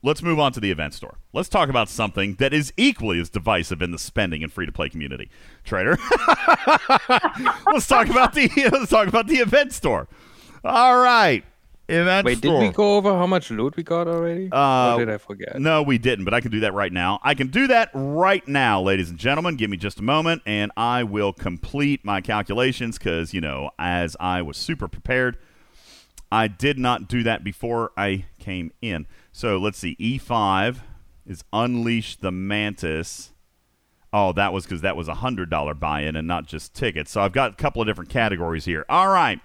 let's move on to the event store. Let's talk about something that is equally as divisive in the spending and free to play community. Trader, let's talk about the let's talk about the event store. All right. event Wait, did store. we go over how much loot we got already? Uh, or did I forget? No, we didn't, but I can do that right now. I can do that right now, ladies and gentlemen. Give me just a moment, and I will complete my calculations because, you know, as I was super prepared, I did not do that before I came in. So let's see. E5 is Unleash the Mantis. Oh, that was because that was a $100 buy in and not just tickets. So I've got a couple of different categories here. All right.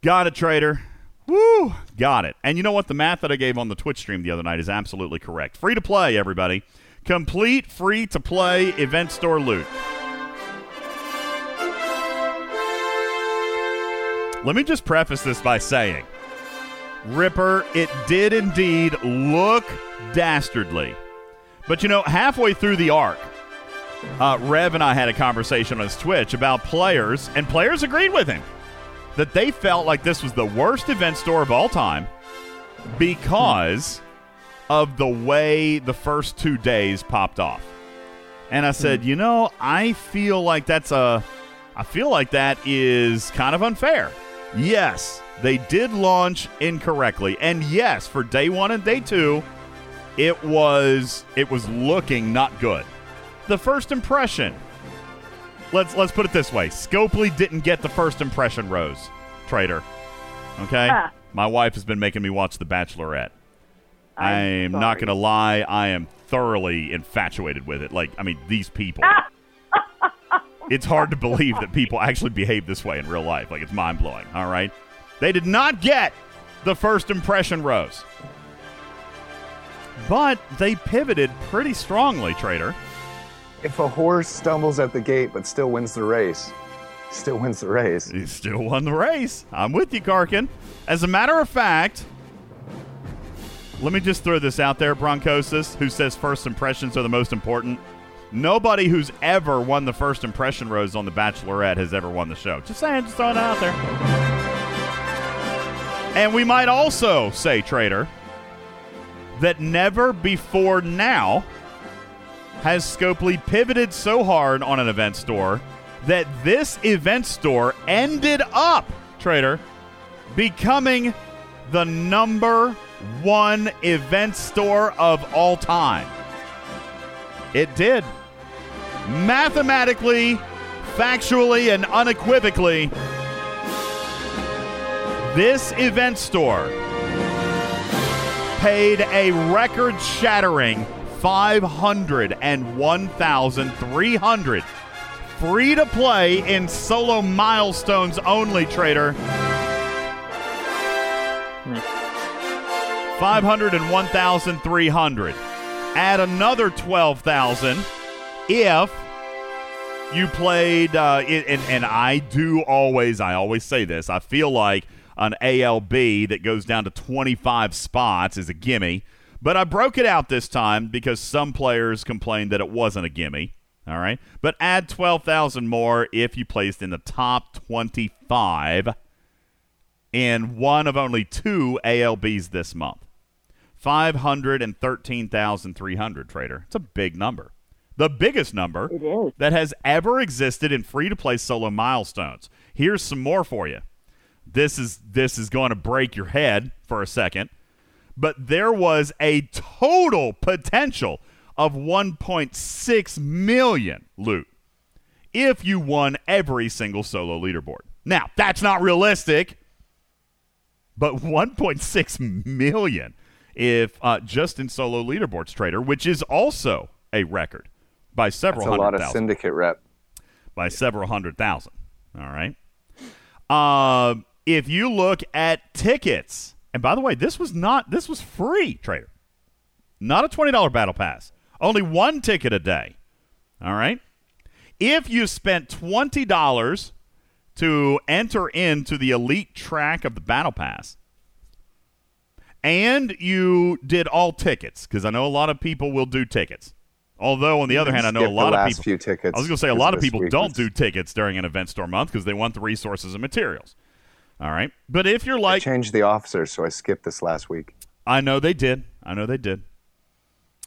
Got it, trader. Woo! Got it. And you know what? The math that I gave on the Twitch stream the other night is absolutely correct. Free to play, everybody. Complete free to play event store loot. Let me just preface this by saying Ripper, it did indeed look dastardly. But you know, halfway through the arc, uh, Rev and I had a conversation on his Twitch about players, and players agreed with him that they felt like this was the worst event store of all time because of the way the first two days popped off. And I said, you know, I feel like that's a, I feel like that is kind of unfair. Yes, they did launch incorrectly, and yes, for day one and day two, it was it was looking not good. The first impression. Let's let's put it this way: Scopely didn't get the first impression rose, trader. Okay, Ah. my wife has been making me watch The Bachelorette. I'm I'm not gonna lie, I am thoroughly infatuated with it. Like, I mean, these people. it's hard to believe that people actually behave this way in real life. Like, it's mind blowing. All right, they did not get the first impression rose, but they pivoted pretty strongly, trader. If a horse stumbles at the gate but still wins the race, still wins the race. He still won the race. I'm with you, Karkin. As a matter of fact, let me just throw this out there, Broncosis, who says first impressions are the most important. Nobody who's ever won the first impression rose on The Bachelorette has ever won the show. Just saying, just throwing it out there. And we might also say, Trader, that never before now has Scopely pivoted so hard on an event store that this event store ended up, Trader, becoming the number one event store of all time. It did. Mathematically, factually, and unequivocally, this event store paid a record shattering 501,300 free to play in solo milestones only trader. 501,300 add another 12,000 if you played uh, and, and I do always I always say this I feel like an ALB that goes down to 25 spots is a gimme. But I broke it out this time because some players complained that it wasn't a gimme all right? But add 12,000 more if you placed in the top 25 in one of only two ALBs this month. 513,300 trader. It's a big number. The biggest number that has ever existed in free to play solo milestones. Here's some more for you. This is this is going to break your head for a second, but there was a total potential of 1.6 million loot if you won every single solo leaderboard. Now, that's not realistic, but 1.6 million if uh, just in solo leaderboards trader, which is also a record by several That's a hundred lot of thousand syndicate rep. by several hundred thousand. All right. Uh, if you look at tickets, and by the way, this was not this was free, trader. Not a twenty dollar battle pass. Only one ticket a day. All right. If you spent twenty dollars to enter into the elite track of the battle pass, and you did all tickets, because I know a lot of people will do tickets. Although on the You other hand, I know a lot of people. few tickets I was going to say a lot of people don't do tickets during an event store month because they want the resources and materials. All right, but if you're I like, changed the officers, so I skipped this last week. I know they did. I know they did.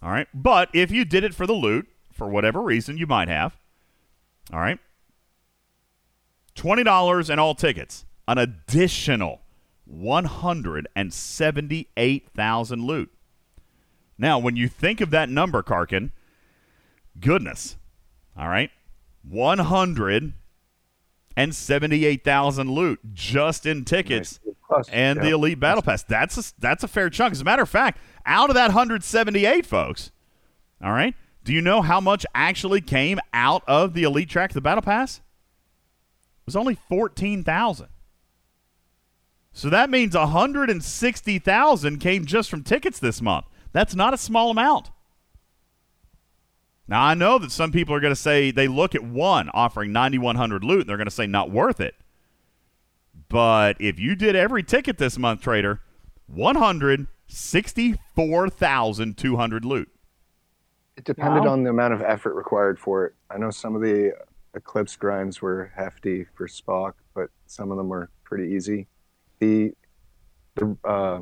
All right. But if you did it for the loot, for whatever reason you might have, all right, $20 and all tickets, an additional 178,000 loot. Now, when you think of that number, Karkin, goodness, all right, 178,000 loot just in tickets Plus, and the. Elite Battle Pass. That's a, that's a fair chunk. As a matter of fact, out of that 178, folks, all right, do you know how much actually came out of the Elite Track, the Battle Pass? It was only 14,000. So that means 160,000 came just from tickets this month. That's not a small amount. Now I know that some people are going to say they look at one offering 9100 loot and they're going to say not worth it. But if you did every ticket this month, trader, 164,200 loot. It depended Wow. on the amount of effort required for it. I know some of the Eclipse grinds were hefty for Spock, but some of them were pretty easy. The the uh,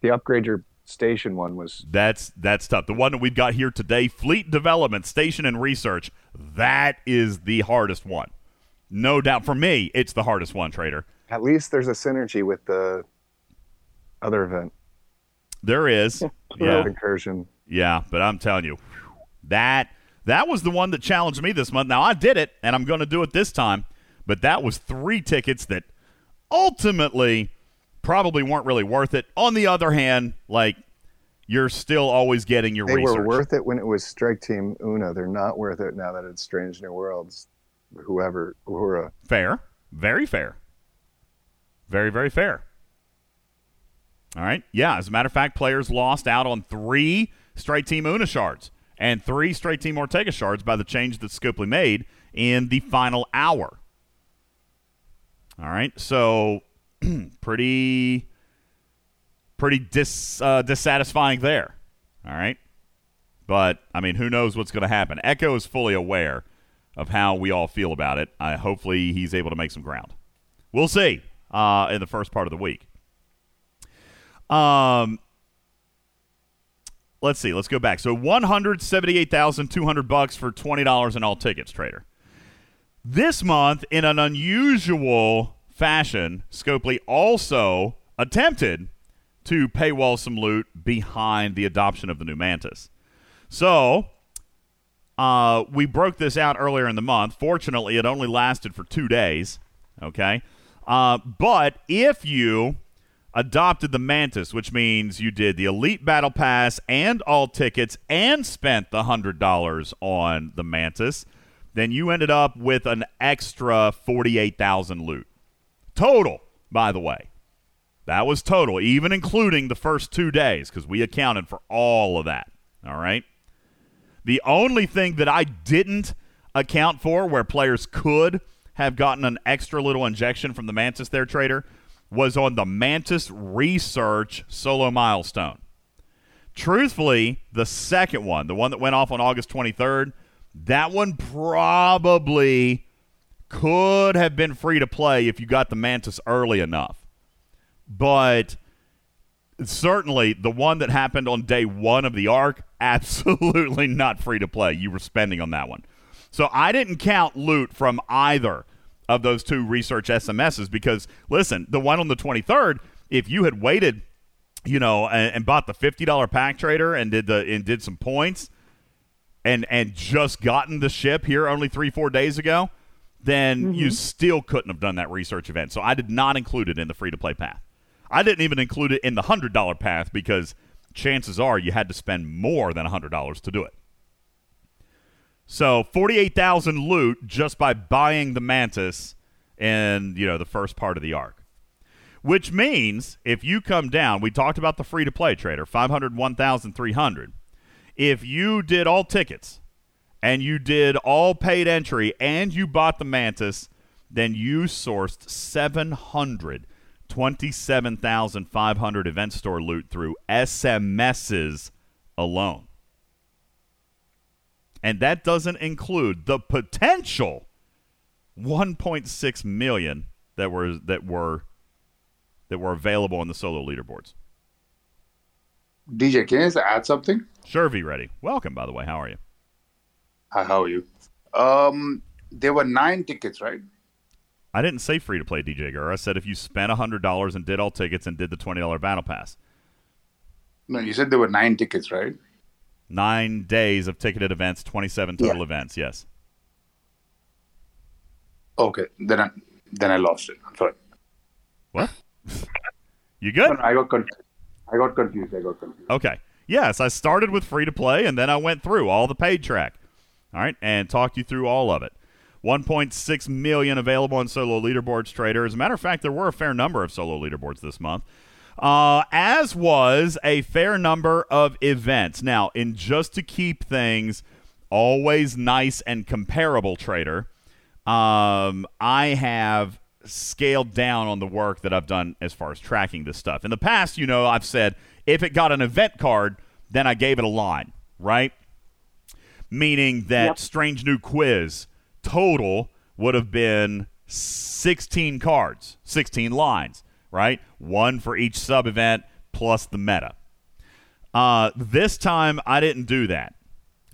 the upgrade your station one was That's that's tough. The one that we've got here today, fleet development, station and research, that is the hardest one. No doubt for me, it's the hardest one, trader. at least there's a synergy with the other event, There is. Yeah. Incursion. Yeah, but I'm telling you, that that was the one that challenged me this month. Now I did it, and I'm going to do it this time. But that was three tickets that ultimately probably weren't really worth it. On the other hand, like you're still always getting your They research. were worth it when it was Strike Team Una. They're not worth it now that it's Strange New Worlds. Whoever, Uhura. Fair. Very fair. Very, very fair. All right. Yeah. As a matter of fact, players lost out on three Strike Team Una shards and three Strike Team Ortega shards by the change that Scopely made in the final hour. All right. So pretty pretty dis uh, dissatisfying there. All right. But I mean, who knows what's going to happen? Echo is fully aware of how we all feel about it. Hopefully he's able to make some ground. We'll see uh, in the first part of the week. Um, let's see. Let's go back. So one hundred seventy-eight thousand two hundred bucks for twenty dollars in all tickets, trader. This month, in an unusual fashion, Scopely also attempted to paywall some loot behind the adoption of the new Mantis. So, uh, we broke this out earlier in the month. Fortunately, it only lasted for two days. Okay. Uh, but if you adopted the Mantis, which means you did the Elite Battle Pass and all tickets and spent the $100 on the Mantis, then you ended up with an extra 48,000 loot. Total, by the way. That was total, even including the first two days, because we accounted for all of that. All right. The only thing that I didn't account for where players could have gotten an extra little injection from the Mantis there, trader, was on the Mantis Research solo milestone. Truthfully, the second one, the one that went off on August 23rd, that one probably could have been free to play if you got the Mantis early enough. But certainly the one that happened on day one of the arc, absolutely not free to play. You were spending on that one. So I didn't count loot from either of those two research SMSs because, listen, the one on the 23rd, if you had waited, you know, and, and bought the $50 pack trader and did the and did some points and and just gotten the ship here only three four days ago, then you mm-hmm. still couldn't have done that research event. So I did not include it in the free to play path. I didn't even include it in the hundred dollar path because chances are you had to spend more than hundred dollars to do it. So forty eight thousand loot just by buying the mantis in you know the first part of the arc. Which means if you come down, we talked about the free to play trader, 500, 1,300. If you did all tickets and you did all paid entry and you bought the Mantis, then you sourced 727,500 event store loot through SMSs alone. And that doesn't include the potential 1.6 million that were that were that were available on the solo leaderboards. DJ, can I add something? Sure, ready. Welcome, by the way. How are you? Hi, how are you? Um, there were nine tickets, right? I didn't say free to play DJ Gurr. I said if you spent hundred dollars and did all tickets and did the twenty dollar battle pass. No, you said there were nine tickets, right? Nine days of ticketed events, twenty seven total events. Yes. Okay, then I then I lost it. I'm sorry. What? You good? No, no, I got confused. I got confused. I got confused. Okay. Yes, I started with free to play and then I went through all the paid track. All right, and talked you through all of it. 1.6 million available on solo leaderboards trader. As a matter of fact, there were a fair number of solo leaderboards this month. Uh, as was a fair number of events. Now, in just to keep things always nice and comparable, trader, um, I have scaled down on the work that I've done as far as tracking this stuff. In the past, you know, I've said if it got an event card, then I gave it a line, right? Meaning that Yep. Strange New Quiz total would have been 16 cards, 16 lines, right? One for each sub event plus the meta. Uh, this time, I didn't do that.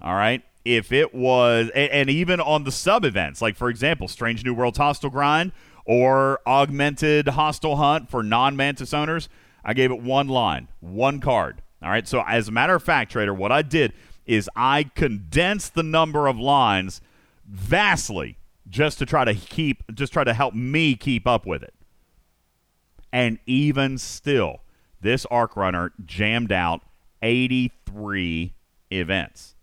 All right. If it was, and, and even on the sub events, like for example, Strange New Worlds Hostile Grind or Augmented Hostile Hunt for non Mantis owners, I gave it one line, one card. All right. So, as a matter of fact, Trader, what I did is I condensed the number of lines vastly just to try to keep, just try to help me keep up with it. And even still, this arc runner jammed out 83 events.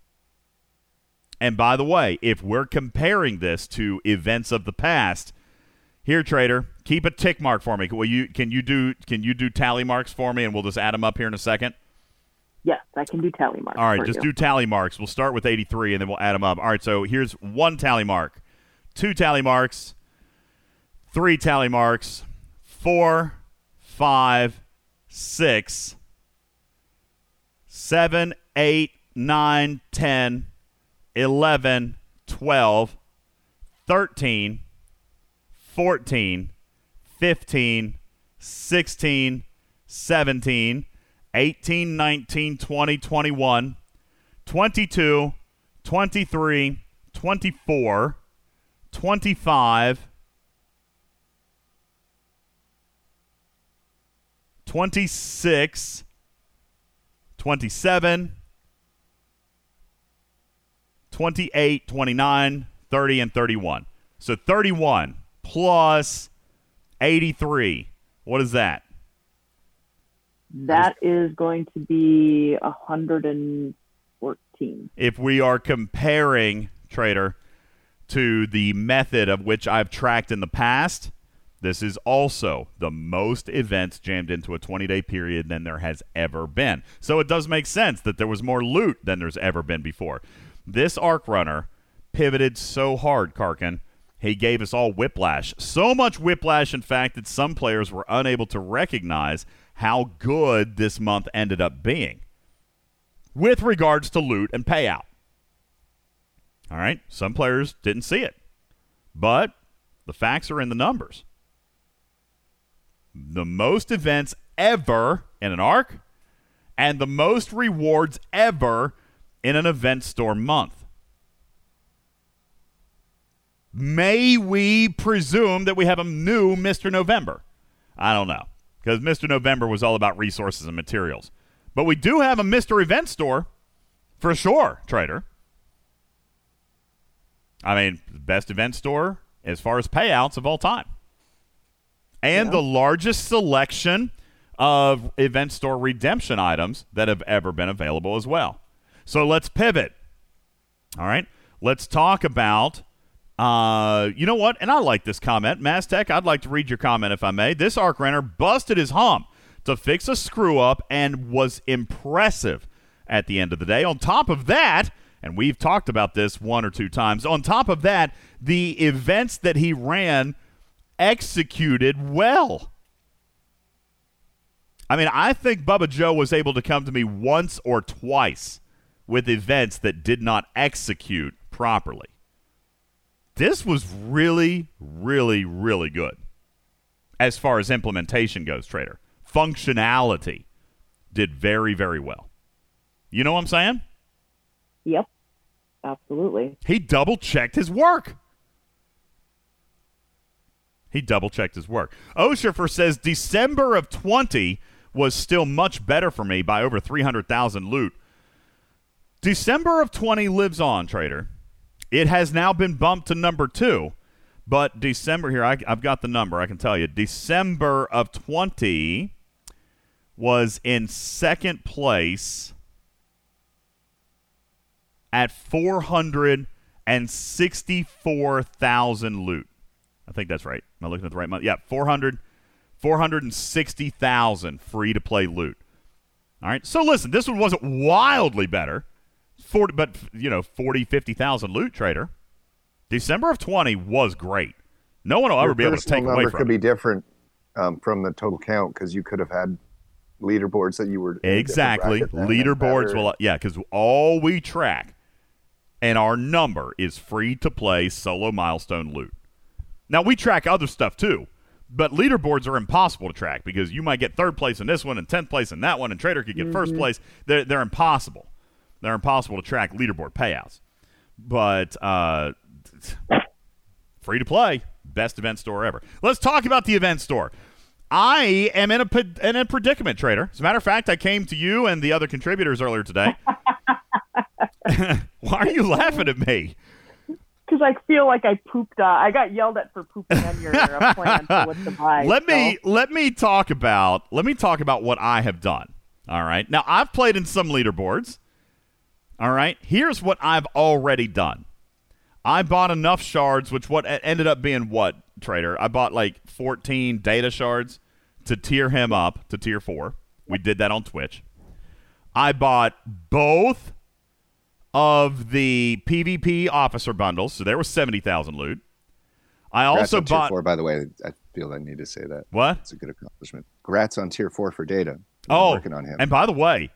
And by the way, if we're comparing this to events of the past, here, trader, keep a tick mark for me. Will you? Can you do? Can you do tally marks for me, and we'll just add them up here in a second. Yes, I can do tally marks. All right, just you. do tally marks. We'll start with 83 and then we'll add them up. All right, so here's one tally mark, two tally marks, three tally marks, four, five, six, seven, eight, nine, 10, 11, 12, 13, 14, 15, 16, 17, 18, 19, 20, 21, 22, 23, 24, 25, 26, 27, 28, 29, 30, and 31. So 31 plus 83. What is that? That is going to be 114. if we are comparing trader to the method of which I've tracked in the past, this is also the most events jammed into a 20 day period than there has ever been. So it does make sense that there was more loot than there's ever been before. This arc runner pivoted so hard, Karkin. He gave us all whiplash. So much whiplash, in fact, that some players were unable to recognize how good this month ended up being with regards to loot and payout. All right, some players didn't see it, but the facts are in the numbers. The most events ever in an arc, and the most rewards ever in an event store month. May we presume that we have a new Mr. November? I don't know, because Mr. November was all about resources and materials. But we do have a Mr. Event store for sure, trader. I mean, best event store as far as payouts of all time. And the largest selection of event store redemption items that have ever been available as well. So let's pivot. All right. Let's talk about uh, you know what? And I like this comment. Maztec, I'd like to read your comment if I may. This arc runner busted his hump to fix a screw up and was impressive at the end of the day. On top of that, and we've talked about this one or two times, on top of that, the events that he ran executed well. I mean, I think Bubba Joe was able to come to me once or twice with events that did not execute properly. This was really, really, really good as far as implementation goes, Trader. Functionality did very, very well. You know what I'm saying? Yep, absolutely. He double checked his work. He double checked his work. Oshifer says December of 20 was still much better for me by over 300,000 loot. December of 20 lives on, trader. It has now been bumped to number two, but December here, I, I've got the number. I can tell you. December of 20 was in second place at 464,000 loot. I think that's right. Am I looking at the right month? Yeah, 400, 460,000 free to play loot. All right. So listen, this one wasn't wildly better. 40, but you know, 40, 50,000 loot trader. December of 20 was great. No one will ever Your be able to personal take away from. number from could it. be different um, from the total count because you could have had leaderboards that you were in a different Exactly. bracket than and Leaderboards better. will, yeah, because all we track and our number is free to play solo milestone loot. Now, we track other stuff too, but leaderboards are impossible to track because you might get third place in this one and 10th place in that one, and Trader could get first Mhm. place. They're, they're impossible. They're impossible to track leaderboard payouts. But uh, free to play, best event store ever. Let's talk about the event store. I am in a, in a predicament, Trader. As a matter of fact, I came to you and the other contributors earlier today. Why are you laughing at me? Because I feel like I pooped. Uh, I got yelled at for pooping on your uh, plan for what to buy. let me let me talk about let me talk about what I have done. All right. Now I've played in some leaderboards. All right. Here's what I've already done. I bought enough shards, which what ended up being what trader? I bought like 14 data shards to tier him up to tier four. We did that on Twitch. I bought both of the PvP officer bundles, so there was 70,000 loot. I Congrats also bought four, by the way. I feel I need to say that. What? It's a good accomplishment. Congrats on tier four for data. Been Oh, working on him. and by the way,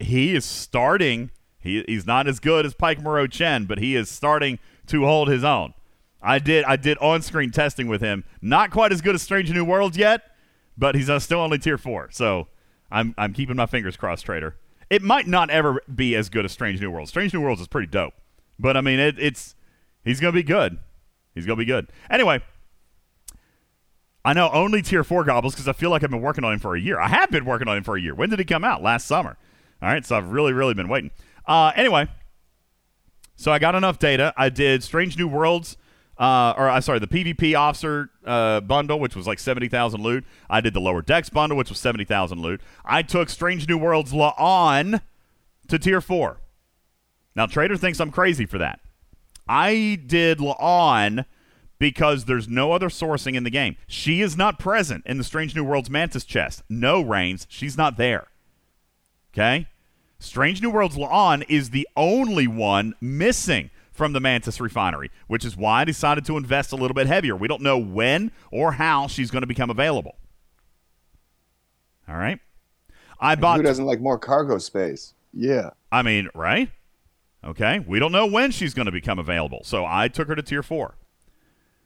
he is starting. He, he's not as good as Pike Moreau Chen, but he is starting to hold his own. I did I did on screen testing with him. Not quite as good as Strange New Worlds yet, but he's uh, still only tier four. So I'm I'm keeping my fingers crossed, Trader. It might not ever be as good as Strange New Worlds. Strange New Worlds is pretty dope, but I mean it, it's he's gonna be good. He's gonna be good. Anyway, I know only tier four gobbles because I feel like I've been working on him for a year. I have been working on him for a year. When did he come out? Last summer. All right, so I've really, really been waiting. Uh, anyway, so I got enough data. I did Strange New Worlds, uh, or I'm sorry, the PvP officer uh, bundle, which was like seventy thousand loot. I did the lower decks bundle, which was seventy thousand loot. I took Strange New Worlds La'an to tier four. Now Trader thinks I'm crazy for that. I did La'an because there's no other sourcing in the game. She is not present in the Strange New Worlds Mantis chest. No, Reigns, she's not there. Okay? Strange New Worlds La'an is the only one missing from the Mantis refinery, which is why I decided to invest a little bit heavier. We don't know when or how she's going to become available. All right? I bought Who doesn't like more cargo space? Yeah. I mean, right? Okay. We don't know when she's going to become available. So I took her to tier four.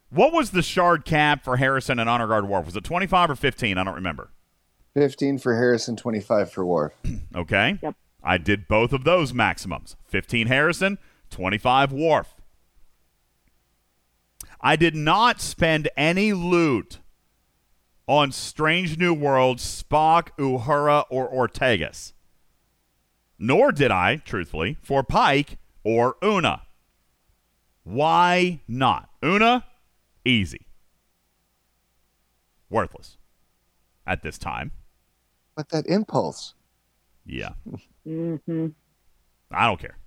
What was the shard cap for Harrison and Honor Guard Worf? Was it 25 or 15? I don't remember. 15 for Harrison, 25 for Worf. Okay. Yep. I did both of those maximums 15 Harrison, 25 Worf. I did not spend any loot on Strange New Worlds, Spock, Uhura, or Ortegas. Nor did I, truthfully, for Pike or Una. Why not? Una, easy. Worthless at this time. But that impulse. Yeah. hmm I don't care.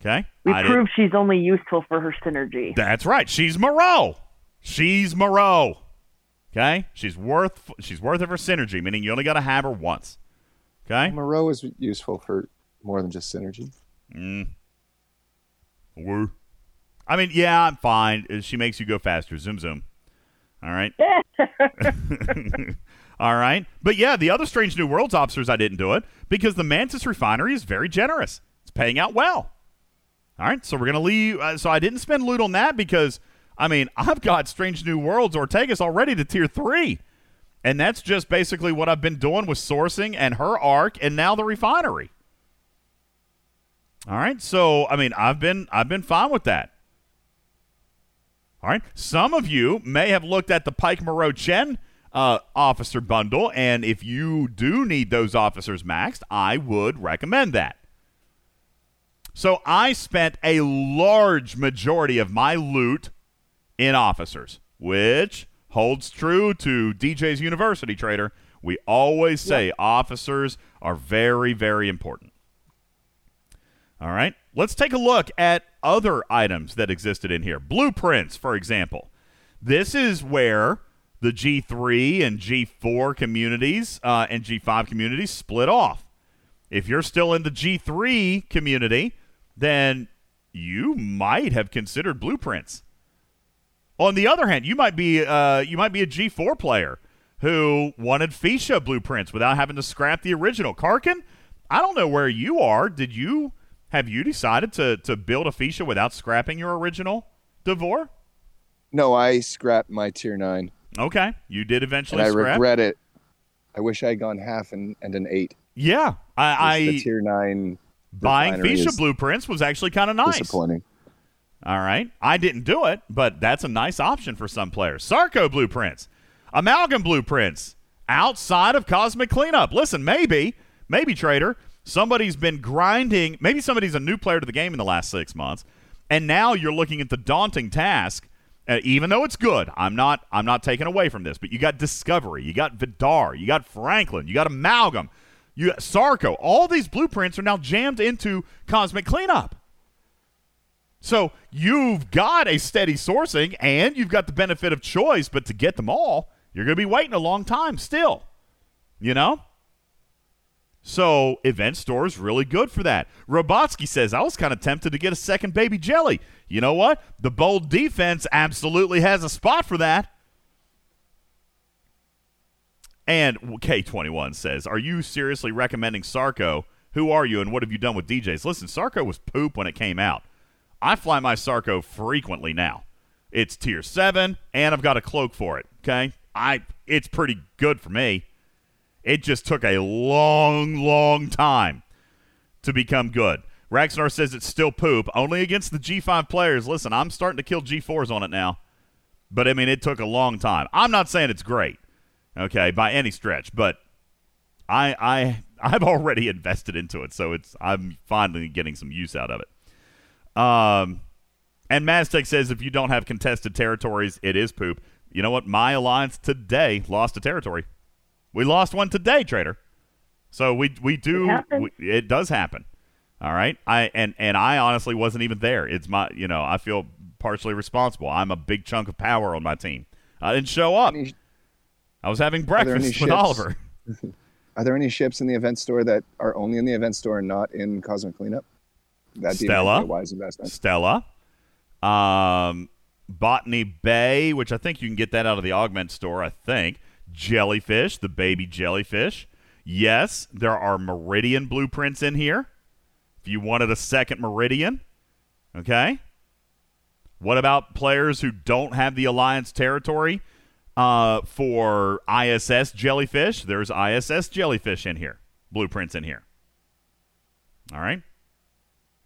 Okay? We I did- proved she's only useful for her synergy. That's right. She's Moreau. She's Moreau. Okay? She's worth she's worth of her synergy, meaning you only got to have her once. Okay? Moreau is useful for more than just synergy. Mm. Woo. I mean, yeah, I'm fine. She makes you go faster. Zoom, zoom. All right. All right. But yeah, the other Strange New Worlds officers, I didn't do it because the Mantis refinery is very generous. It's paying out well. All right. So we're going to leave. Uh, so I didn't spend loot on that because, I mean, I've got Strange New Worlds Ortegas already to tier three. And that's just basically what I've been doing with sourcing and her arc and now the refinery. All right. So, I mean, I've been I've been fine with that. All right. Some of you may have looked at the Pike Moreau Chen uh, officer bundle, and if you do need those officers maxed, I would recommend that. So I spent a large majority of my loot in officers, which holds true to DJ's University Trader. We always say officers are very, very important. All right. Let's take a look at other items that existed in here. Blueprints, for example. This is where the G3 and G4 communities uh, and G5 communities split off. If you're still in the G3 community, then you might have considered blueprints. On the other hand, you might be uh, you might be a G4 player who wanted Feesha blueprints without having to scrap the original. Karkin, I don't know where you are. Did you have you decided to to build a Feesha without scrapping your original D'Vor? No, I scrapped my tier nine, Okay, you did and eventually I scrap. regret it. I wish I had gone half and, and an eight. Yeah, I, the I tier nine buying Feesha blueprints was actually kind of nice. disappointing. All right. I didn't do it, but that's a nice option for some players. Sarco blueprints, amalgam blueprints outside of cosmic cleanup. Listen, maybe, maybe trader, somebody's been grinding. Maybe somebody's a new player to the game in the last six months, and now you're looking at the daunting task. Uh, even though it's good, I'm not. I'm not taking away from this. But you got Discovery, you got Vidar, you got Franklin, you got Amalgam, you got Sarco. All these blueprints are now jammed into cosmic cleanup. So you've got a steady sourcing and you've got the benefit of choice, but to get them all, you're going to be waiting a long time still. You know? So event store is really good for that. Robotsky says, I was kind of tempted to get a second baby jelly. You know what? The bold defense absolutely has a spot for that. And K21 says, Are you seriously recommending Sarko? Who are you and what have you done with DJs? Listen, Sarko was poop when it came out. I fly my Sarko frequently now. It's tier 7 and I've got a cloak for it, okay? I it's pretty good for me. It just took a long, long time to become good. Raxnar says it's still poop, only against the G5 players. Listen, I'm starting to kill G4s on it now. But I mean, it took a long time. I'm not saying it's great, okay, by any stretch, but I I I've already invested into it, so it's I'm finally getting some use out of it. Um, and Maztec says if you don't have contested territories, it is poop. You know what? My alliance today lost a territory. We lost one today, trader. So we we do It we, it does happen. All right. I and and I honestly wasn't even there. It's my you know I feel partially responsible. I'm a big chunk of power on my team. I didn't show up. I was having Are there any breakfast with ships? Oliver. Are there any ships in the event store that are only in the event store and not in Cosmic Cleanup? That'd be Stella. a wise investment. Stella, um, Botany Bay, which I think you can get that out of the Augment store. I think jellyfish, the baby jellyfish. Yes, there are Meridian blueprints in here. If you wanted a second Meridian, okay. What about players who don't have the Alliance territory uh, for ISS jellyfish? There's ISS jellyfish in here, blueprints in here. All right.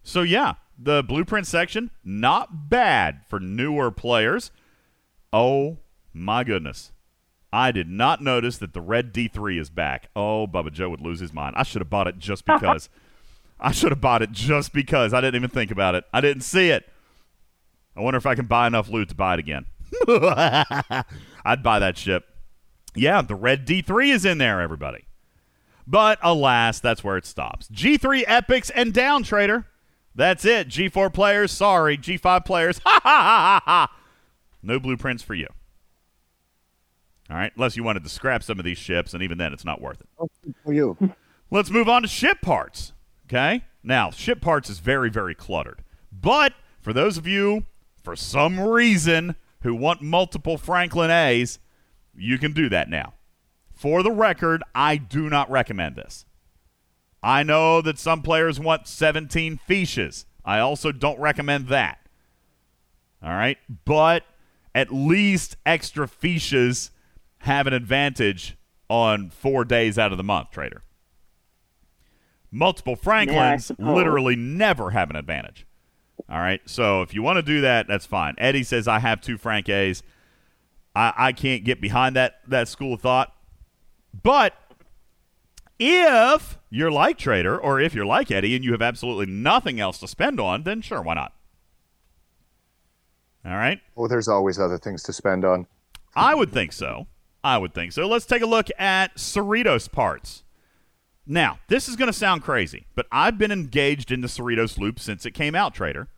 So yeah, the blueprint section not bad for newer players. Oh my goodness. I did not notice that the red D3 is back. Oh, Bubba Joe would lose his mind. I should have bought it just because. I should have bought it just because. I didn't even think about it. I didn't see it. I wonder if I can buy enough loot to buy it again. I'd buy that ship. Yeah, the red D3 is in there, everybody. But alas, that's where it stops. G3 epics and down trader. That's it. G4 players, sorry. G5 players, ha ha ha ha ha. No blueprints for you. All right, unless you wanted to scrap some of these ships, and even then, it's not worth it. For you. Let's move on to ship parts. Okay? Now, ship parts is very, very cluttered. But for those of you, for some reason, who want multiple Franklin A's, you can do that now. For the record, I do not recommend this. I know that some players want 17 fiches. I also don't recommend that. All right? But at least extra fiches have an advantage on four days out of the month, trader. Multiple Franklins suppose. literally never have an advantage. All right. So if you want to do that, that's fine. Eddie says I have two Frank A's. I, I can't get behind that that school of thought. But if you're like Trader, or if you're like Eddie and you have absolutely nothing else to spend on, then sure, why not? All right. Well, there's always other things to spend on. I would think so. I would think so. Let's take a look at Cerritos parts. Now, this is going to sound crazy, but I've been engaged in the Cerritos loop since it came out, Trader.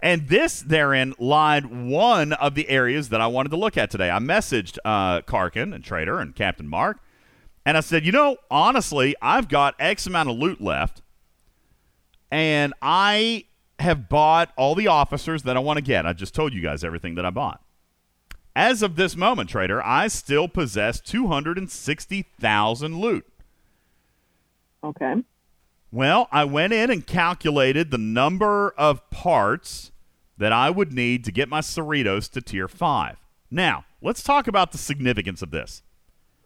And this therein lied one of the areas that I wanted to look at today. I messaged uh, Karkin and Trader and Captain Mark, and I said, you know, honestly, I've got X amount of loot left, and I have bought all the officers that I want to get. I just told you guys everything that I bought. As of this moment, Trader, I still possess 260,000 loot. Okay. Well, I went in and calculated the number of parts that I would need to get my Cerritos to tier 5. Now, let's talk about the significance of this.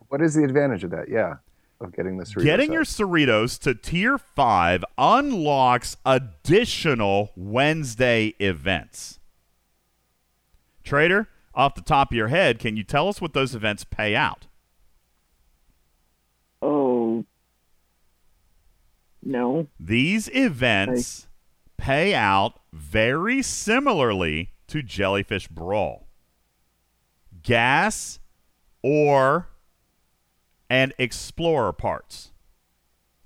What is the advantage of that? Yeah, of getting this. Getting your Cerritos to tier 5 unlocks additional Wednesday events. Trader, off the top of your head, can you tell us what those events pay out? Oh. No. These events pay out very similarly to Jellyfish Brawl. Gas, ore, and explorer parts.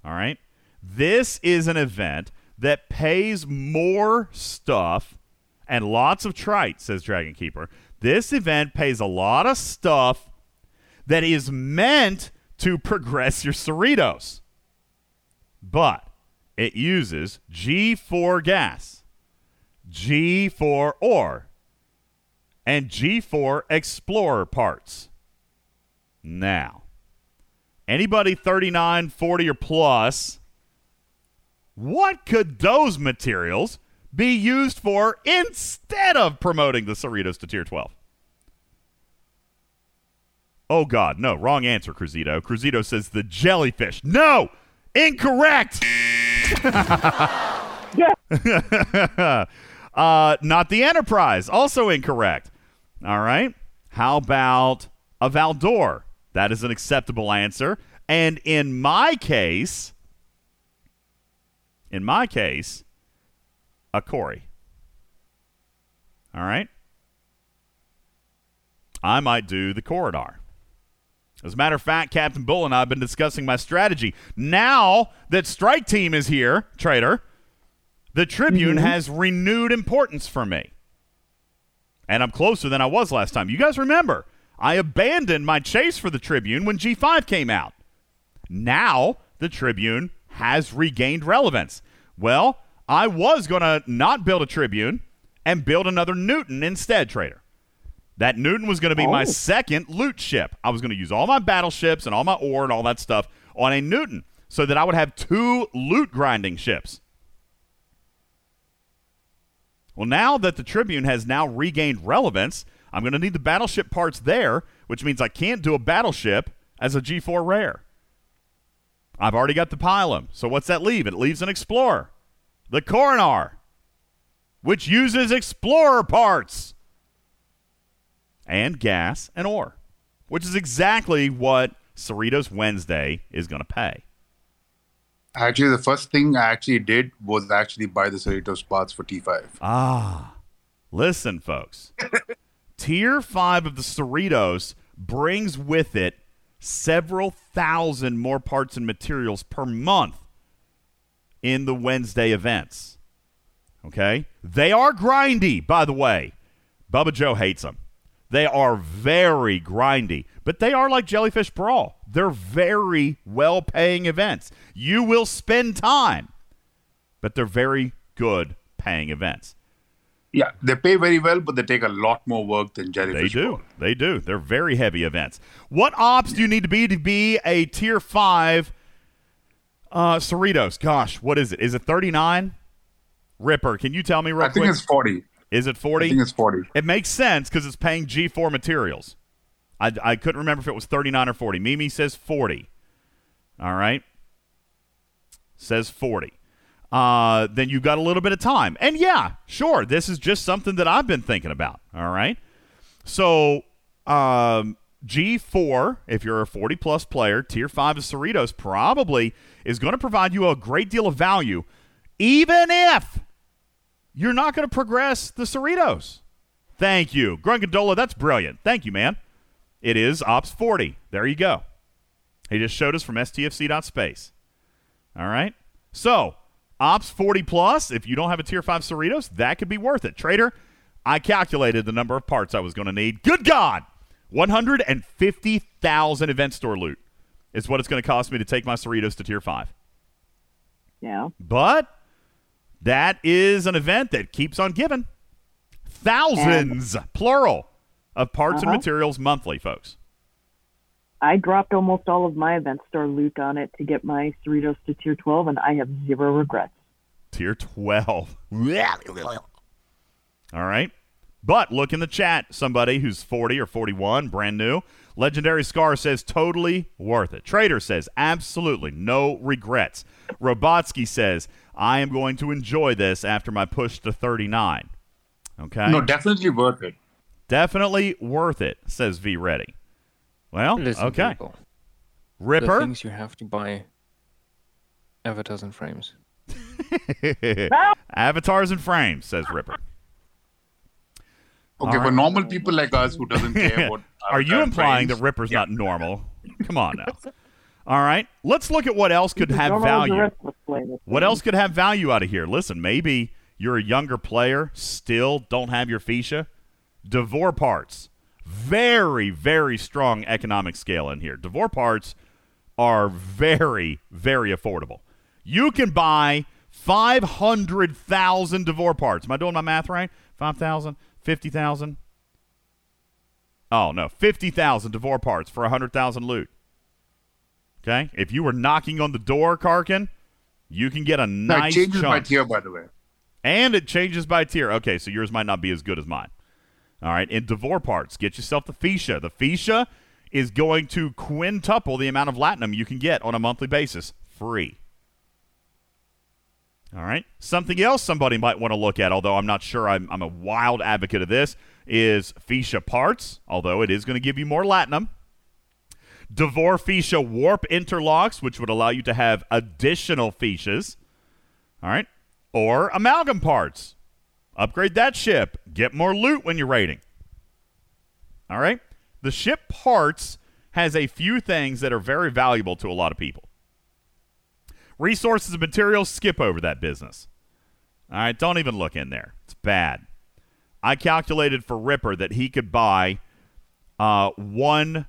All right? This is an event that pays more stuff and lots of trite, says Dragon Keeper. This event pays a lot of stuff that is meant to progress your Cerritos. But it uses G4 gas, G4 ore, and G4 explorer parts. Now, anybody 39, 40, or plus, what could those materials be used for instead of promoting the Cerritos to tier 12? Oh, God, no. Wrong answer, Cruzito. Cruzito says the jellyfish. No! Incorrect! uh, not the Enterprise. Also incorrect. All right. How about a Valdor? That is an acceptable answer. And in my case, in my case, a Corey. All right. I might do the corridor. As a matter of fact, Captain Bull and I have been discussing my strategy. Now that Strike Team is here, Trader, the Tribune mm-hmm. has renewed importance for me. And I'm closer than I was last time. You guys remember, I abandoned my chase for the Tribune when G5 came out. Now the Tribune has regained relevance. Well, I was going to not build a Tribune and build another Newton instead, Trader. That Newton was going to be my Oh. second loot ship. I was going to use all my battleships and all my ore and all that stuff on a Newton so that I would have two loot grinding ships. Well, now that the Tribune has now regained relevance, I'm going to need the battleship parts there, which means I can't do a battleship as a G4 rare. I've already got the Pilum. So what's that leave? It leaves an Explorer. The Coronar, which uses Explorer parts and gas and ore, which is exactly what Cerritos Wednesday is going to pay. Actually, the first thing I actually did was actually buy the Cerritos parts for T5. Ah, listen, folks. Tier 5 of the Cerritos brings with it several thousand more parts and materials per month in the Wednesday events. Okay? They are grindy, by the way. Bubba Joe hates them. They are very grindy, but they are like Jellyfish Brawl. They're very well paying events. You will spend time, but they're very good paying events. Yeah, they pay very well, but they take a lot more work than Jellyfish. They do. They do. They're very heavy events. What ops do you need to be to be a tier five uh Cerritos? Gosh, what is it? Is it 39? Ripper, can you tell me real I think quick? it's 40. Is it 40? I think it's 40. It makes sense because it's paying G4 materials. I, I couldn't remember if it was 39 or 40. Mimi says 40. All right. Says 40. uh, then you've got a little bit of time. And yeah, sure, this is just something that I've been thinking about. All right. So, um, G4, if you're a 40 plus player, tier 5 of Cerritos probably is going to provide you a great deal of value, even if you're not going to progress the Cerritos. Thank you. Grungandola, that's brilliant. Thank you, man. It is Ops 40. There you go. He just showed us from stfc.space. All right. So, Ops 40 plus, if you don't have a tier 5 Cerritos, that could be worth it. Trader, I calculated the number of parts I was going to need. Good God! 150,000 event store loot is what it's going to cost me to take my Cerritos to tier 5. Yeah. But that is an event that keeps on giving. Thousands, plural, of parts and Uh-huh. materials monthly, folks. I dropped almost all of my event store loot on it to get my Cerritos to tier 12, and I have zero regrets. Tier 12. All right. But look in the chat, somebody who's 40 or 41, brand new. Legendary Scar says totally worth it. Trader says absolutely no regrets. Robotsky says I am going to enjoy this after my push to 39. Okay. No, definitely worth it. Definitely worth it, says V Ready. Well, Listen, okay. people, The Ripper. things you have to buy. Avatars and frames. Avatars and frames, says Ripper. Okay, All for normal people like us who doesn't care what Are you implying frames- that Ripper's not normal? Come on now. All right. Let's look at what else could have Don't all the value. rest of us play this What else could have value out of here? Listen, maybe you're a younger player, still don't have your Feesha. D'Vor parts. Very, very strong economic scale in here. D'Vor parts are very, very affordable. You can buy 500,000 D'Vor parts. Am I doing my math right? 5,000, 50,000? Oh, no. 50,000 D'Vor parts for 100,000 loot. Okay? If you were knocking on the door, Karkin, you can get a No, nice it changes chunk. by tier, by the way. And it changes by tier. Okay, so yours might not be as good as mine. All right, in D'Vor parts, get yourself the Feesha. The Feesha is going to quintuple the amount of Latinum you can get on a monthly basis, free. All right. Something else somebody might want to look at, although I'm not sure I'm, I'm a wild advocate of this, is Feesha parts, although it is going to give you more Latinum. D'Vor Fisha warp interlocks, which would allow you to have additional Feeshas. All right. Or amalgam parts. Upgrade that ship. Get more loot when you're raiding. All right. The ship parts has a few things that are very valuable to a lot of people. Resources and materials, skip over that business. All right. Don't even look in there. It's bad. I calculated for Ripper that he could buy uh, one.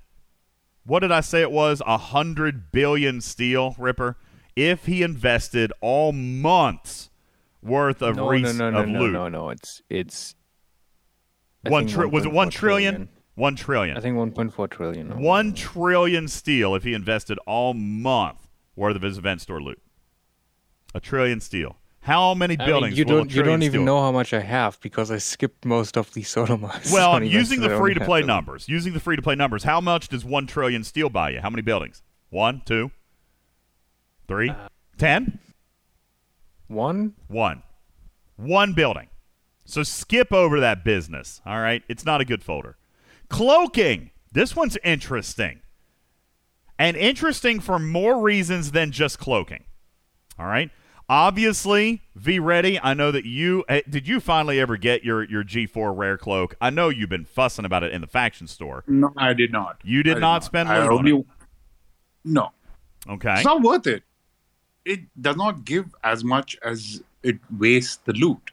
What did I say it was? A hundred billion steel, Ripper, if he invested all months worth of no, res- no, no, no, of no, loot. no, no. It's it's. I One tri- was it 1.4 one trillion? trillion. One trillion. I think 1.4 trillion. or One trillion steel if he invested all month worth of his event store loot. A trillion steel. How many I mean, buildings? you don't. You don't even know how much I have because I skipped most of these sodomized. Well, using the free to play numbers, using the free to play numbers, how much does one trillion steel buy you? How many buildings? One, two, three, Uh, ten? One. One. One building. So skip over that business. All right. It's not a good folder. Cloaking. This one's interesting. And interesting for more reasons than just cloaking. All right. Obviously, V Ready, I know that you eh, did you finally ever get your, your G4 rare cloak? I know you've been fussing about it in the faction store. No, I did not. You did not spend I loot on only- No. Okay. It's not worth it. It does not give as much as it wastes the loot.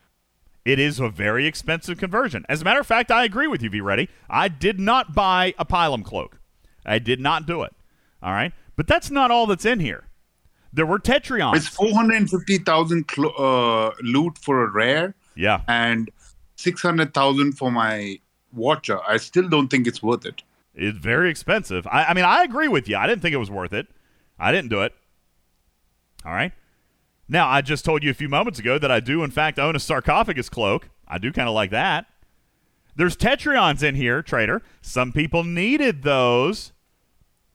It is a very expensive conversion. As a matter of fact, I agree with you, V Ready. I did not buy a Pilum cloak. I did not do it. All right. But that's not all that's in here. There were Tetrions. It's 450,000 clo- uh, loot for a rare. Yeah. And 600,000 for my watcher. I still don't think it's worth it. It's very expensive. I, I mean, I agree with you. I didn't think it was worth it. I didn't do it. All right. Now, I just told you a few moments ago that I do, in fact, own a sarcophagus cloak. I do kind of like that. There's Tetrions in here, Trader. Some people needed those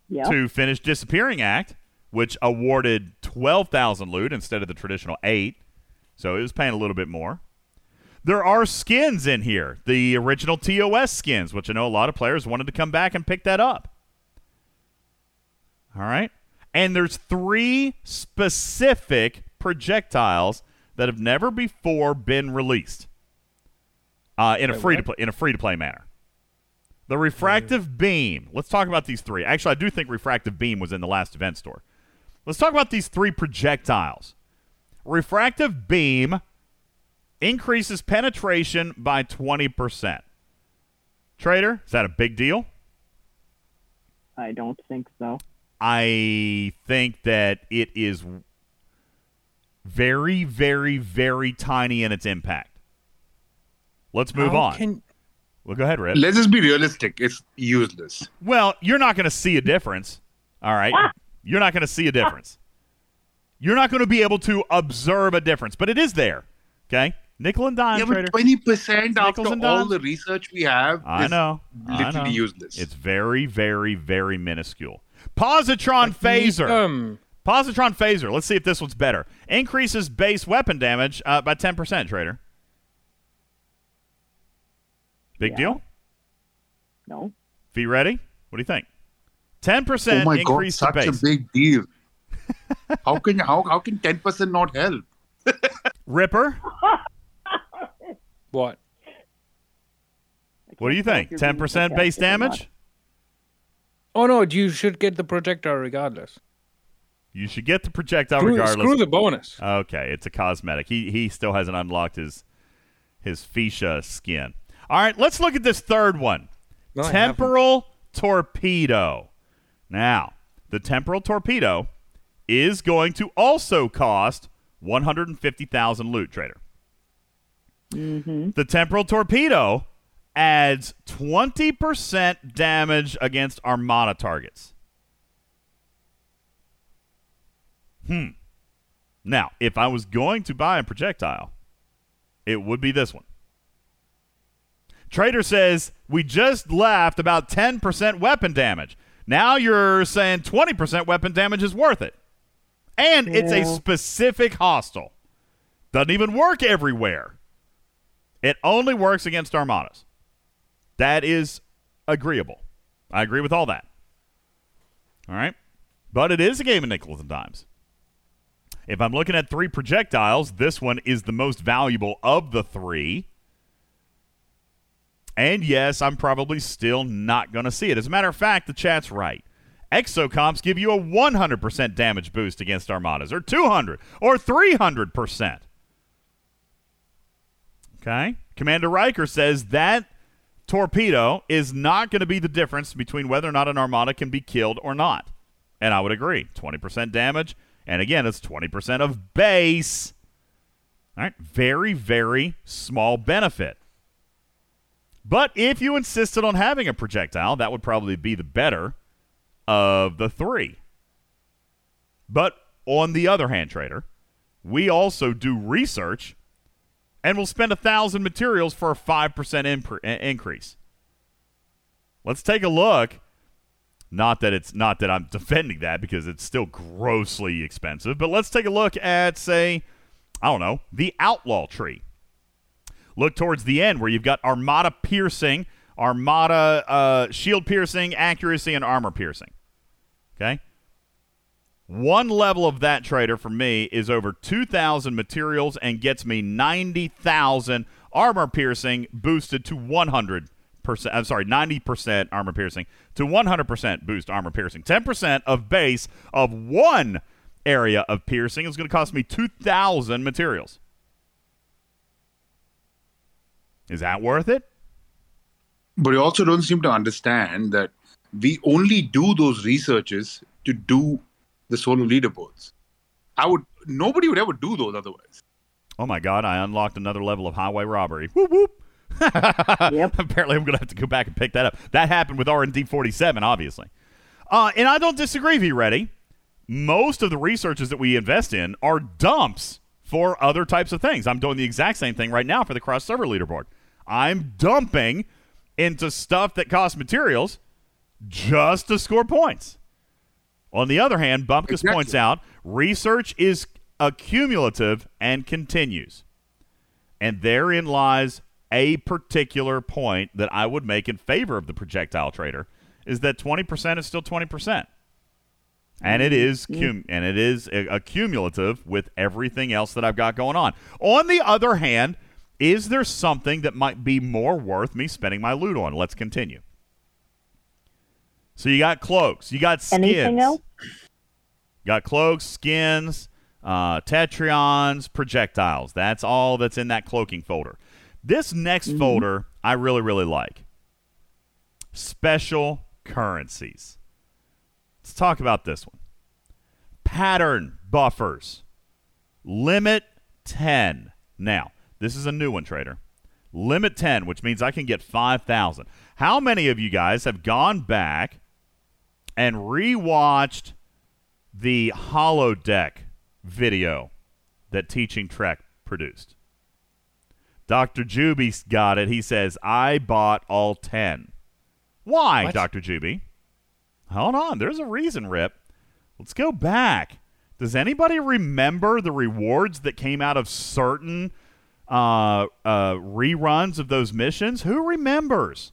Yeah. to finish Disappearing Act, which awarded 12,000 loot instead of the traditional 8. So it was paying a little bit more. There are skins in here, the original TOS skins, which I know a lot of players wanted to come back and pick that up. All right. And there's three specific projectiles that have never before been released uh, in a free to play in a free to play manner. The refractive beam. Let's talk about these three. Actually, I do think refractive beam was in the last event store. Let's talk about these three projectiles. Refractive beam increases penetration by 20%. Trader, is that a big deal? I don't think so. I think that it is very, very, very tiny in its impact. Let's move How on. can- well, go ahead, Red. Let's just be realistic. It's useless. Well, you're not going to see a difference. All right. You're not going to see a difference. You're not going to be able to observe a difference, but it is there. Okay? Nickel and dime Yeah, trader. but twenty percent after Nickels and all the research we have, I is know. I literally know. useless. It's very, very, very minuscule. Positron phaser. Um, Positron phaser. Let's see if this one's better. Increases base weapon damage uh, by 10%, trader. Big Yeah. deal? No. V Ready? What do you think? 10% oh my god, increase to such base. a big deal. how can how how can ten percent not help? Ripper, what? what do you think? 10% base sarcastic or not. damage? Oh no, you should get the projectile regardless. You should get the projectile Screw, regardless. screw the bonus. Okay, it's a cosmetic. He he still hasn't unlocked his his Feesha skin. All right, let's look at this third one. No, temporal torpedo. Now, the temporal torpedo is going to also cost 150,000 loot trader. Mm-hmm. The temporal torpedo adds 20% damage against armada targets. Hmm. Now, if I was going to buy a projectile, it would be this one. Trader says we just left about 10% weapon damage. Now you're saying 20% weapon damage is worth it. And it's a specific hostile. Doesn't even work everywhere. It only works against armadas. That is agreeable. I agree with all that. All right. But it is a game of nickels and dimes. If I'm looking at three projectiles, this one is the most valuable of the three. And yes, I'm probably still not going to see it. As a matter of fact, the chat's right. Exocomps give you a 100% damage boost against armadas, or 200, or 300%. Okay? Commander Riker says that torpedo is not going to be the difference between whether or not an armada can be killed or not. And I would agree. 20% damage. And again, it's 20% of base. All right. Very, very small benefit. But if you insisted on having a projectile, that would probably be the better of the three. But on the other hand, trader, we also do research and we'll spend a thousand materials for a 5% impr- uh, increase. Let's take a look. Not that it's not that I'm defending that because it's still grossly expensive, but let's take a look at, say, I don't know, the outlaw tree. Look towards the end where you've got Armada piercing, Armada uh, shield piercing, accuracy, and armor piercing. Okay? One level of that trader for me is over 2,000 materials and gets me 90,000 armor piercing boosted to 100%. I'm sorry, 90% armor piercing to 100% boost armor piercing. 10% of base of one area of piercing is going to cost me 2,000 materials. Is that worth it? But you also don't seem to understand that we only do those researches to do the solo leaderboards. I would nobody would ever do those otherwise. Oh my god, I unlocked another level of highway robbery. Whoop whoop. Yep. Apparently, I'm going to have to go back and pick that up. That happened with R&D 47, obviously. Uh, and I don't disagree, V Ready. Most of the researches that we invest in are dumps for other types of things. I'm doing the exact same thing right now for the cross server leaderboard. I'm dumping into stuff that costs materials just to score points. On the other hand, Bumpkus Exactly. points out research is accumulative, and continues. And therein lies a particular point that I would make in favor of the projectile trader is that 20% is still 20%. And it is mm-hmm. cum- and it is accumulative with everything else that I've got going on. On the other hand, is there something that might be more worth me spending my loot on? Let's continue. So you got cloaks, you got skins. Anything else? Got cloaks, skins, uh, tetrions, projectiles. That's all that's in that cloaking folder. This next folder I really, really like. Special currencies. Let's talk about this one. Pattern buffers. Limit 10. Now, this is a new one, trader. Limit 10, which means I can get 5,000. How many of you guys have gone back and rewatched the holodeck video that Teaching Trek produced? Dr. Juby got it. He says, I bought all 10. Why, What? Dr. Juby? Hold on. There's a reason, Rip. Let's go back. Does anybody remember the rewards that came out of certain uh, uh, reruns of those missions? Who remembers?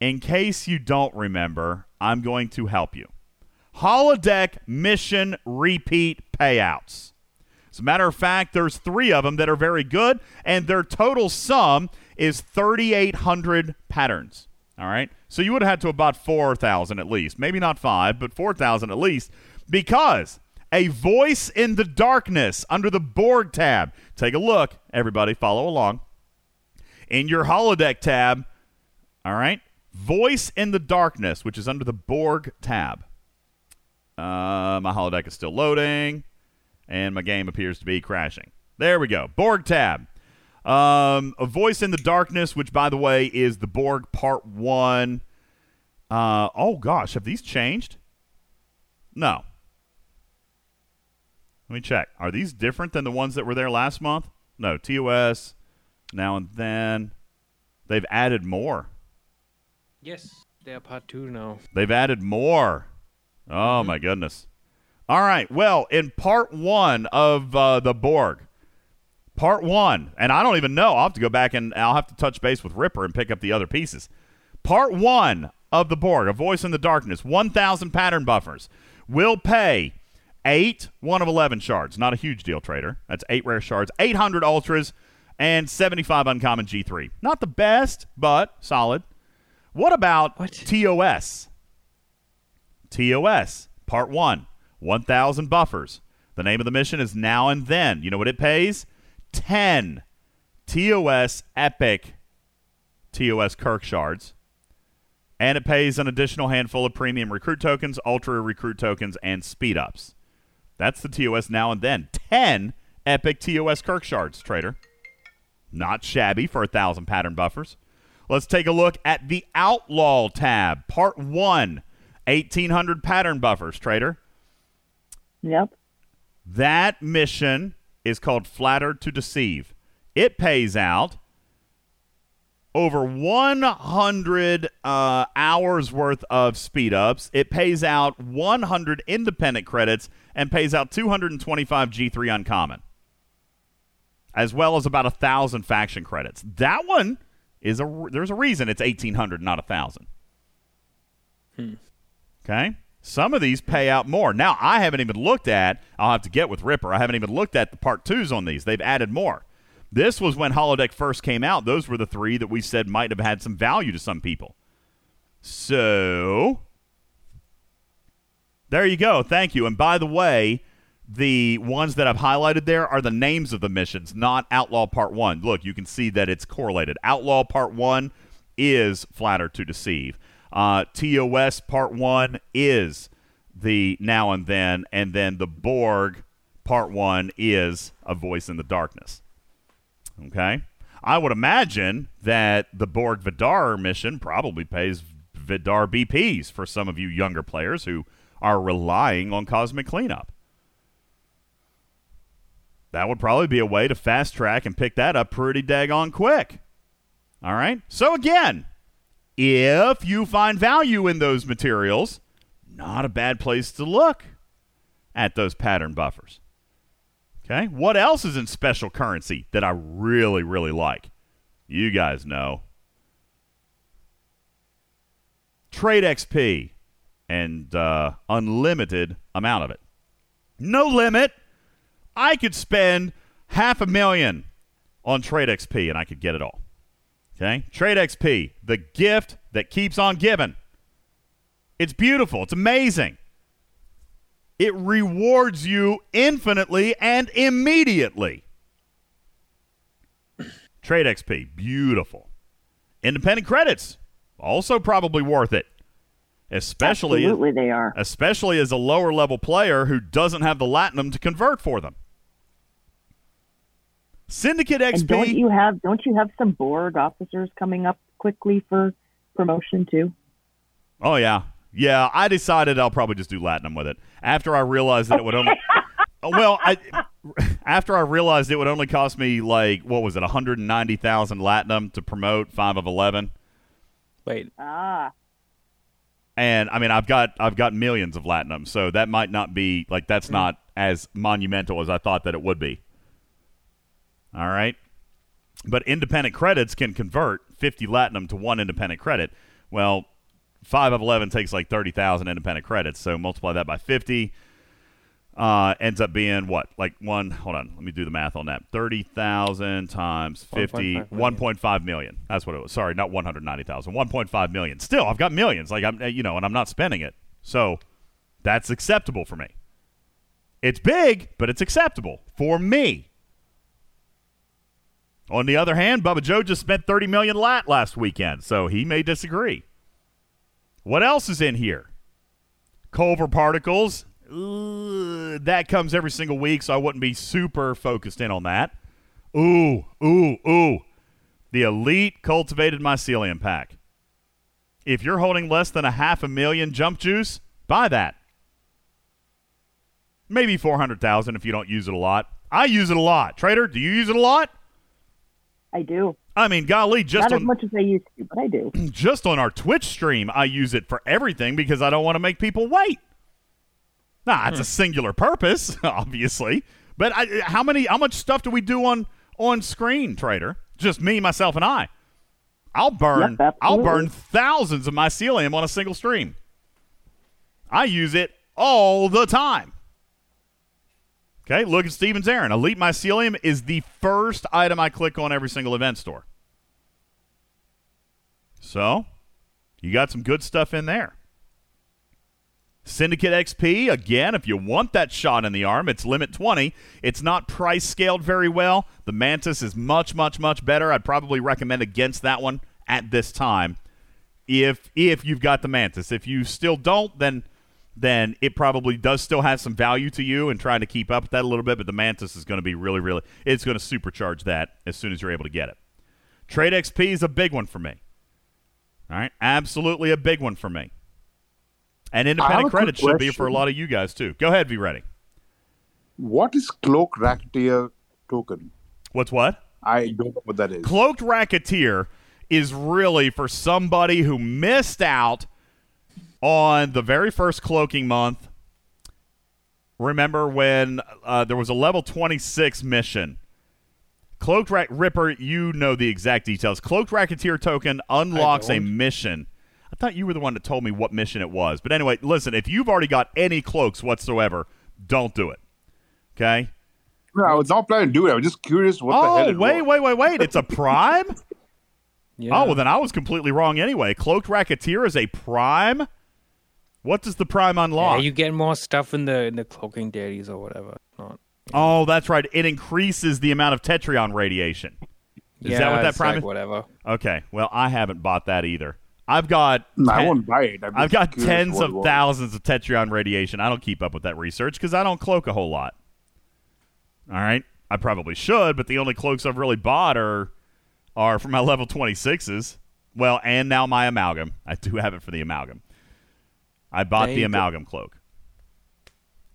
In case you don't remember, I'm going to help you. Holodeck mission repeat payouts. As a matter of fact, there's three of them that are very good, and their total sum is 3,800 patterns. All right, so you would have had to have bought 4,000 at least, maybe not five, but 4,000 at least, because a voice in the darkness under the Borg tab. Take a look, everybody, follow along. In your holodeck tab, all right, voice in the darkness, which is under the Borg tab. Uh, my holodeck is still loading, and my game appears to be crashing. There we go. Borg tab. Um, a voice in the darkness, which by the way is the Borg Part One. Uh, oh gosh, have these changed? No. Let me check. Are these different than the ones that were there last month? No. TOS. Now and then. They've added more. Yes, they're part two now. They've added more. Oh my goodness. All right. Well, in part one of uh, the Borg, part one, and I don't even know. I'll have to go back and I'll have to touch base with Ripper and pick up the other pieces. Part one of the Borg, A Voice in the Darkness, 1,000 pattern buffers, will pay eight one of 11 shards. Not a huge deal, trader. That's eight rare shards, 800 ultras, and 75 uncommon G3. Not the best, but solid. What about TOS? TOS, Part 1, 1,000 buffers. The name of the mission is Now and Then. You know what it pays? 10 TOS Epic TOS Kirk shards. And it pays an additional handful of premium recruit tokens, ultra recruit tokens, and speed ups. That's the TOS Now and Then. 10 Epic TOS Kirk shards, trader. Not shabby for a thousand pattern buffers. Let's take a look at the Outlaw tab, Part 1, 1800 pattern buffers, trader. Yep. That mission is called Flatter to Deceive. It pays out over 100 uh, hours worth of speed ups. It pays out 100 independent credits and pays out 225 G3 uncommon, as well as about a thousand faction credits. That one is a there's a reason it's 1800, not a thousand. Okay. Some of these pay out more. Now, I haven't even looked at, I'll have to get with Ripper. I haven't even looked at the part twos on these. They've added more. This was when Holodeck first came out. Those were the three that we said might have had some value to some people. So, there you go. Thank you. And by the way, the ones that I've highlighted there are the names of the missions, not Outlaw Part 1. Look, you can see that it's correlated. Outlaw Part 1 is Flatter to Deceive. Uh, TOS Part 1 is the Now and Then, and then the Borg Part 1 is A Voice in the Darkness. Okay? I would imagine that the Borg Vidar mission probably pays Vidar BPs for some of you younger players who are relying on Cosmic Cleanup. That would probably be a way to fast track and pick that up pretty daggone quick. All right? So, again, if you find value in those materials, not a bad place to look. at those pattern buffers. Okay? What else is in special currency that I really, really like? You guys know. Trade XP and uh, unlimited amount of it. No limit. I could spend half a million on Trade XP and I could get it all. Okay? Trade XP, the gift that keeps on giving. It's beautiful. It's amazing. It rewards you infinitely and immediately. Trade XP, beautiful. Independent credits, also probably worth it. Especially Absolutely, they are. especially as a lower level player who doesn't have the latinum to convert for them. Syndicate XP. And don't you have don't you have some board officers coming up quickly for promotion too? Oh yeah, yeah. I decided I'll probably just do Latinum with it after I realized that it would only. well, I after I realized it would only cost me like what was it, one hundred and ninety thousand Latinum to promote five of eleven. Wait, Ah, And I mean, I've got I've got millions of Latinum, so that might not be like that's not as monumental as I thought that it would be. All right, but independent credits can convert fifty Latinum to one independent credit. Well, five of eleven takes like thirty thousand independent credits, so multiply that by fifty. Uh, ends up being what? Like one. Hold on, let me do the math on that. Thirty thousand times 50, 1.5 1.5 million. That's what it was. Sorry, not one hundred ninety thousand. One point five million. Still, I've got millions. Like I'm, you know, and I'm not spending it. So that's acceptable for me. It's big, but it's acceptable for me. On the other hand, Bubba Joe just spent 30 million lat last weekend, so he may disagree. What else is in here? Culver particles. Ugh, that comes every single week, so I wouldn't be super focused in on that. Ooh, ooh, ooh. The elite cultivated mycelium pack. If you're holding less than a half a million jump juice, buy that. Maybe 400,000 if you don't use it a lot. I use it a lot. Trader, do you use it a lot? I do. I mean, golly, just Not on as much as I used to, but I do. just on our Twitch stream, I use it for everything because I don't want to make people wait. Nah, it's a hmm. singular purpose, obviously. But I, how many? How much stuff do we do on on screen, Trader? Just me, myself, and I. I'll burn. Yep, I'll burn thousands of mycelium on a single stream. I use it all the time. Okay, look at Steven's Aaron. Elite Mycelium is the first item I click on every single event store. So, you got some good stuff in there. Syndicate XP, again, if you want that shot in the arm, it's limit 20. It's not price scaled very well. The Mantis is much, much, much better. I'd probably recommend against that one at this time if if you've got the Mantis. If you still don't, then then it probably does still have some value to you and trying to keep up with that a little bit, but the Mantis is going to be really, really it's going to supercharge that as soon as you're able to get it. Trade XP is a big one for me. All right, absolutely a big one for me. And independent credit should be for a lot of you guys too. Go ahead, be ready. What is Cloak Racketeer token? What's what? I don't know what that is. Cloaked Racketeer is really for somebody who missed out on the very first cloaking month. Remember when uh, there was a level 26 mission? Cloaked Ra- Ripper, you know the exact details. Cloaked Racketeer token unlocks a mission. I thought you were the one that told me what mission it was. But anyway, listen, if you've already got any cloaks whatsoever, don't do it. Okay? No, I was not planning to do it. I was just curious what the hell Oh, it wait, was. wait, wait, wait. It's a prime? Yeah. Oh, well, then I was completely wrong anyway. Cloaked Racketeer is a prime? What does the prime unlock? Yeah, unlock? you get more stuff in the in the cloaking dailies or whatever. Not. oh, that's right. It increases the amount of Tetrion radiation. Is yeah, that what that it's prime like is? Whatever. Okay. Well, I haven't bought that either. I've got No, I won't buy it. I'm I've got tens of thousands of Tetrion radiation. I don't keep up with that research because I don't cloak a whole lot. All right. I probably should, but the only cloaks I've really bought are are for my level 26s. Well, and now my amalgam. I do have it for the amalgam. I bought There the you amalgam cloak.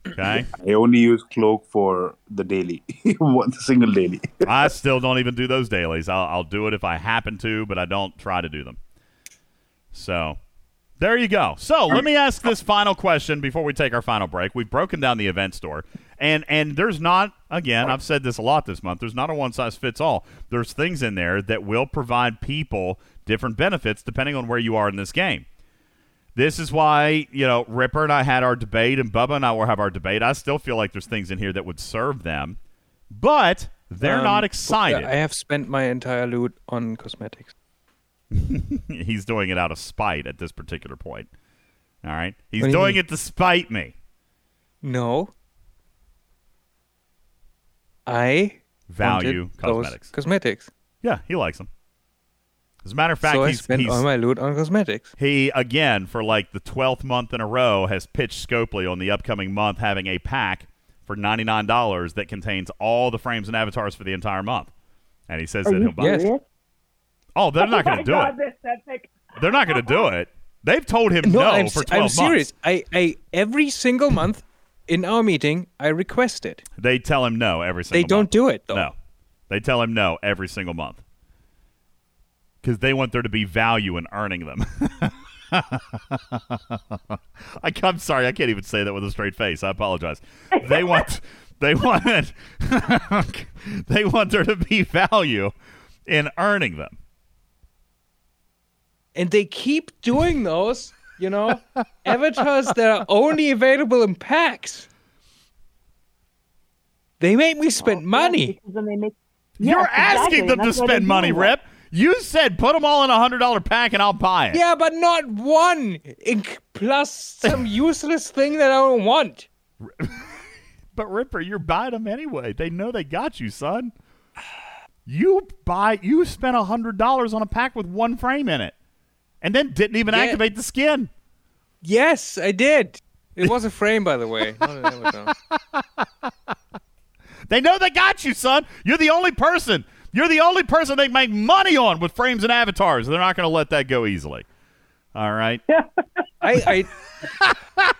Okay. I only use Cloak for the daily, one single daily. I still don't even do those dailies. I'll, I'll do it if I happen to, but I don't try to do them. So There you go. So let me ask this final question before we take our final break. We've broken down the event store, and and there's not again. I've said this a lot this month. There's not a one size fits all. There's things in there that will provide people different benefits depending on where you are in this game. This is why you know Ripper and I had our debate, and Bubba and I will have our debate. I still feel like there's things in here that would serve them, but they're Um, not excited. I have spent my entire loot on cosmetics. He's doing it out of spite at this particular point. All right, he's do doing mean? it to spite me. No. I Value cosmetics. Cosmetics. Yeah, he likes them. As a matter of fact, so I he's, spent he's all my loot on cosmetics. he again for like the twelfth month in a row has pitched Scopely on the upcoming month having a pack for ninety nine dollars that contains all the frames and avatars for the entire month, and he says Are that he'll buy. serious? Oh, they're not Oh going to do God, it. They're not going to do it. They've told him no, I'm, for s- twelve I'm months. serious. I, I every single month in our meeting I request it. They tell him no every single. They don't month. do it though. No, they tell him no every single month because they want there to be value in earning them. I, I'm sorry, I can't even say that with a straight face. I apologize. They want, they want, they want there to be value in earning them. And they keep doing those, you know, avatars that are only available in packs. They make me spend oh, money. Because then they make. You're asking exactly, them to that's why they're spend money, doing it. Rip. You said put them all in a hundred dollar pack and I'll buy it. Yeah, but not one. ink plus some useless thing that I don't want. But Ripper, you're buying them anyway. They know they got you, son. You buy. You spent a hundred dollars on a pack with one frame in it, and then didn't even Yeah. activate the skin. Yes, I did. It was a frame, by the way. Not an avatar. They know they got you, son. You're the only person. You're the only person they make money on with frames and avatars. They're not going to let that go easily. All right. I,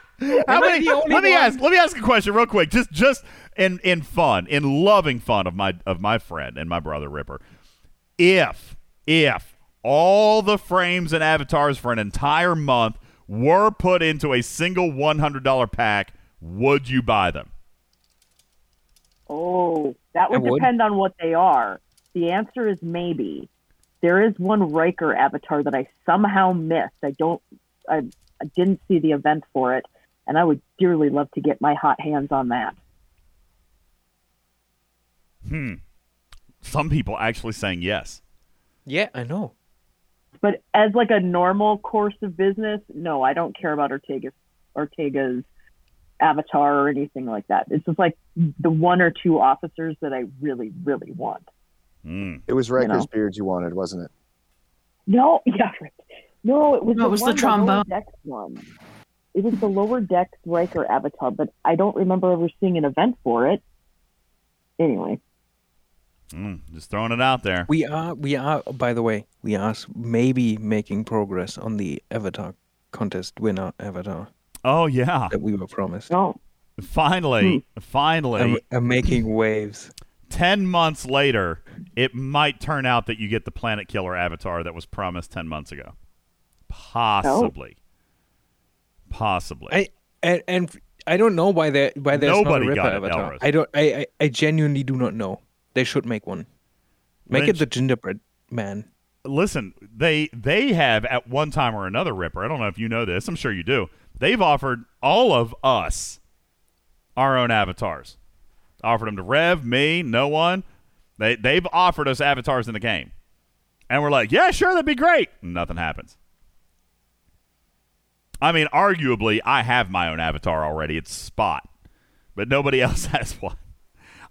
How many, let me one? ask. Let me ask a question real quick. Just, just in in fun, in loving fun of my of my friend and my brother Ripper. If if all the frames and avatars for an entire month were put into a single one hundred dollar pack, would you buy them? Oh, that would, would. depend on what they are. The answer is maybe. There is one Riker avatar that I somehow missed. I don't. I, I didn't see the event for it, and I would dearly love to get my hot hands on that. Hmm. Some people actually saying yes. yeah, I know. But as like a normal course of business, no, I don't care about Ortega's Ortega's avatar or anything like that. It's just like the one or two officers that I really, really want. Hmm. It was Riker's know. beard you wanted, wasn't it? No, yeah, no, it was No, the it was the one, trombone. lower decks one. It was the lower decks Riker avatar, but I don't remember ever seeing an event for it. Anyway, Mm, just throwing it out there. We are, we are. By the way, we are maybe making progress on the avatar contest winner avatar Oh yeah. that we were promised. no, Finally, finally, I'm, I'm making waves. 10 months later, it might turn out that you get the Planet Killer avatar that was promised 10 months ago. Possibly. Possibly. I and, and I don't know why there why there's Nobody not a Ripper got it, avatar. I don't. I, I I genuinely do not know. They should make one. Make Lynch. it the gingerbread man. Listen, they they have at one time or another, Ripper. I don't know if you know this. I'm sure you do. They've offered all of us our own avatars. Offered them to Rev, me, no one. They they've offered us avatars in the game, and we're like, yeah, sure, that'd be great. Nothing happens. I mean, arguably, I have my own avatar already. It's Spot, but nobody else has one.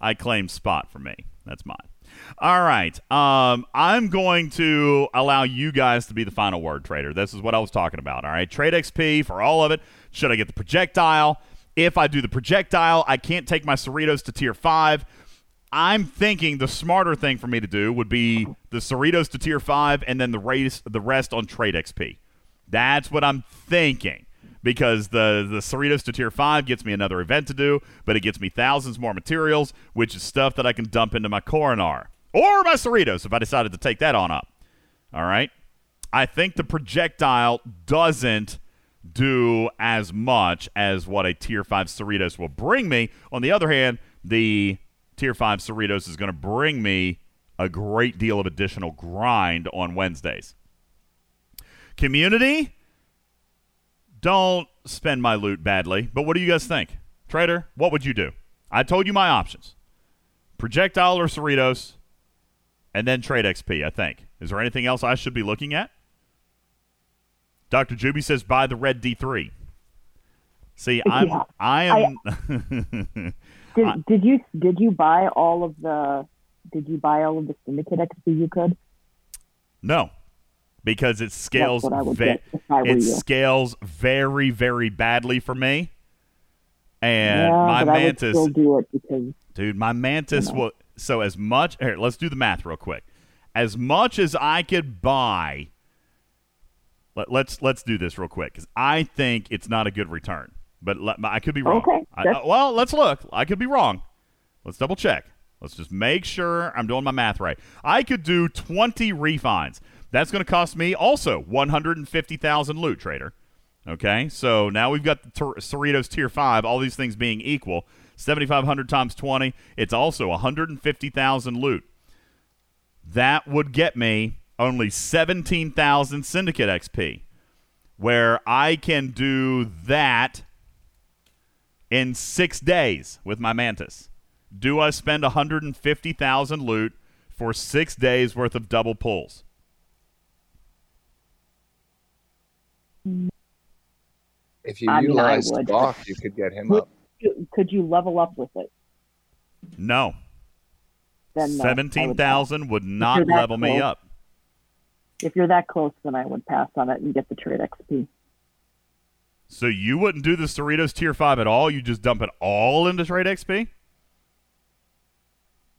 I claim Spot for me. That's mine. All right. Um, I'm going to allow you guys to be the final word, trader. This is what I was talking about. All right. Trade XP for all of it. Should I get the projectile? If I do the projectile, I can't take my Cerritos to tier five. I'm thinking the smarter thing for me to do would be the Cerritos to tier five and then the race the rest on trade XP. That's what I'm thinking. Because the the Cerritos to tier five gets me another event to do, but it gets me thousands more materials, which is stuff that I can dump into my Coronar. Or my Cerritos if I decided to take that on up. All right. I think the projectile doesn't do as much as what a tier 5 Cerritos will bring me. On the other hand, the tier 5 Cerritos is going to bring me a great deal of additional grind on Wednesdays. Community, don't spend my loot badly, but what do you guys think? Trader, what would you do? I told you my options projectile or Cerritos, and then trade XP, I think. Is there anything else I should be looking at? Dr. Juby says buy the red D3. See, I'm Yeah. I am Did, uh, did you did you buy all of the did you buy all of the syndicate XP you could? No, because it scales. what I would ve- get if I were it you. scales very, very badly for me. And yeah, my but I would mantis, do it because dude, my mantis will. So as much here, let's do the math real quick. As much as I could buy. Let, let's let's do this real quick because I think it's not a good return, but let, I could be wrong. Okay, I- that's- uh, well, let's look. I could be wrong. Let's double check. Let's just make sure I'm doing my math right. I could do 20 refines. That's going to cost me also 150,000 loot trader. Okay, so now we've got the Tor- Cerritos tier five. All these things being equal, 7,500 times 20. It's also 150,000 loot. That would get me only 17,000 syndicate XP, where I can do that in six days with my mantis. Do I spend 150,000 loot for six days worth of double pulls? If you I mean, I utilize would. Bach, you could get him Would- up. could you level up with it? No. Then no, I would Seventeen thousand would not that level me up. If you're that close, then I would pass on it and get the trade XP. So you wouldn't do the Cerritos tier five at all? You just dump it all into trade XP?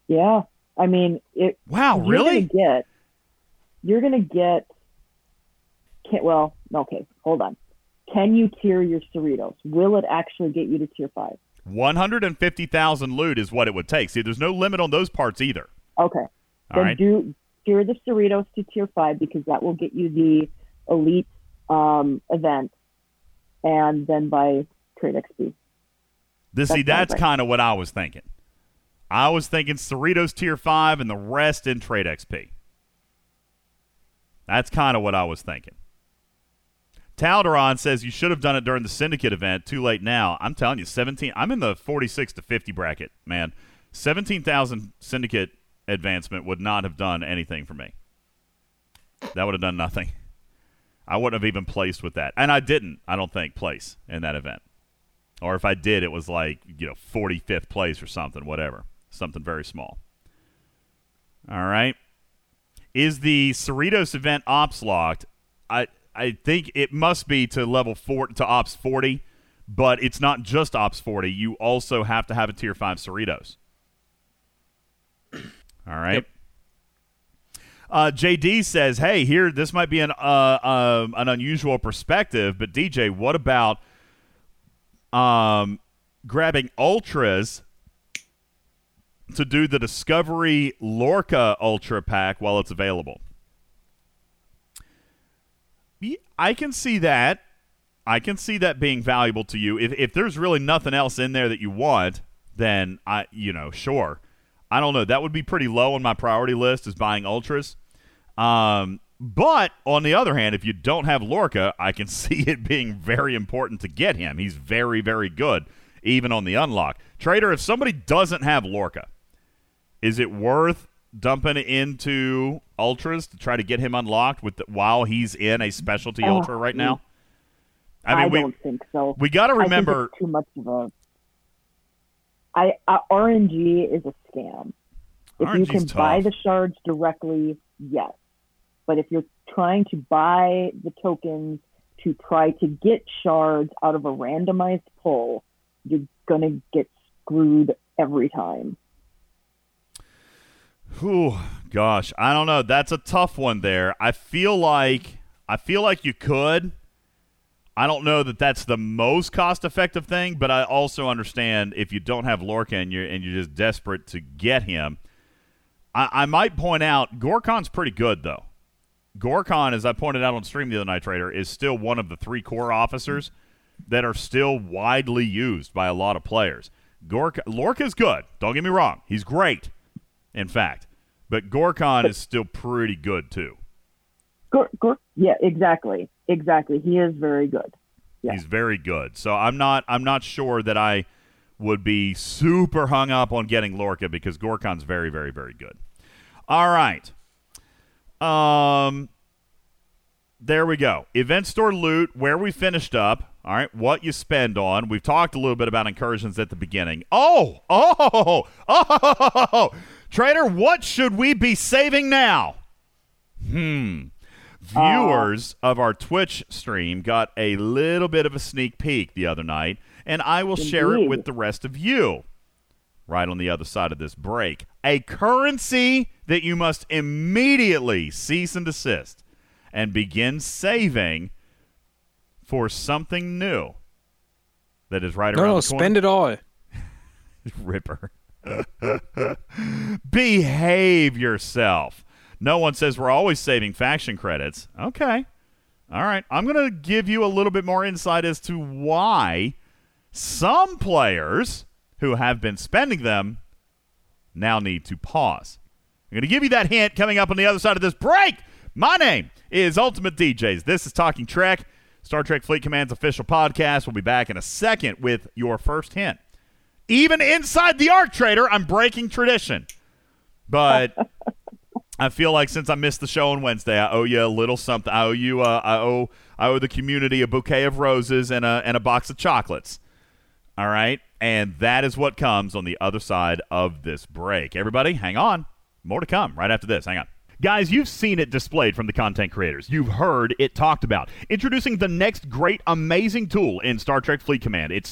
Yeah, I mean, it. Wow, you're really? Gonna get. You're gonna get. Can, well, okay, hold on. Can you tier your Cerritos? Will it actually get you to tier five? One hundred and fifty thousand loot is what it would take. See, there's no limit on those parts either. Okay. All then right. do tier the Cerritos to tier five because that will get you the elite um, event, and then by trade XP. This, That's see, that's kind of what I was thinking. I was thinking Cerritos tier five and the rest in trade XP. That's kind of what I was thinking. Talderon says you should have done it during the syndicate event. Too late now. I'm telling you, 17. I'm in the 46 to 50 bracket, man. 17,000 syndicate advancement would not have done anything for me. That would have done nothing. I wouldn't have even placed with that. And I didn't, I don't think, place in that event. Or if I did, it was like, you know, 45th place or something, whatever. Something very small. All right. Is the Cerritos event ops locked? I I think it must be to level four to ops 40, but it's not just ops 40. You also have to have a tier 5 Cerritos. All right. Uh, JD says, "Hey, here this might be an uh, um, an unusual perspective, but DJ, what about um, grabbing ultras to do the Discovery Lorca Ultra Pack while it's available?" I can see that. I can see that being valuable to you. If if there's really nothing else in there that you want, then I you know sure. I don't know. That would be pretty low on my priority list is buying ultras. Um, but on the other hand, if you don't have Lorca, I can see it being very important to get him. He's very, very good, even on the unlock. Trader, if somebody doesn't have Lorca, is it worth dumping into ultras to try to get him unlocked with the, while he's in a specialty Oh, ultra right now? I, I mean, we don't think so. we got to I remember. too much of a. I uh, RNG is a scam. If you can 's buy the shards directly, yes. But if you're trying to buy the tokens to try to get shards out of a randomized pull, you're gonna get screwed every time. Whew, gosh, I don't know. That's a tough one there. I feel like I feel like you could. I don't know that that's the most cost-effective thing, but I also understand if you don't have Lorca and you're and you're just desperate to get him. I, I might point out Gorkon's pretty good though. Gorkon, as I pointed out on stream the other night, Trader, is still one of the three core officers that are still widely used by a lot of players. Gork Lorca's good. Don't get me wrong. He's great, in fact. But Gorkon is still pretty good too. Gork, Gor- yeah, exactly, exactly. He is very good. Yeah. He's very good. So I'm not I'm not sure that I would be super hung up on getting Lorca because Gorkon's very, very, very good. All right. Um there we go. Event store loot, where we finished up. All right, what you spend on. We've talked a little bit about incursions at the beginning. Oh, oh, oh, oh, Trader, what should we be saving now? Hmm. Viewers of our Twitch stream got a little bit of a sneak peek the other night, and I will share it with the rest of you right on the other side of this break. A currency that you must immediately cease and desist and begin saving for something new that is right No, around no, the corner. spend it all. Ripper. Behave yourself. No one says we're always saving faction credits. Okay. All right. I'm going to give you a little bit more insight as to why some players who have been spending them now need to pause. I'm going to give you that hint coming up on the other side of this break. My name is Ultimate DJs. This is Talking Trek, Star Trek Fleet Command's official podcast. We'll be back in a second with your first hint. Even inside the Arc Trader, I'm breaking tradition. But I feel like since I missed the show on Wednesday, I owe you a little something. I owe you, uh, I owe, I owe the community a bouquet of roses and a and a box of chocolates. All right, and that is what comes on the other side of this break. Everybody, hang on. More to come right after this. Hang on. Guys, you've seen it displayed from the content creators. You've heard it talked about. Introducing the next great, amazing tool in Star Trek Fleet Command. It's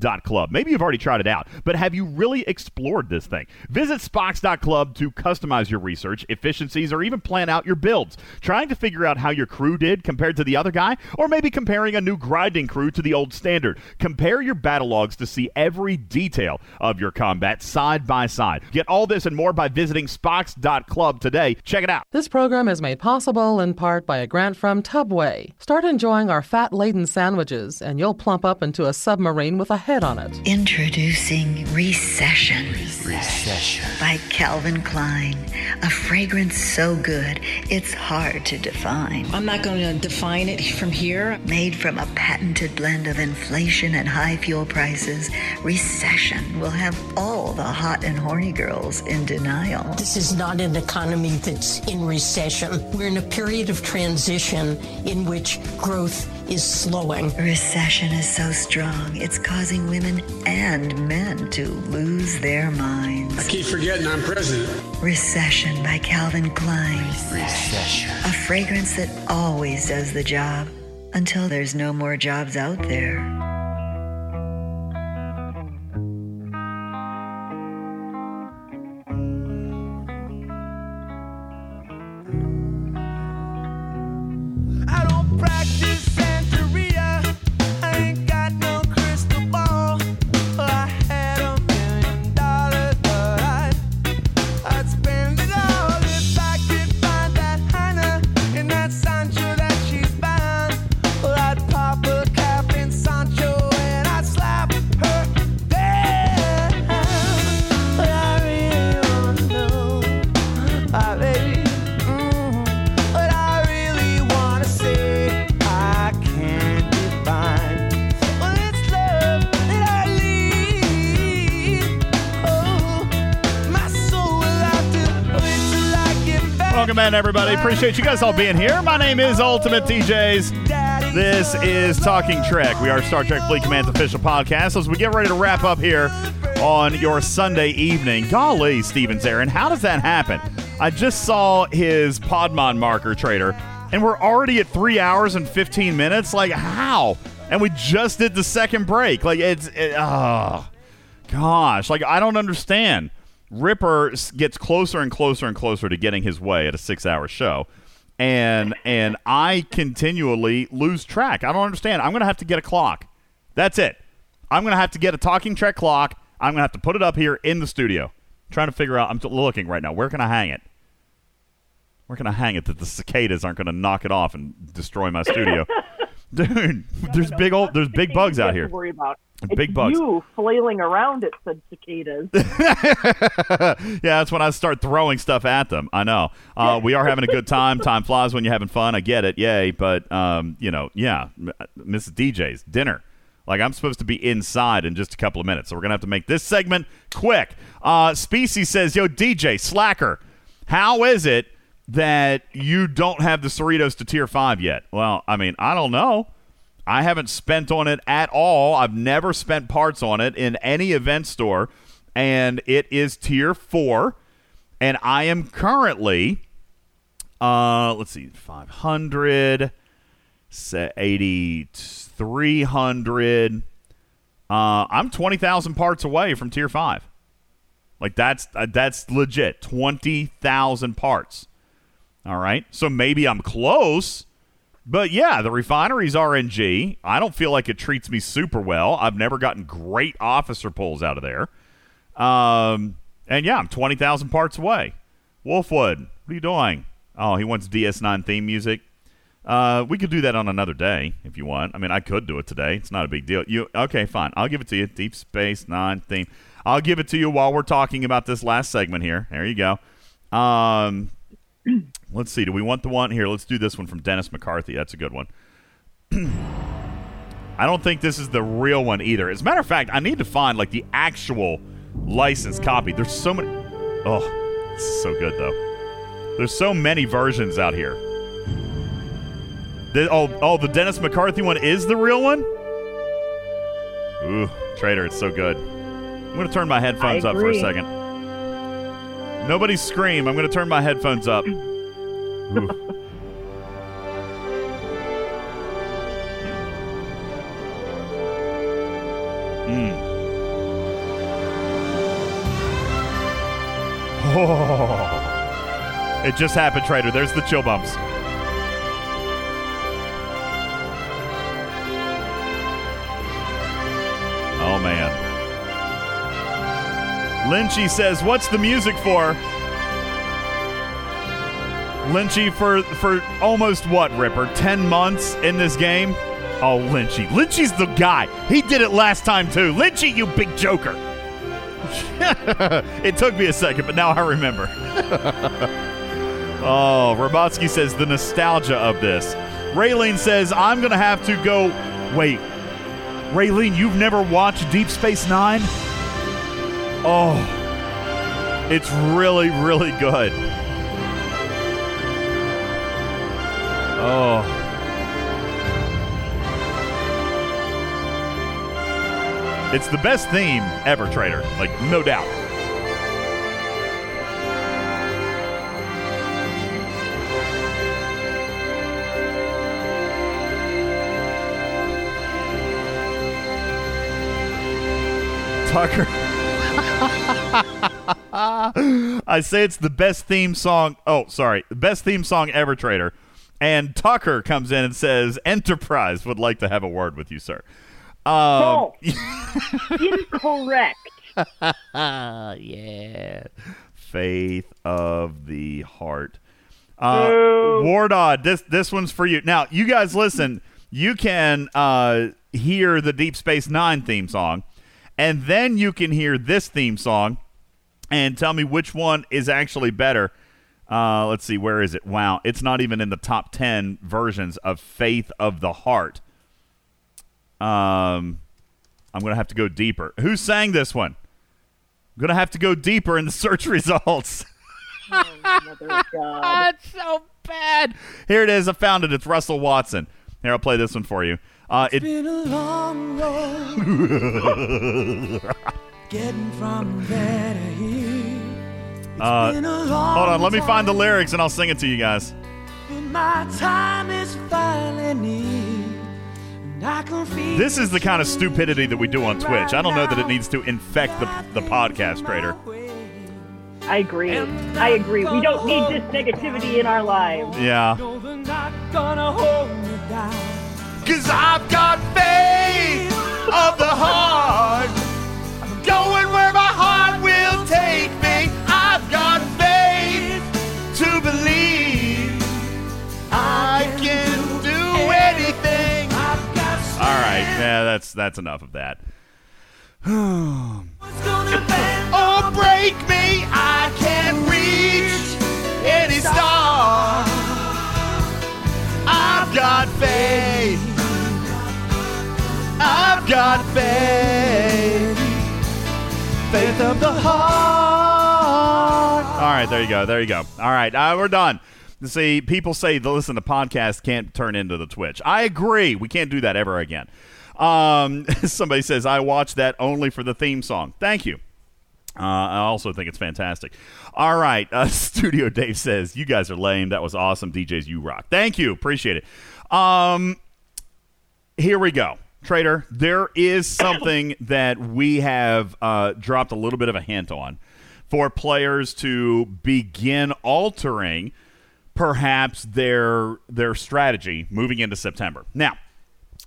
Spocks.club. Maybe you've already tried it out, but have you really explored this thing? Visit Spocks.club to customize your research, efficiencies, or even plan out your builds. Trying to figure out how your crew did compared to the other guy, or maybe comparing a new grinding crew to the old standard. Compare your battle logs to see every detail of your combat side by side. Get all this and more by visiting Spocks.club today. Check it out. This program is made possible in part by a grant from Tubway. Start enjoying our fat laden sandwiches, and you'll plump up into a submarine with a head on it. Introducing Recession. Recession. By Calvin Klein. A fragrance so good, it's hard to define. I'm not going to define it from here. Made from a patented blend of inflation and high fuel prices, Recession will have all the hot and horny girls in denial. This is not an economy that's in recession. We're in a period of transition in which growth is slowing. Recession is so strong, it's causing women and men to lose their minds. I keep forgetting I'm president. Recession by Calvin Klein. Recession. A fragrance that always does the job until there's no more jobs out there. I don't practice Welcome in, everybody. Appreciate you guys all being here. My name is Ultimate DJs. This is Talking Trek. We are Star Trek Fleet Command's official podcast. As we get ready to wrap up here on your Sunday evening, golly, Steven Zarin, how does that happen? I just saw his Podmon marker trader, and we're already at three hours and 15 minutes. Like, how? And we just did the second break. Like, it's, it, oh, gosh. Like, I don't understand. Ripper gets closer and closer and closer to getting his way at a six-hour show, and and I continually lose track. I don't understand. I'm gonna have to get a clock. That's it. I'm gonna have to get a talking trek clock. I'm gonna have to put it up here in the studio. trying to figure out. I'm looking right now. Where can I hang it? Where can I hang it that the cicadas aren't going to knock it off and destroy my studio? Dude, there's big old, there's big bugs out here. to worry about. Big It's bugs. You flailing around it said cicadas. yeah, that's when I start throwing stuff at them. I know. Uh, we are having a good time. Time flies when you're having fun. I get it. Yay. But, um, you know, yeah, Mrs. DJ's dinner. Like, I'm supposed to be inside in just a couple of minutes. So we're going to have to make this segment quick. Uh, Species says, Yo, DJ, slacker, how is it that you don't have the Cerritos to tier five yet? Well, I mean, I don't know. I haven't spent on it at all. I've never spent parts on it in any event store, and it is tier four. And I am currently, uh, let's see, 500, say 8,300. Uh, I'm 20,000 parts away from tier five. Like that's uh, that's legit. 20,000 parts. All right. So maybe I'm close. But yeah, the refinery's RNG. I don't feel like it treats me super well. I've never gotten great officer pulls out of there. Um, and yeah, I'm 20,000 parts away. Wolfwood, what are you doing? Oh, he wants DS9 theme music. Uh, we could do that on another day if you want. I mean, I could do it today. It's not a big deal. You okay? Fine. I'll give it to you. Deep Space Nine theme. I'll give it to you while we're talking about this last segment here. There you go. Um, let's see. Do we want the one here? Let's do this one from Dennis McCarthy. That's a good one. I don't think this is the real one either. As a matter of fact, I need to find like the actual licensed copy. There's so many. Oh, this is so good though. There's so many versions out here. The- oh, oh, the Dennis McCarthy one is the real one. Ooh, Trader, it's so good. I'm gonna turn my headphones up for a second. Nobody scream. I'm gonna turn my headphones up. Mm. Oh. It just happened, Trader. There's the chill bumps. Oh, man. Lynchy says, What's the music for? Lynchy for for almost what, Ripper? Ten months in this game? Oh, Lynchy. Lynchy's the guy. He did it last time too. Lynchy, you big joker. it took me a second, but now I remember. oh, Robotsky says the nostalgia of this. Raylene says, I'm gonna have to go wait. Raylene, you've never watched Deep Space Nine? Oh. It's really, really good. Oh. It's the best theme ever, Trader. Like, no doubt. Tucker. I say it's the best theme song. Oh, sorry. The best theme song ever, Trader. And Tucker comes in and says, Enterprise would like to have a word with you, sir. Um, Incorrect. yeah. Faith of the heart. Uh. Wardod, this this one's for you. Now, you guys listen. You can uh, hear the Deep Space Nine theme song, and then you can hear this theme song, and tell me which one is actually better. Uh, let's see, where is it? Wow, it's not even in the top ten versions of Faith of the Heart. Um, I'm gonna have to go deeper. Who sang this one? I'm gonna have to go deeper in the search results. oh That's so bad. Here it is. I found it. It's Russell Watson. Here, I'll play this one for you. Uh, it, been a long road getting from there to here. uh, been a hold on. Let me find the lyrics and I'll sing it to you guys. My time is finally near. And I can feel This is the kind of stupidity that we do on Twitch. I don't know that it needs to infect the, the podcast, Trader. I agree. I agree. We don't need this negativity in our lives. Yeah. Cause I've got faith of the heart. I'm going where my heart will take me. I've got faith to believe I can do anything. All right, yeah, that's that's enough of that. oh, break me. I can't reach any star. I've got faith. I've got faith. Faith of the heart. All right, there you go. There you go. All right, uh, we're done. See, people say listen to podcasts can't turn into the Twitch. I agree. We can't do that ever again. Um, somebody says I watched that only for the theme song. Thank you. Uh, I also think it's fantastic. All right, uh, Studio Dave says you guys are lame. That was awesome, DJs. You rock. Thank you. Appreciate it. Um, here we go. Trader, there is something that we have uh, dropped a little bit of a hint on for players to begin altering perhaps their their strategy moving into September. Now,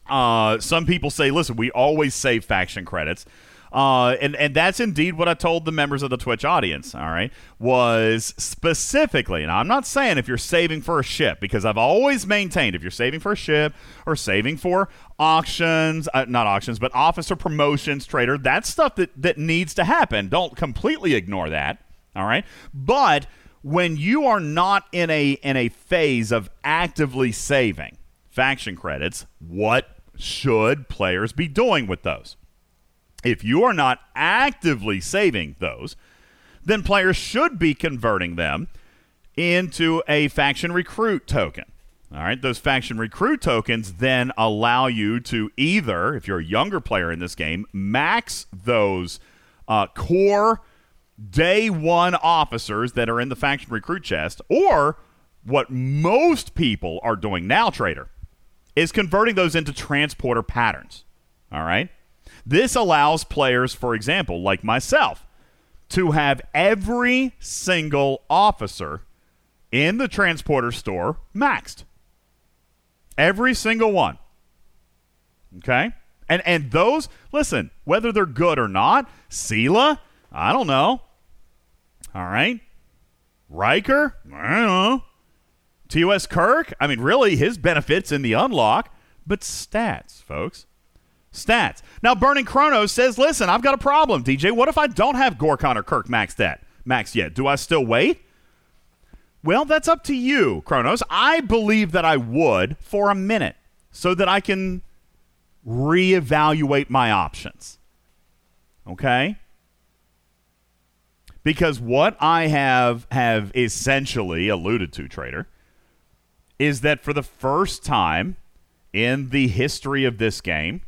uh, some people say, listen, we always save faction credits. Uh, and, and that's indeed what I told the members of the Twitch audience, all right, was specifically, and I'm not saying if you're saving for a ship, because I've always maintained if you're saving for a ship or saving for auctions, uh, not auctions, but officer promotions, trader, that's stuff that, that needs to happen. Don't completely ignore that, all right? But when you are not in a in a phase of actively saving faction credits, what should players be doing with those? If you are not actively saving those, then players should be converting them into a faction recruit token. All right, those faction recruit tokens then allow you to either, if you're a younger player in this game, max those uh, core day one officers that are in the faction recruit chest, or what most people are doing now, trader, is converting those into transporter patterns. All right. This allows players, for example, like myself, to have every single officer in the transporter store maxed. Every single one. Okay? And and those, listen, whether they're good or not, Sela, I don't know. All right. Riker, I don't know. TOS Kirk, I mean, really, his benefits in the unlock, but stats, folks. Stats. Now, Burning Chronos says, listen, I've got a problem, DJ. What if I don't have Gorkon or Kirk maxed at maxed yet? Do I still wait? Well, that's up to you, Chronos. I believe that I would for a minute so that I can reevaluate my options. Okay? Because what I have have essentially alluded to, trader, is that for the first time in the history of this game,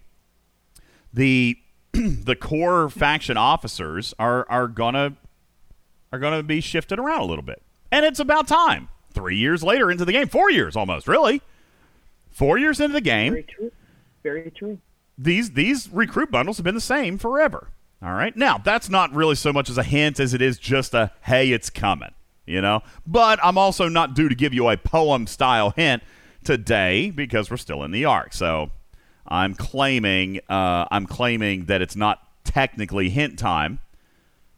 the the core faction officers are are gonna are gonna be shifted around a little bit, and it's about time. Three years later into the game, four years almost, really, four years into the game. Very true. Very true. These these recruit bundles have been the same forever. All right. Now that's not really so much as a hint as it is just a hey, it's coming. You know. But I'm also not due to give you a poem style hint today because we're still in the arc. So I'm claiming uh, I'm claiming that it's not technically hint time.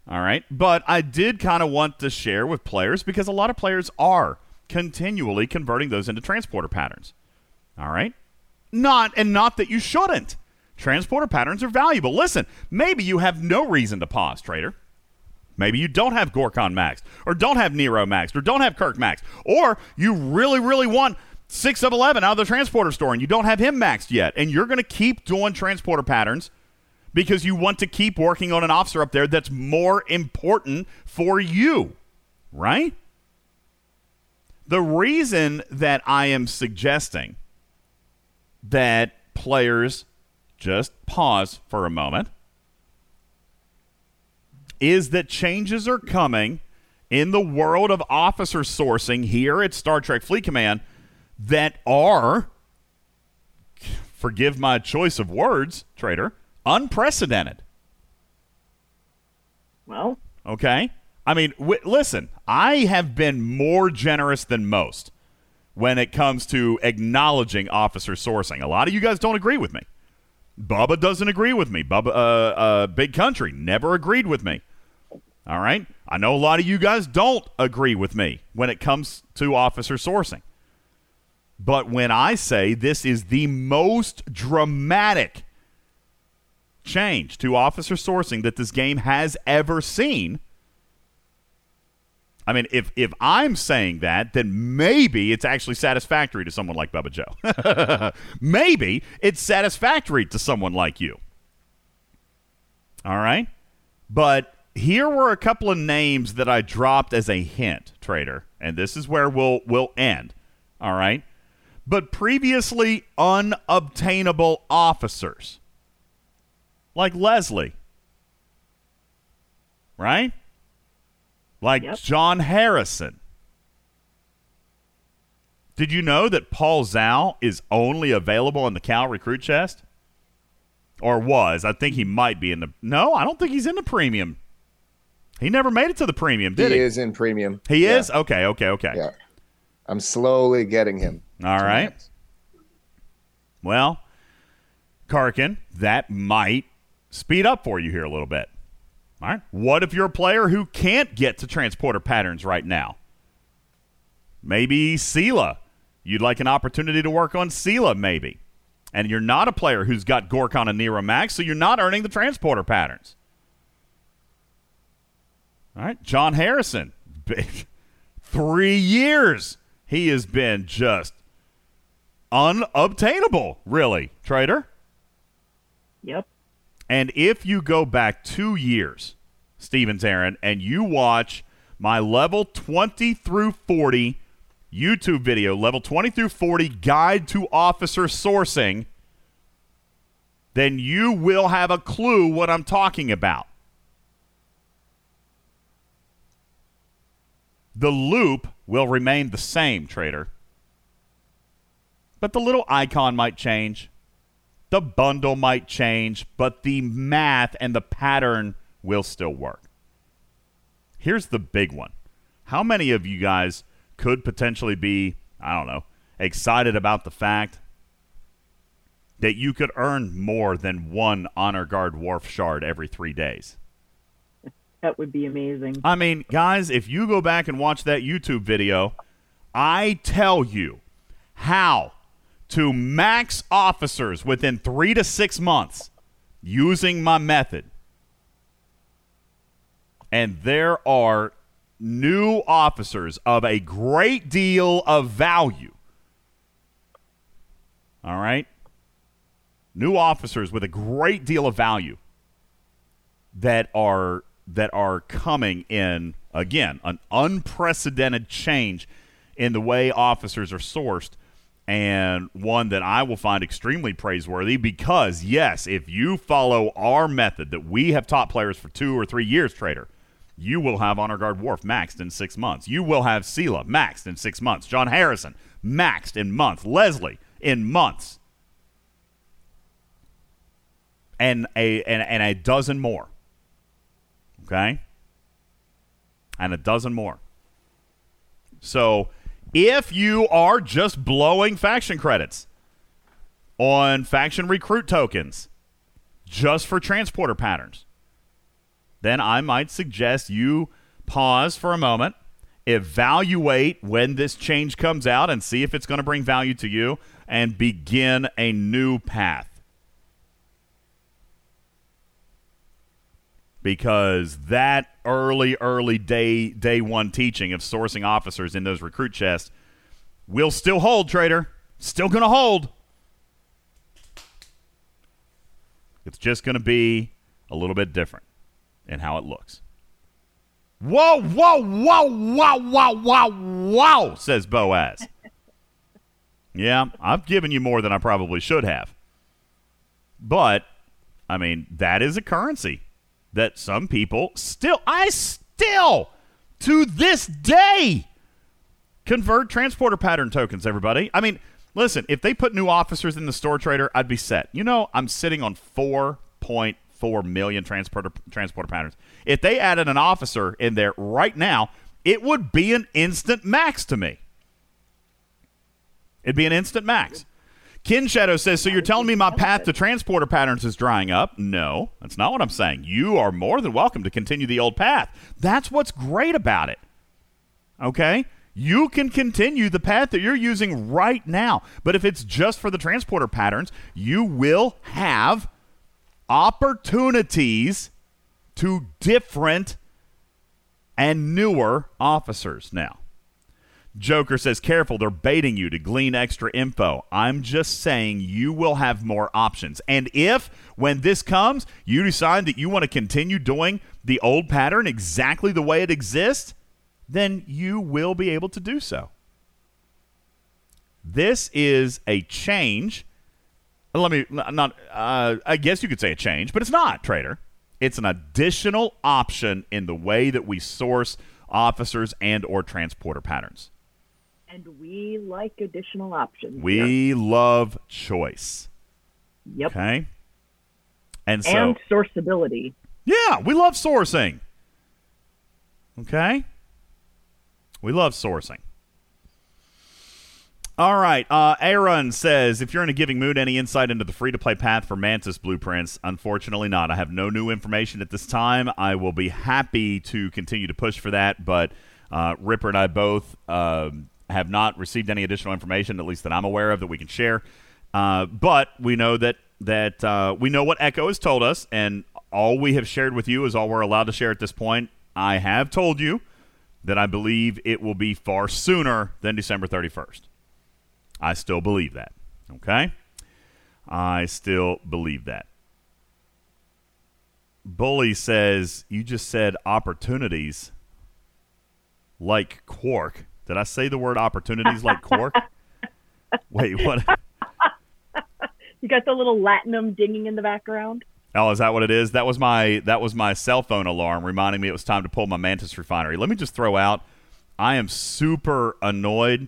All right, but I did kind of want to share with players because a lot of players are continually converting those into transporter patterns. All right, not and not that you shouldn't. Transporter patterns are valuable. Listen, maybe you have no reason to pause, trader. Maybe you don't have Gorkon maxed, or don't have Nero maxed, or don't have Kirk maxed, or you really, really want six of 11 out of the transporter store and you don't have him maxed yet. And you're going to keep doing transporter patterns because you want to keep working on an officer up there that's more important for you right? The reason that i am suggesting that players just pause for a moment is that changes are coming in the world of officer sourcing here at Star Trek Fleet Command that are, forgive my choice of words, trader, unprecedented. Well, okay. I mean, w- listen, I have been more generous than most when it comes to acknowledging officer sourcing. A lot of you guys don't agree with me. Bubba doesn't agree with me. Bubba, uh, uh, Big Country never agreed with me. All right. I know a lot of you guys don't agree with me when it comes to officer sourcing. But when I say this is the most dramatic change to officer sourcing that this game has ever seen. I mean, if if I'm saying that, then maybe it's actually satisfactory to someone like Bubba Joe. maybe it's satisfactory to someone like you. All right? But here were a couple of names that I dropped as a hint, trader, and this is where we'll we'll end. All right? But previously unobtainable officers like Leslie. Right? Like John Harrison. Did you know that Paul Zhao is only available in the Cal recruit chest? Or was. I think he might be in the. No, I don't think he's in the premium. He never made it to the premium, did he? he is in premium. He Yeah. is? Okay, okay, okay. Yeah. I'm slowly getting him. All right. Well, Karkin, that might speed up for you here a little bit. All right. What if you're a player who can't get to transporter patterns right now? Maybe Sela. You'd like an opportunity to work on Sela, maybe. And you're not a player who's got Gorkon and Nero Max, so you're not earning the transporter patterns. All right. John Harrison. Three years he has been just unobtainable, really, trader. Yep. And if you go back two years, Stevens Aaron, and you watch my level 20 through 40 YouTube video, level 20 through 40 guide to officer sourcing, then you will have a clue what I'm talking about. The loop will remain the same, trader. But the little icon might change. The bundle might change, but the math and the pattern will still work. Here's the big one. How many of you guys could potentially be, I don't know, excited about the fact that you could earn more than one Honor Guard Worf shard every three days? That would be amazing. I mean, guys, if you go back and watch that YouTube video, I tell you how to max officers within three to six months using my method. And there are new officers of a great deal of value. All right? New officers with a great deal of value that are that are coming in again an unprecedented change in the way officers are sourced and one that I will find extremely praiseworthy because yes if you follow our method that we have taught players for 2 or 3 years trader you will have honor guard Worf maxed in 6 months. You will have Sela maxed in 6 months. John Harrison maxed in months. Leslie in months. And a and, and a dozen more okay? And a dozen more. So, if you are just blowing faction credits on faction recruit tokens just for transporter patterns, then I might suggest you pause for a moment, evaluate when this change comes out, and see if it's going to bring value to you, and begin a new path. Because that early, early day day one teaching of sourcing officers in those recruit chests will still hold, trader. Still going to hold. It's just going to be a little bit different in how it looks. Whoa, whoa, whoa, whoa, whoa, whoa, whoa, says Boaz. yeah, I've given you more than I probably should have. But, I mean, that is a currency that some people still, I still, to this day, convert transporter pattern tokens, everybody. I mean, listen, if they put new officers in the store trader, I'd be set. You know, I'm sitting on 4.4 million transporter transporter patterns. If they added an officer in there right now, it would be an instant max to me. It'd be an instant max. Kin Shadow says, So you're telling me my path to transporter patterns is drying up? No, that's not what I'm saying. You are more than welcome to continue the old path. That's what's great about it. Okay? You can continue the path that you're using right now. But if it's just for the transporter patterns, you will have opportunities to different and newer officers now. Joker says, careful, they're baiting you to glean extra info. I'm just saying you will have more options. And if, when this comes, you decide that you want to continue doing the old pattern exactly the way it exists, then you will be able to do so. This is a change. Let me not, uh, I guess you could say a change, but it's not, Trader. It's an additional option in the way that we source officers and or transporter patterns. And we like additional options. We love choice. Yep. Okay. And so, and sourceability. yeah, we love sourcing. Okay. We love sourcing. All right. Uh, Aaron says, if you're in a giving mood, any insight into the free to play path for Mantis blueprints? Unfortunately, not. I have no new information at this time. I will be happy to continue to push for that, but uh, Ripper and I both um have not received any additional information, at least that I'm aware of, that we can share. Uh, but we know that that uh, we know what Echo has told us, and all we have shared with you is all we're allowed to share at this point. I have told you that I believe it will be far sooner than December 31st. I still believe that. Okay? I still believe that. Bully says, You just said opportunities like Quark. Did I say the word opportunities like Quark? Wait, what? You got the little latinum dinging in the background. Oh, is that what it is? That was my that was my cell phone alarm reminding me it was time to pull my Mantis refinery. Let me just throw out I am super annoyed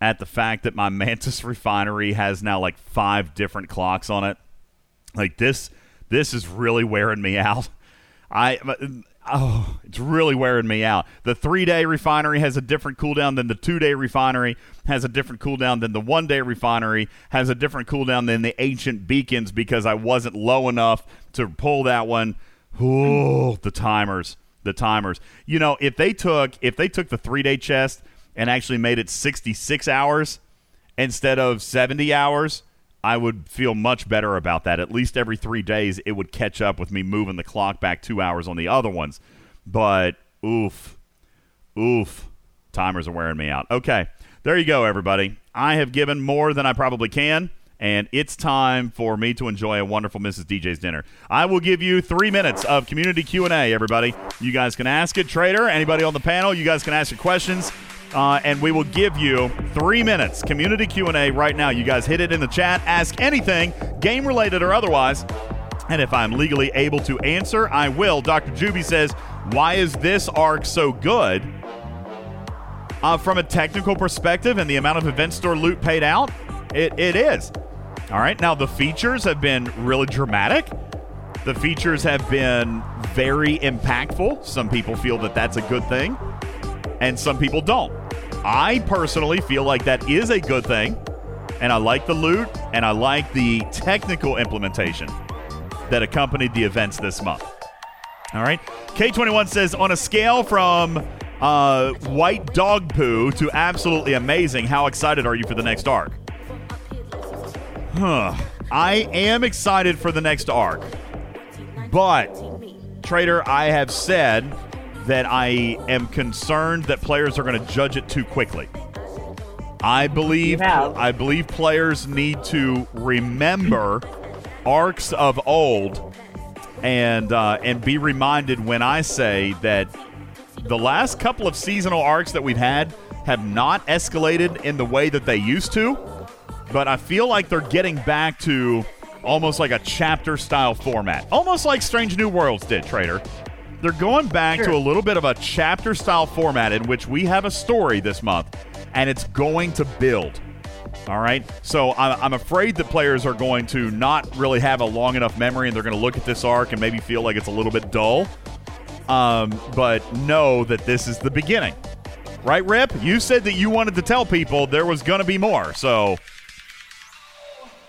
at the fact that my Mantis refinery has now like five different clocks on it. Like this this is really wearing me out. I oh, it's really wearing me out. The 3-day refinery has a different cooldown than the 2-day refinery has a different cooldown than the 1-day refinery has a different cooldown than the ancient beacons because I wasn't low enough to pull that one. Oh, the timers, the timers. You know, if they took if they took the 3-day chest and actually made it 66 hours instead of 70 hours, I would feel much better about that. At least every three days, it would catch up with me moving the clock back two hours on the other ones. But oof, oof, timers are wearing me out. Okay, there you go, everybody. I have given more than I probably can. And it's time for me to enjoy a wonderful Mrs. DJ's dinner. I will give you three minutes of community Q and A. Everybody, you guys can ask it. Trader, anybody on the panel, you guys can ask your questions. Uh, and we will give you three minutes. Community q&a right now. You guys hit it in the chat. Ask anything game related or otherwise. And if i'm legally able to answer i will. Dr juby says why is this arc so good? Uh, from a technical perspective and the amount of event store loot paid out it, it is. All right now the features have been really dramatic. The features have been very impactful. Some people feel that that's a good thing and some people don't. I personally feel like that is a good thing, and I like the loot, and I like the technical implementation that accompanied the events this month. All right. K21 says on a scale from uh, white dog poo to absolutely amazing, how excited are you for the next arc? Huh. I am excited for the next arc. But, Trader, I have said that I am concerned that players are going to judge it too quickly. I believe I believe players need to remember arcs of old and uh, and be reminded when I say that the last couple of seasonal arcs that we've had have not escalated in the way that they used to, but I feel like they're getting back to almost like a chapter style format, almost like Strange New Worlds did, Trader. They're going back Sure. to a little bit of a chapter style format in which we have a story this month and it's going to build. All right. So I'm, I'm afraid that players are going to not really have a long enough memory and they're going to look at this arc and maybe feel like it's a little bit dull. Um, but know that this is the beginning. Right, Rip? You said that you wanted to tell people there was going to be more. So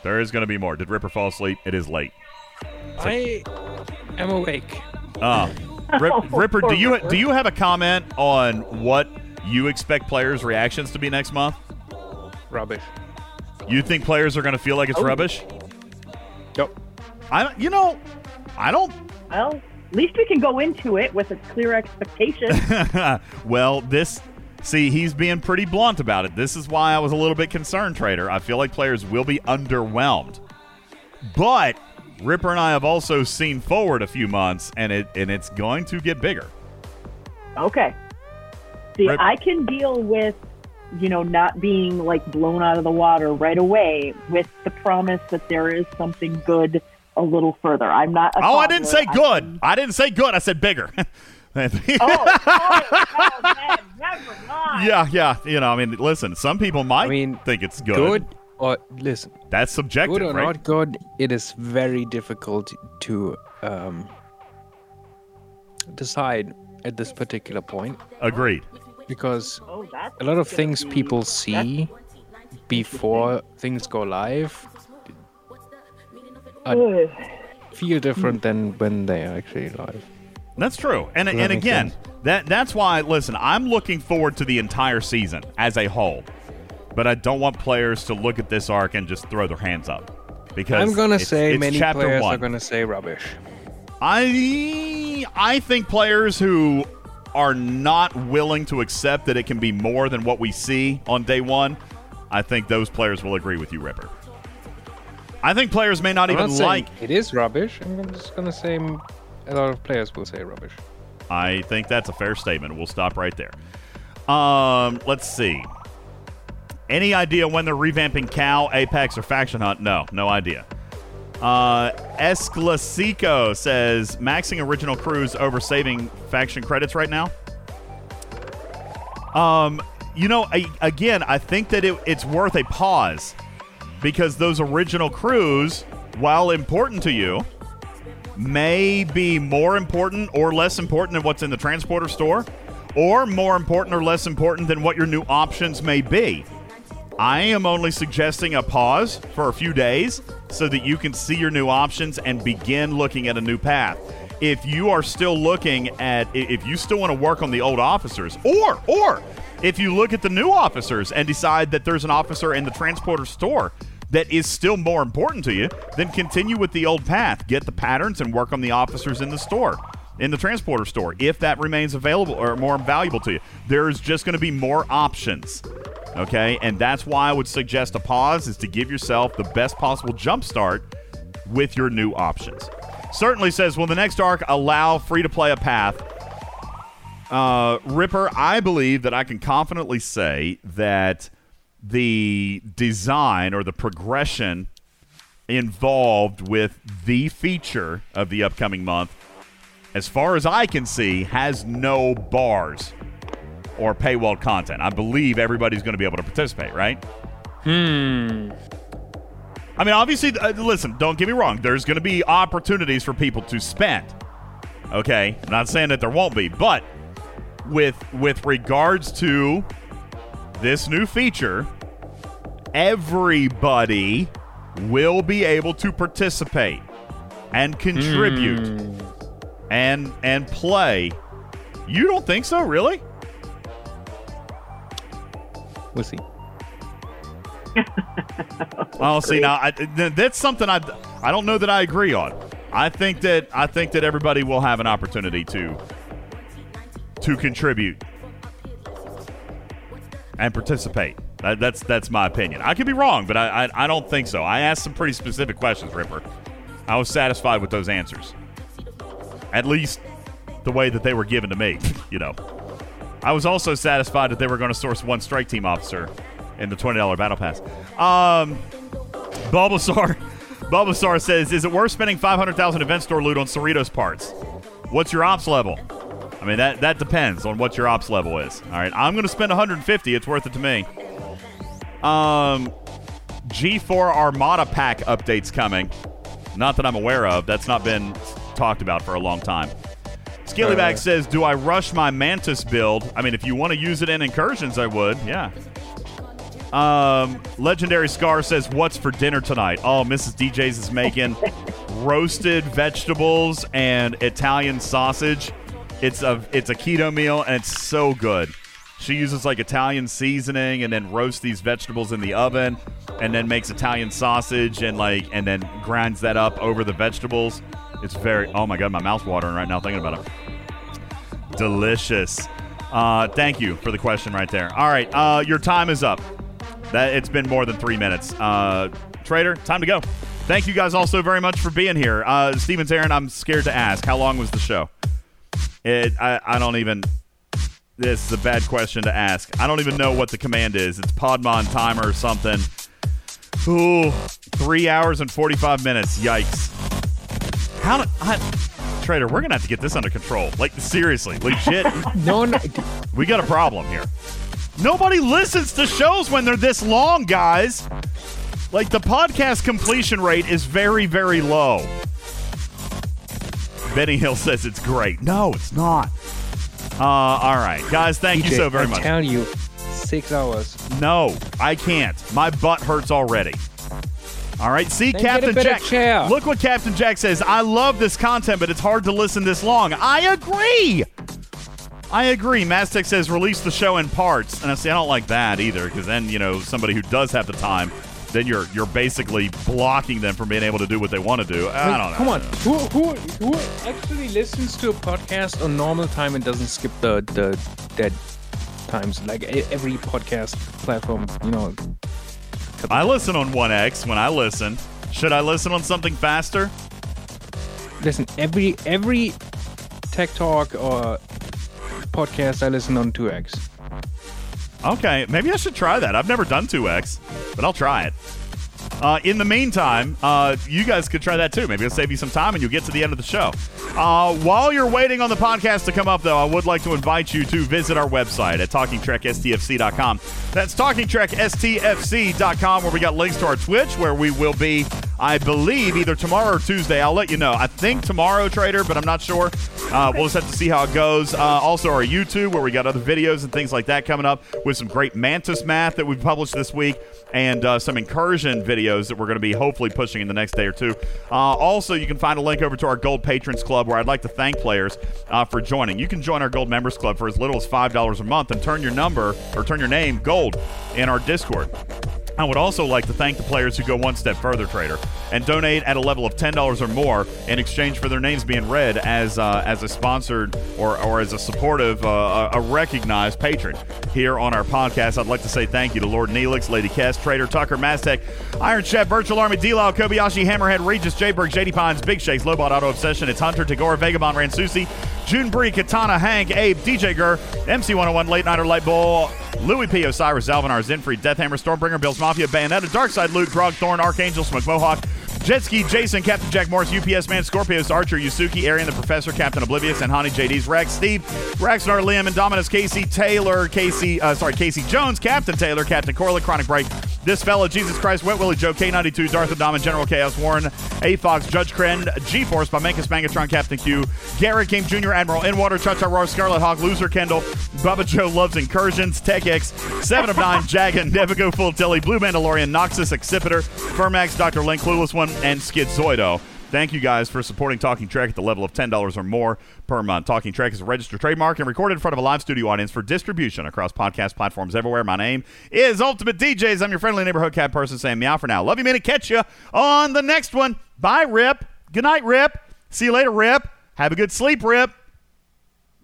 there is going to be more. Did Ripper fall asleep? It is late. I am awake. Uh, Rip, oh, Ripper, do you do you have a comment on what you expect players' reactions to be next month? Rubbish. You think players are going to feel like it's Oh. rubbish? Yep. I, you know, I don't. Well, at least we can go into it with a clear expectation. well, this. See, he's being pretty blunt about it. This is why I was a little bit concerned, Trader. I feel like players will be underwhelmed. But Ripper and I have also seen forward a few months, and it and it's going to get bigger. Okay. See, Right. I can deal with, you know, not being like blown out of the water right away with the promise that there is something good a little further. I'm not. A Oh, I didn't say good. I didn't say good. I said bigger. Oh, oh, oh, man, never mind. yeah, yeah. You know, I mean, listen. Some people might I mean, think it's good. Good or listen. That's subjective, Good or right? not good, it is very difficult to um, decide at this particular point. Agreed. Because Oh, a lot of things people see before things go live are, feel different than when they are actually live. That's true. And Does that and make again, sense? that that's why listen, I'm looking forward to the entire season as a whole. But I don't want players to look at this arc and just throw their hands up. Because I'm gonna it's- say it's many chapter players one. are gonna say rubbish. I I think players who are not willing to accept that it can be more than what we see on day one, I think those players will agree with you, Ripper. I think players may not I'm even not like. it is rubbish. I'm just gonna say a lot of players will say rubbish. I think that's a fair statement. We'll stop right there. Um, let's see. Any idea when they're revamping Cal, Apex, or Faction Hunt? No, no idea. Uh, Esclasico says maxing original crews over saving faction credits right now. Um, you know, I, again, I think that it, it's worth a pause because those original crews, while important to you, may be more important or less important than what's in the transporter store, or more important or less important than what your new options may be. I am only suggesting a pause for a few days so that you can see your new options and begin looking at a new path. If you are still looking at, if you still want to work on the old officers, or, or if you look at the new officers and decide that there's an officer in the transporter store that is still more important to you, then continue with the old path. Get the patterns and work on the officers in the store, in the transporter store, if that remains available or more valuable to you. There's just going to be more options. Okay, and that's why I would suggest a pause is to give yourself the best possible jump start with your new options. Certainly says, will the next arc allow free to play a path? Uh, Ripper, I believe that I can confidently say that the design or the progression involved with the feature of the upcoming month, as far as I can see, has no bars or paywall content. I believe everybody's going to be able to participate, right? Hmm. I mean, obviously, uh, listen, don't get me wrong. There's going to be opportunities for people to spend. Okay, I'm not saying that there won't be, but with with regards to this new feature, everybody will be able to participate and contribute and and play. You don't think so, really? We'll see. Well, oh, see now I, that's something I I don't know that I agree on. I think that I think that everybody will have an opportunity to to contribute and participate. That, that's that's my opinion. I could be wrong, but I, I I don't think so. I asked some pretty specific questions, Ripper. I was satisfied with those answers. At least the way that they were given to me, you know. I was also satisfied that they were going to source one strike team officer in the twenty dollar battle pass. Um, Bulbasaur, Bulbasaur says, "Is it worth spending five hundred thousand event store loot on Cerritos parts? What's your ops level? I mean that that depends on what your ops level is. All right, I'm going to spend 150. It's worth it to me. Um, G4 Armada pack updates coming. Not that I'm aware of. That's not been talked about for a long time. Skillyback Uh. says, "Do I rush my Mantis build? I mean, if you want to use it in incursions, I would. Yeah. Um, Legendary Scar says, "What's for dinner tonight?" Oh, Mrs. DJ's is making roasted vegetables and Italian sausage. It's a it's a keto meal and it's so good. She uses like Italian seasoning and then roasts these vegetables in the oven and then makes Italian sausage and like and then grinds that up over the vegetables. It's very. Oh my god, my mouth's watering right now thinking about it. Delicious. Uh, thank you for the question right there. All right, uh, your time is up. That it's been more than three minutes. Uh, Trader, time to go. Thank you guys also very much for being here. Uh, Stevens Aaron, I'm scared to ask. How long was the show? It. I, I don't even. This is a bad question to ask. I don't even know what the command is. It's Podmon timer or something. Ooh, three hours and 45 minutes. Yikes. How do I, Trader, we're going to have to get this under control. Like, seriously, legit. no, no. We got a problem here. Nobody listens to shows when they're this long, guys. Like, the podcast completion rate is very, very low. Benny Hill says it's great. No, it's not. Uh, all right, guys, thank you so very much. I'm telling you, six hours. No, I can't. My butt hurts already. All right, see, Then Captain Jack. Look what Captain Jack says. I love this content, but it's hard to listen this long. I agree. I agree. Mastec says release the show in parts, and I say I don't like that either, because then you know somebody who does have the time, then you're you're basically blocking them from being able to do what they want to do. I don't know. Come on, who who who actually listens to a podcast on normal time and doesn't skip the the dead times like every podcast platform? You know, I listen on 1X when I listen. Should I listen on something faster? listen every every tech talk or podcast I listen on 2x. Okay, maybe I should try that. I've never done 2x, but I'll try it. Uh, in the meantime, uh, you guys could try that too. Maybe it'll save you some time and you'll get to the end of the show. Uh, while you're waiting on the podcast to come up, though, I would like to invite you to visit our website at TalkingTrekSTFC.com. That's TalkingTrekSTFC.com, where we got links to our Twitch, where we will be, I believe, either tomorrow or Tuesday. I'll let you know. I think tomorrow, Trader, but I'm not sure. Uh, we'll just have to see how it goes. Uh, also, our YouTube, where we got other videos and things like that coming up with some great Mantis math that we've published this week and uh, some incursion videos that we're going to be hopefully pushing in the next day or two. Uh, also, you can find a link over to our Gold Patrons Club where I'd like to thank players uh, for joining. You can join our Gold Members Club for as little as $5 a month and turn your number or turn your name gold in our Discord. I would also like to thank the players who go one step further, Trader, and donate at a level of ten dollars or more in exchange for their names being read as uh, as a sponsored or, or as a supportive, uh, a recognized patron here on our podcast. I'd like to say thank you to Lord Neelix, Lady Kess, Trader Tucker, Mastec, Iron Chef, Virtual Army, D-Law, Kobayashi, Hammerhead, Regis, Jayberg, JD Pines, Big Shakes, Lobot Auto Obsession. It's Hunter, Tagore, Vagabond, Ransusi, June Bree, Katana, Hank, Abe, DJ Gur, MC101, Late Nighter, Light Bull, Louis P. Osiris, Zalvinar, Zinfried, Deathhammer, Stormbringer, Bills Mafia, Bayonetta, Darkside, Luke, Grog, Thorn, Archangel, Smoke Mohawk, Jetski, Jason, Captain Jack Morris, UPS Man, Scorpios, Archer, Yusuki, Arian, the Professor, Captain Oblivious, and Honey JD's Rex, Steve, Raxnar, Liam, Indominus, Casey, Taylor, Casey, uh, sorry, Casey Jones, Captain Taylor, Captain Corley, Chronic Break, This Fella, Jesus Christ, Wet Willie, Joe, K92, Darth Adama, General Chaos, Warren, A Fox, Judge Kren, G Force, Bamenkus, Mangatron, Captain Q, Garrett King Jr., Admiral, Inwater, Cha-Cha Roar, Scarlet Hawk, Loser Kendall, Bubba Joe Loves Incursions, Tech X, 7 of 9, Jagan, Nevigo Full Tilly, Blue Mandalorian, Noxus, Accipiter, Fermax, Dr. Link, Clueless One, and Schizoido. Thank you guys for supporting Talking Trek at the level of $10 or more per month. Talking Trek is a registered trademark and recorded in front of a live studio audience for distribution across podcast platforms everywhere. My name is Ultimate DJs. I'm your friendly neighborhood cat person saying meow for now. Love you, man, and catch you on the next one. Bye, Rip. Good night, Rip. See you later, Rip. Have a good sleep, Rip.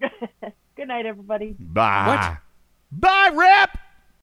Good night, everybody. Bye. Bye, Rip.